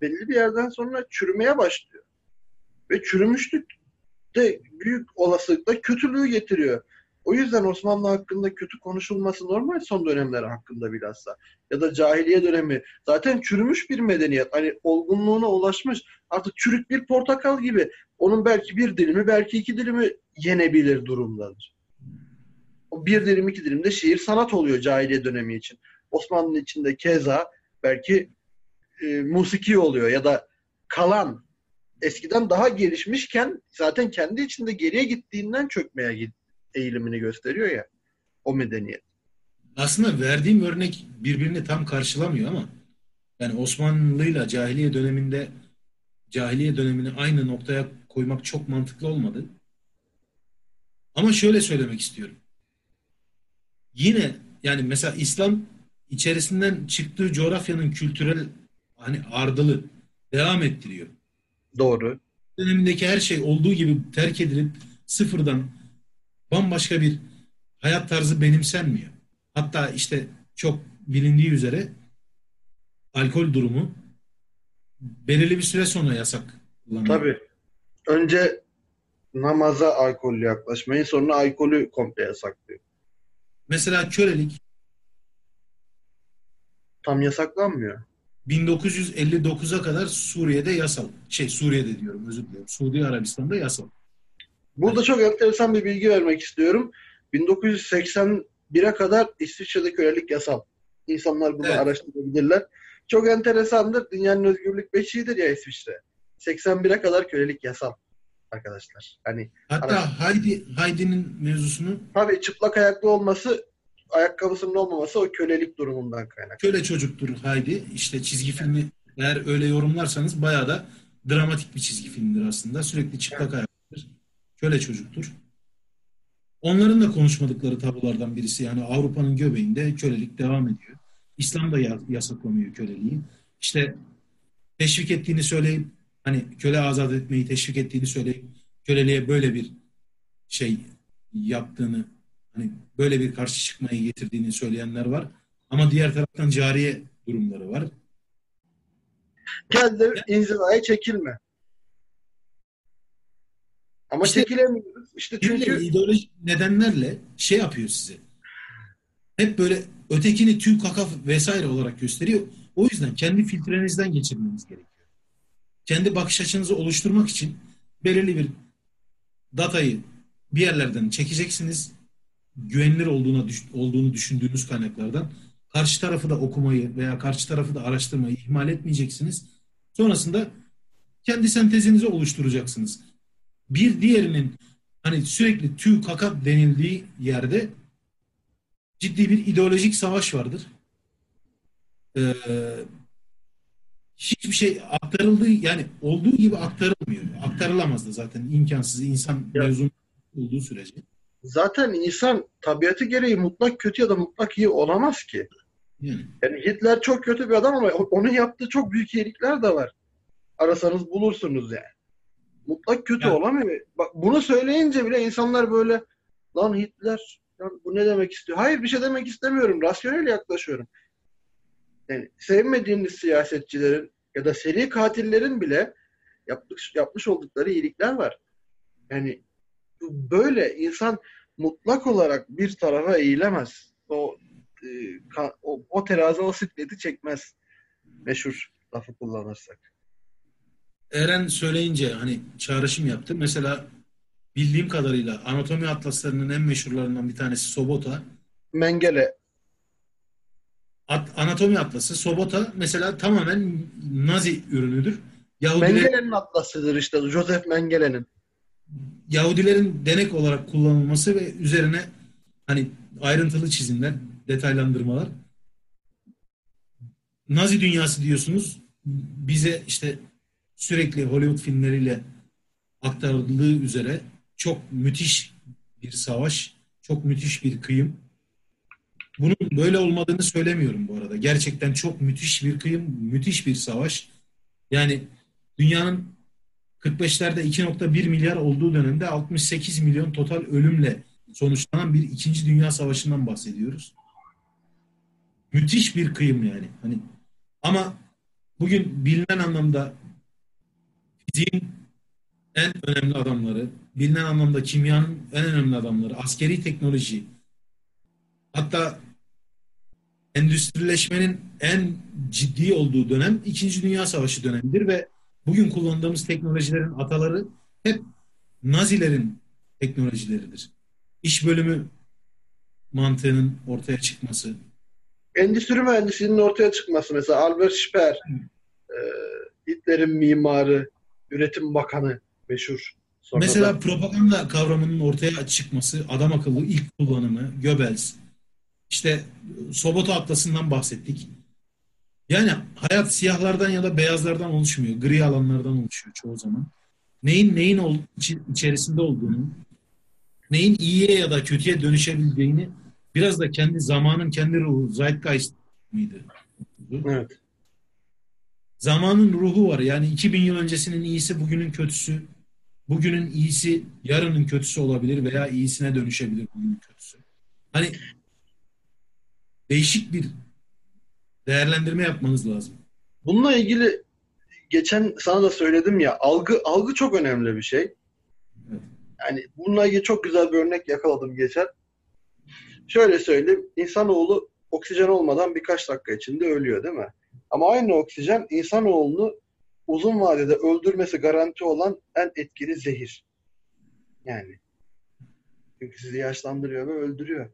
A: belli bir yerden sonra çürümeye başlıyor. Ve çürümüşlük de büyük olasılıkla kötülüğü getiriyor. O yüzden Osmanlı hakkında kötü konuşulması normal son dönemler hakkında bilhassa. Ya da cahiliye dönemi. Zaten çürümüş bir medeniyet. Hani olgunluğuna ulaşmış. Artık çürük bir portakal gibi. Onun belki bir dilimi, belki iki dilimi yenebilir durumdadır. O bir dilim, iki dilim de şiir sanat oluyor cahiliye dönemi için. Osmanlı içinde keza belki e, musiki oluyor ya da kalan eskiden daha gelişmişken zaten kendi içinde geriye gittiğinden çökmeye eğilimini gösteriyor ya o medeniyet.
B: Aslında verdiğim örnek birbirini tam karşılamıyor ama yani Osmanlı'yla cahiliye döneminde cahiliye dönemini aynı noktaya koymak çok mantıklı olmadı. Ama şöyle söylemek istiyorum. Yine yani mesela İslam içerisinden çıktığı coğrafyanın kültürel hani ardılı devam ettiriyor.
A: Doğru.
B: Dönemindeki her şey olduğu gibi terk edilip sıfırdan bambaşka bir hayat tarzı benimsenmiyor. Hatta işte çok bilindiği üzere alkol durumu belirli bir süre sonra yasak.
A: Tabii. Önce namaza alkollü yaklaşmayı sonra alkolü komple yasaklıyor.
B: Mesela kölelik
A: tam yasaklanmıyor.
B: 1959'a kadar Suriye'de yasal. Şey Suriye'de diyorum özür dilerim. Suudi Arabistan'da yasal.
A: Burada çok enteresan bir bilgi vermek istiyorum. 1981'e kadar İsviçre'de kölelik yasal. İnsanlar bunu evet. araştırabilirler. Çok enteresandır. Dünyanın özgürlük beşiğidir ya İsviçre. 81'e kadar kölelik yasal arkadaşlar. Hani
B: Hatta Haydi Haydi'nin mevzusunu
A: tabii çıplak ayaklı olması ayakkabısının olmaması o kölelik durumundan kaynaklı.
B: Köle çocuktur Haydi. İşte çizgi filmi eğer öyle yorumlarsanız bayağı da dramatik bir çizgi filmdir aslında. Sürekli çıplak evet. ayaklıdır. Köle çocuktur. Onların da konuşmadıkları tabulardan birisi yani Avrupa'nın göbeğinde kölelik devam ediyor. İslam da yasaklamıyor köleliği. İşte teşvik ettiğini söyleyip hani köle azat etmeyi teşvik ettiğini söyleyip köleliğe böyle bir şey yaptığını hani böyle bir karşı çıkmayı getirdiğini söyleyenler var. Ama diğer taraftan cariye durumları var.
A: De inzivaya çekilme. Ama işte, çekilemiyoruz. İşte çünkü
B: ideolojik nedenlerle şey yapıyor size. Hep böyle ötekini tüm kaka vesaire olarak gösteriyor. O yüzden kendi filtrenizden geçirmeniz gerekiyor. Kendi bakış açınızı oluşturmak için belirli bir datayı bir yerlerden çekeceksiniz güvenilir olduğuna olduğunu düşündüğünüz kaynaklardan karşı tarafı da okumayı veya karşı tarafı da araştırmayı ihmal etmeyeceksiniz. Sonrasında kendi sentezinizi oluşturacaksınız. Bir diğerinin hani sürekli tüy kaka denildiği yerde ciddi bir ideolojik savaş vardır. Ee, hiçbir şey aktarıldığı yani olduğu gibi aktarılmıyor. Aktarılamaz da zaten imkansız insan mezun olduğu sürece
A: zaten insan tabiatı gereği mutlak kötü ya da mutlak iyi olamaz ki. Hmm. Yani Hitler çok kötü bir adam ama onun yaptığı çok büyük iyilikler de var. Arasanız bulursunuz yani. Mutlak kötü yani. olamıyor. Bak bunu söyleyince bile insanlar böyle lan Hitler lan bu ne demek istiyor? Hayır bir şey demek istemiyorum. Rasyonel yaklaşıyorum. Yani sevmediğiniz siyasetçilerin ya da seri katillerin bile yapmış, yapmış oldukları iyilikler var. Yani böyle insan mutlak olarak bir tarafa eğilemez. O e, o, o terazi o sikleti çekmez. Meşhur lafı kullanırsak.
B: Eren söyleyince hani çağrışım yaptı. Mesela bildiğim kadarıyla anatomi atlaslarının en meşhurlarından bir tanesi Sobota.
A: Mengele.
B: At, anatomi atlası Sobota mesela tamamen Nazi ürünüdür.
A: Yahudiler... Mengele'nin atlasıdır işte. Joseph Mengele'nin.
B: Yahudilerin denek olarak kullanılması ve üzerine hani ayrıntılı çizimler, detaylandırmalar. Nazi dünyası diyorsunuz. Bize işte sürekli Hollywood filmleriyle aktarıldığı üzere çok müthiş bir savaş, çok müthiş bir kıyım. Bunun böyle olmadığını söylemiyorum bu arada. Gerçekten çok müthiş bir kıyım, müthiş bir savaş. Yani dünyanın 45'lerde 2.1 milyar olduğu dönemde 68 milyon total ölümle sonuçlanan bir ikinci dünya savaşından bahsediyoruz. Müthiş bir kıyım yani. Hani ama bugün bilinen anlamda fiziğin en önemli adamları, bilinen anlamda kimyanın en önemli adamları, askeri teknoloji, hatta endüstrileşmenin en ciddi olduğu dönem İkinci Dünya Savaşı dönemidir ve bugün kullandığımız teknolojilerin ataları hep Nazilerin teknolojileridir. İş bölümü mantığının ortaya çıkması.
A: Endüstri mühendisliğinin ortaya çıkması mesela Albert Speer, e, Hitler'in mimarı, üretim bakanı meşhur.
B: Sonradan. Mesela propaganda kavramının ortaya çıkması, adam akıllı ilk kullanımı, Goebbels, işte Sobota Atlası'ndan bahsettik. Yani hayat siyahlardan ya da beyazlardan oluşmuyor. Gri alanlardan oluşuyor çoğu zaman. Neyin neyin ol, içerisinde olduğunu, neyin iyiye ya da kötüye dönüşebileceğini biraz da kendi zamanın kendi ruhu, zeitgeist mıydı?
A: Evet.
B: Zamanın ruhu var. Yani 2000 yıl öncesinin iyisi bugünün kötüsü. Bugünün iyisi yarının kötüsü olabilir veya iyisine dönüşebilir bugünün kötüsü. Hani değişik bir değerlendirme yapmanız lazım.
A: Bununla ilgili geçen sana da söyledim ya algı algı çok önemli bir şey. Evet. Yani bununla ilgili çok güzel bir örnek yakaladım geçen. Şöyle söyleyeyim. insanoğlu oksijen olmadan birkaç dakika içinde ölüyor değil mi? Ama aynı oksijen insanoğlunu uzun vadede öldürmesi garanti olan en etkili zehir. Yani. Çünkü sizi yaşlandırıyor ve öldürüyor.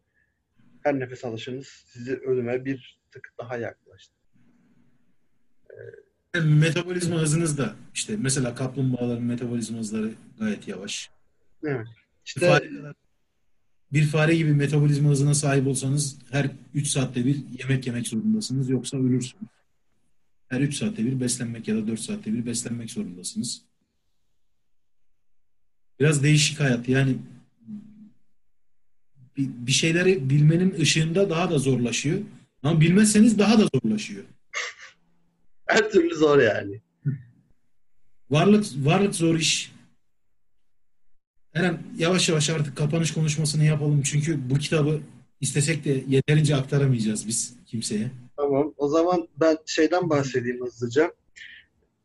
A: Her nefes alışınız sizi ölüme bir tık daha yaklaştı.
B: Ee, metabolizma hızınız da işte mesela kaplumbağaların metabolizma hızları gayet yavaş.
A: Evet.
B: İşte, bir, fare, bir fare gibi metabolizma hızına sahip olsanız her 3 saatte bir yemek yemek zorundasınız yoksa ölürsünüz. Her 3 saatte bir beslenmek ya da 4 saatte bir beslenmek zorundasınız. Biraz değişik hayat. Yani bir şeyleri bilmenin ışığında daha da zorlaşıyor. Ama bilmezseniz daha da zorlaşıyor.
A: Her türlü zor yani.
B: Varlık varlık zor iş. Eren yavaş yavaş artık kapanış konuşmasını yapalım. Çünkü bu kitabı istesek de yeterince aktaramayacağız biz kimseye.
A: Tamam. O zaman ben şeyden bahsedeyim hızlıca.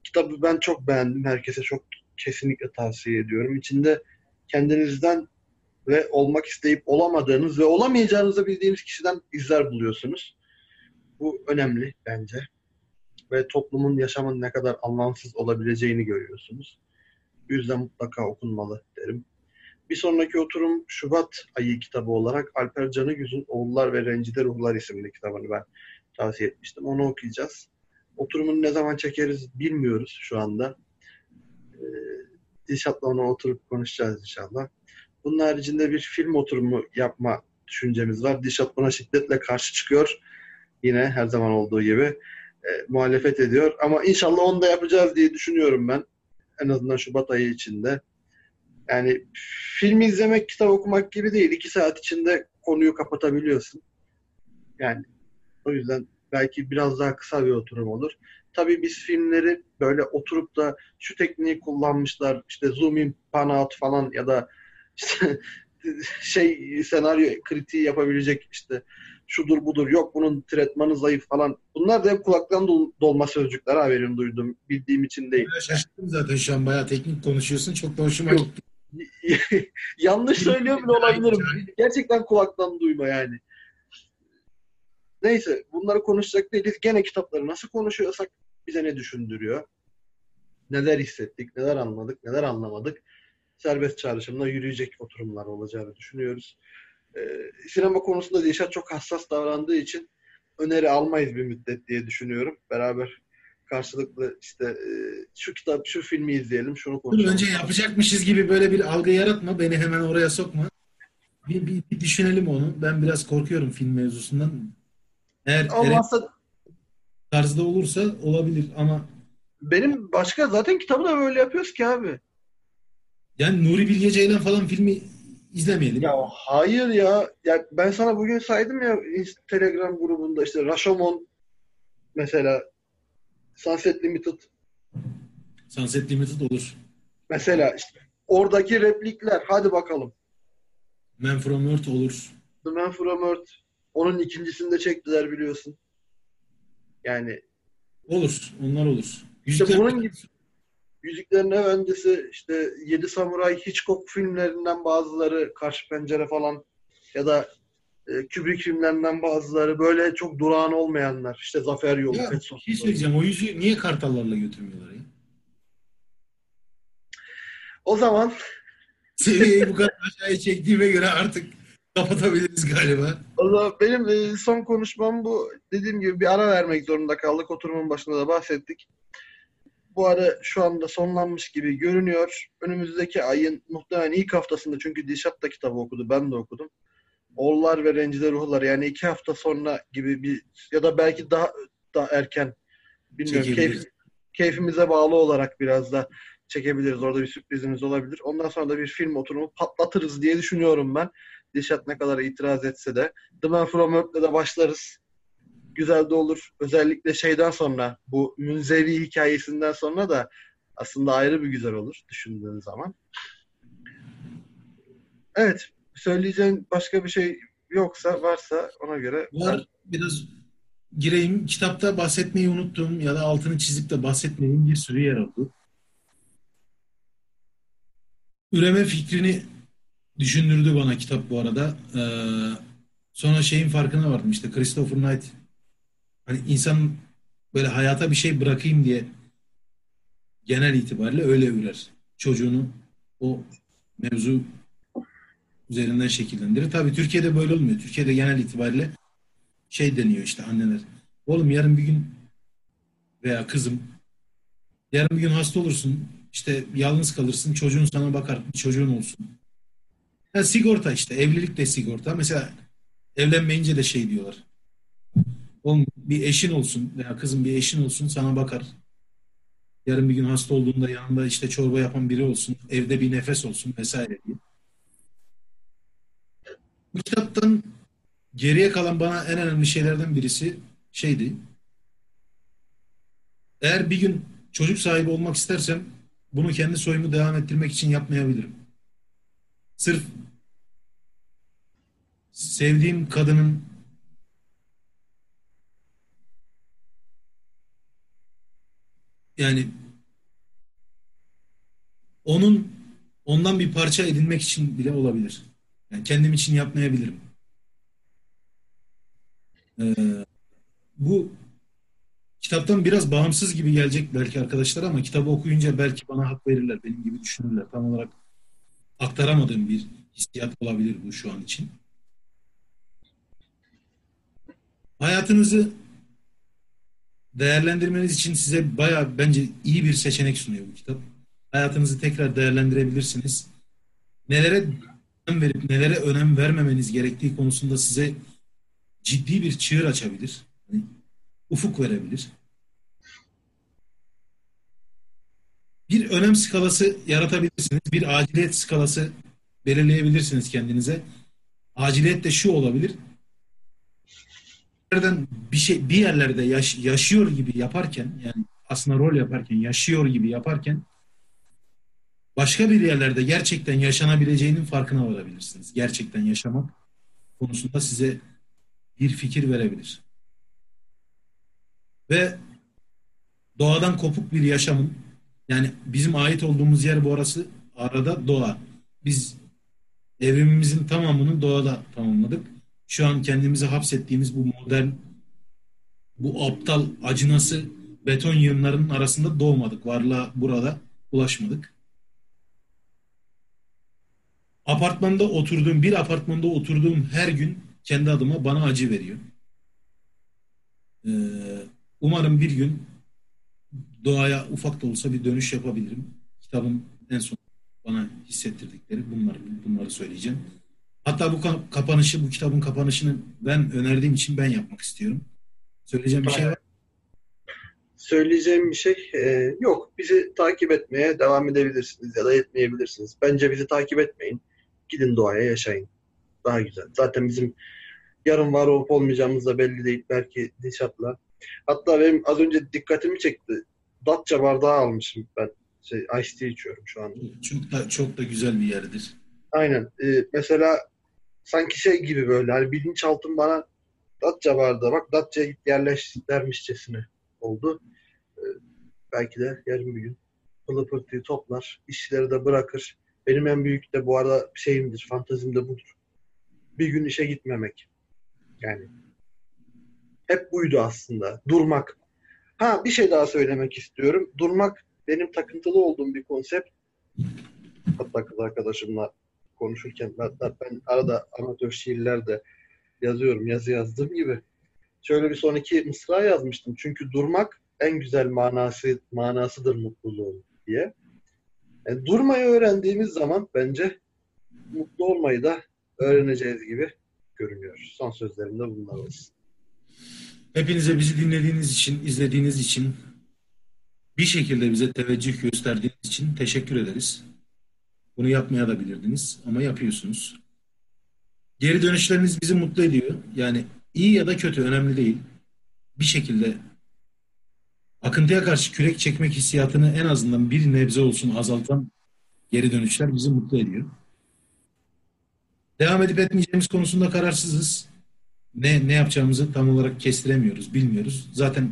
A: Kitabı ben çok beğendim. Herkese çok kesinlikle tavsiye ediyorum. İçinde kendinizden ve olmak isteyip olamadığınız ve olamayacağınızı bildiğiniz kişiden izler buluyorsunuz. Bu önemli bence. Ve toplumun yaşamın ne kadar anlamsız olabileceğini görüyorsunuz. Bu yüzden mutlaka okunmalı derim. Bir sonraki oturum Şubat ayı kitabı olarak Alper Canıgüz'ün Oğullar ve Rencide Ruhlar isimli kitabını ben tavsiye etmiştim. Onu okuyacağız. Oturumunu ne zaman çekeriz bilmiyoruz şu anda. Ee, Dilşat'la ona oturup konuşacağız inşallah. Bunun haricinde bir film oturumu yapma düşüncemiz var. Dilşat buna şiddetle karşı çıkıyor. Yine her zaman olduğu gibi e, muhalefet ediyor. Ama inşallah onu da yapacağız diye düşünüyorum ben. En azından Şubat ayı içinde. Yani film izlemek, kitap okumak gibi değil. İki saat içinde konuyu kapatabiliyorsun. Yani o yüzden belki biraz daha kısa bir oturum olur. Tabii biz filmleri böyle oturup da şu tekniği kullanmışlar, işte zoom in, pan out falan ya da işte şey senaryo kritiği yapabilecek işte şudur budur yok bunun tretmanı zayıf falan. Bunlar da hep kulaktan dolma sözcükler haberim duydum. Bildiğim için değil.
B: Ben şaşırdım zaten şu an bayağı teknik konuşuyorsun. Çok da hoşuma yok. gitti.
A: Yanlış söylüyor bile olabilirim. Gerçekten kulaktan duyma yani. Neyse bunları konuşacak değiliz. Gene kitapları nasıl konuşuyorsak bize ne düşündürüyor? Neler hissettik, neler anladık, neler anlamadık serbest çağrışımla yürüyecek oturumlar olacağını düşünüyoruz. Ee, sinema konusunda Dilşat çok hassas davrandığı için öneri almayız bir müddet diye düşünüyorum. Beraber karşılıklı işte e, şu kitap, şu filmi izleyelim, şunu konuşalım.
B: Önce yapacakmışız gibi böyle bir algı yaratma, beni hemen oraya sokma. Bir, bir, bir düşünelim onu. Ben biraz korkuyorum film mevzusundan. Eğer Olmazsa tarzda olursa olabilir ama
A: benim başka zaten kitabı da böyle yapıyoruz ki abi.
B: Yani Nuri Bilge Ceylan falan filmi izlemeyelim.
A: Ya hayır ya. Ya ben sana bugün saydım ya Telegram grubunda işte Rashomon mesela Sunset Limited
B: Sunset Limited olur.
A: mesela işte oradaki replikler hadi bakalım.
B: Man from Earth olur.
A: The Man from Earth onun ikincisini de çektiler biliyorsun. Yani
B: Olur. Onlar olur.
A: İşte
B: Yüzükler-
A: bunun gibi Yüzüklerin Efendisi işte Yedi Samuray Hitchcock filmlerinden bazıları Karşı Pencere falan ya da e, Kubrick filmlerinden bazıları böyle çok durağan olmayanlar. İşte Zafer Yolu,
B: Ya,
A: Pet
B: bir şey söyleyeceğim. O yüzüğü niye kartallarla götürmüyorlar ya?
A: O zaman
B: Seviyeyi bu kadar aşağıya çektiğime göre artık kapatabiliriz galiba.
A: o zaman benim e, son konuşmam bu. Dediğim gibi bir ara vermek zorunda kaldık. Oturumun başında da bahsettik. Bu ara şu anda sonlanmış gibi görünüyor. Önümüzdeki ayın muhtemelen ilk haftasında çünkü Dişat da kitabı okudu. Ben de okudum. Oğullar ve Rencide Ruhlar yani iki hafta sonra gibi bir ya da belki daha daha erken bilmiyorum. Keyf- keyfimize bağlı olarak biraz da çekebiliriz. Orada bir sürprizimiz olabilir. Ondan sonra da bir film oturumu patlatırız diye düşünüyorum ben. Dişat ne kadar itiraz etse de. The Man From Earth'le de başlarız. Güzel de olur. Özellikle şeyden sonra bu Münzevi hikayesinden sonra da aslında ayrı bir güzel olur düşündüğün zaman. Evet. Söyleyeceğin başka bir şey yoksa varsa ona göre
B: Var biraz gireyim. Kitapta bahsetmeyi unuttuğum ya da altını çizip de bahsetmediğim bir sürü yer oldu. Üreme fikrini düşündürdü bana kitap bu arada. Ee, sonra şeyin farkına vardım işte Christopher Knight hani insan böyle hayata bir şey bırakayım diye genel itibariyle öyle ürer. Çocuğunu o mevzu üzerinden şekillendirir. Tabii Türkiye'de böyle olmuyor. Türkiye'de genel itibariyle şey deniyor işte anneler. Oğlum yarın bir gün veya kızım yarın bir gün hasta olursun. işte yalnız kalırsın. Çocuğun sana bakar. Çocuğun olsun. Ya sigorta işte. Evlilik de sigorta. Mesela evlenmeyince de şey diyorlar. Oğlum bir eşin olsun veya kızım bir eşin olsun sana bakar. Yarın bir gün hasta olduğunda yanında işte çorba yapan biri olsun. Evde bir nefes olsun vesaire diye. Bu kitaptan geriye kalan bana en önemli şeylerden birisi şeydi. Eğer bir gün çocuk sahibi olmak istersem bunu kendi soyumu devam ettirmek için yapmayabilirim. Sırf sevdiğim kadının yani onun ondan bir parça edinmek için bile olabilir. Yani kendim için yapmayabilirim. Ee, bu kitaptan biraz bağımsız gibi gelecek belki arkadaşlar ama kitabı okuyunca belki bana hak verirler, benim gibi düşünürler. Tam olarak aktaramadığım bir hissiyat olabilir bu şu an için. Hayatınızı değerlendirmeniz için size bayağı bence iyi bir seçenek sunuyor bu kitap. Hayatınızı tekrar değerlendirebilirsiniz. Nelere önem verip nelere önem vermemeniz gerektiği konusunda size ciddi bir çığır açabilir. Yani ufuk verebilir. Bir önem skalası yaratabilirsiniz. Bir aciliyet skalası belirleyebilirsiniz kendinize. Aciliyet de şu olabilir. Nereden bir şey bir yerlerde yaş- yaşıyor gibi yaparken yani aslında rol yaparken yaşıyor gibi yaparken başka bir yerlerde gerçekten yaşanabileceğinin farkına varabilirsiniz. Gerçekten yaşamak konusunda size bir fikir verebilir. Ve doğadan kopuk bir yaşamın yani bizim ait olduğumuz yer bu arası arada doğa. Biz evrimimizin tamamını doğada tamamladık. Şu an kendimizi hapsettiğimiz bu modern bu aptal acınası beton yığınlarının arasında doğmadık. Varlığa burada ulaşmadık. Apartmanda oturduğum, bir apartmanda oturduğum her gün kendi adıma bana acı veriyor. Ee, umarım bir gün doğaya ufak da olsa bir dönüş yapabilirim. Kitabın en son bana hissettirdikleri bunlar, bunları söyleyeceğim. Hatta bu ka- kapanışı, bu kitabın kapanışını ben önerdiğim için ben yapmak istiyorum. Söyleyeceğim bir şey var.
A: söyleyeceğim bir şey e, yok. Bizi takip etmeye devam edebilirsiniz ya da etmeyebilirsiniz. Bence bizi takip etmeyin. Gidin doğaya yaşayın. Daha güzel. Zaten bizim yarın var olup olmayacağımız da belli değil. Belki Dilşat'la. Hatta benim az önce dikkatimi çekti. Datça bardağı almışım ben. Şey, Ice tea içiyorum şu anda.
B: Çok da çok da güzel bir yerdir.
A: Aynen. Ee, mesela sanki şey gibi böyle hani bilinçaltım bana Datça bardağı bak Datça'ya git yerleş dermişçesine oldu. Ee, belki de yarın bir gün pılı pırtıyı toplar, işçileri de bırakır. Benim en büyük de bu arada şeyimdir, fantazim de budur. Bir gün işe gitmemek. Yani hep buydu aslında. Durmak. Ha bir şey daha söylemek istiyorum. Durmak benim takıntılı olduğum bir konsept. Hatta kız arkadaşımla konuşurken hatta ben arada amatör şiirler de yazıyorum. Yazı yazdığım gibi. Şöyle bir son iki mısra yazmıştım. Çünkü durmak en güzel manası manasıdır mutluluğun diye. Yani durmayı öğrendiğimiz zaman bence mutlu olmayı da öğreneceğiz gibi görünüyor. Son sözlerim de bunlar olsun.
B: Hepinize bizi dinlediğiniz için, izlediğiniz için, bir şekilde bize teveccüh gösterdiğiniz için teşekkür ederiz. Bunu yapmaya da bilirdiniz ama yapıyorsunuz. Geri dönüşleriniz bizi mutlu ediyor. Yani iyi ya da kötü önemli değil. Bir şekilde akıntıya karşı kürek çekmek hissiyatını en azından bir nebze olsun azaltan geri dönüşler bizi mutlu ediyor. Devam edip etmeyeceğimiz konusunda kararsızız. Ne ne yapacağımızı tam olarak kestiremiyoruz, bilmiyoruz. Zaten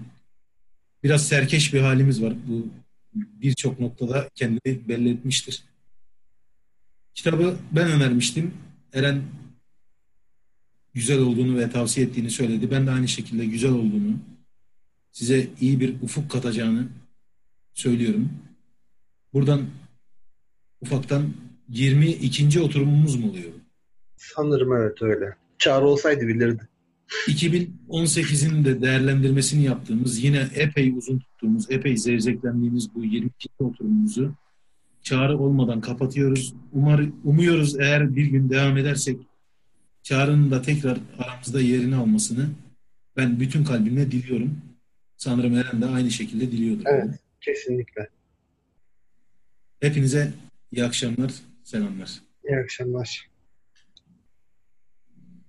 B: biraz serkeş bir halimiz var. Bu birçok noktada kendini belli etmiştir. Kitabı ben önermiştim. Eren güzel olduğunu ve tavsiye ettiğini söyledi. Ben de aynı şekilde güzel olduğunu, size iyi bir ufuk katacağını söylüyorum. Buradan ufaktan 22. oturumumuz mu oluyor?
A: Sanırım evet öyle. Çağrı olsaydı bilirdi.
B: 2018'in de değerlendirmesini yaptığımız, yine epey uzun tuttuğumuz, epey zevzeklendiğimiz bu 22. oturumumuzu çağrı olmadan kapatıyoruz. Umar, umuyoruz eğer bir gün devam edersek çağrının da tekrar aramızda yerini almasını ben bütün kalbimle diliyorum. Sanırım Eren de aynı şekilde diliyordur.
A: Evet. Kesinlikle.
B: Hepinize iyi akşamlar, selamlar.
A: İyi akşamlar.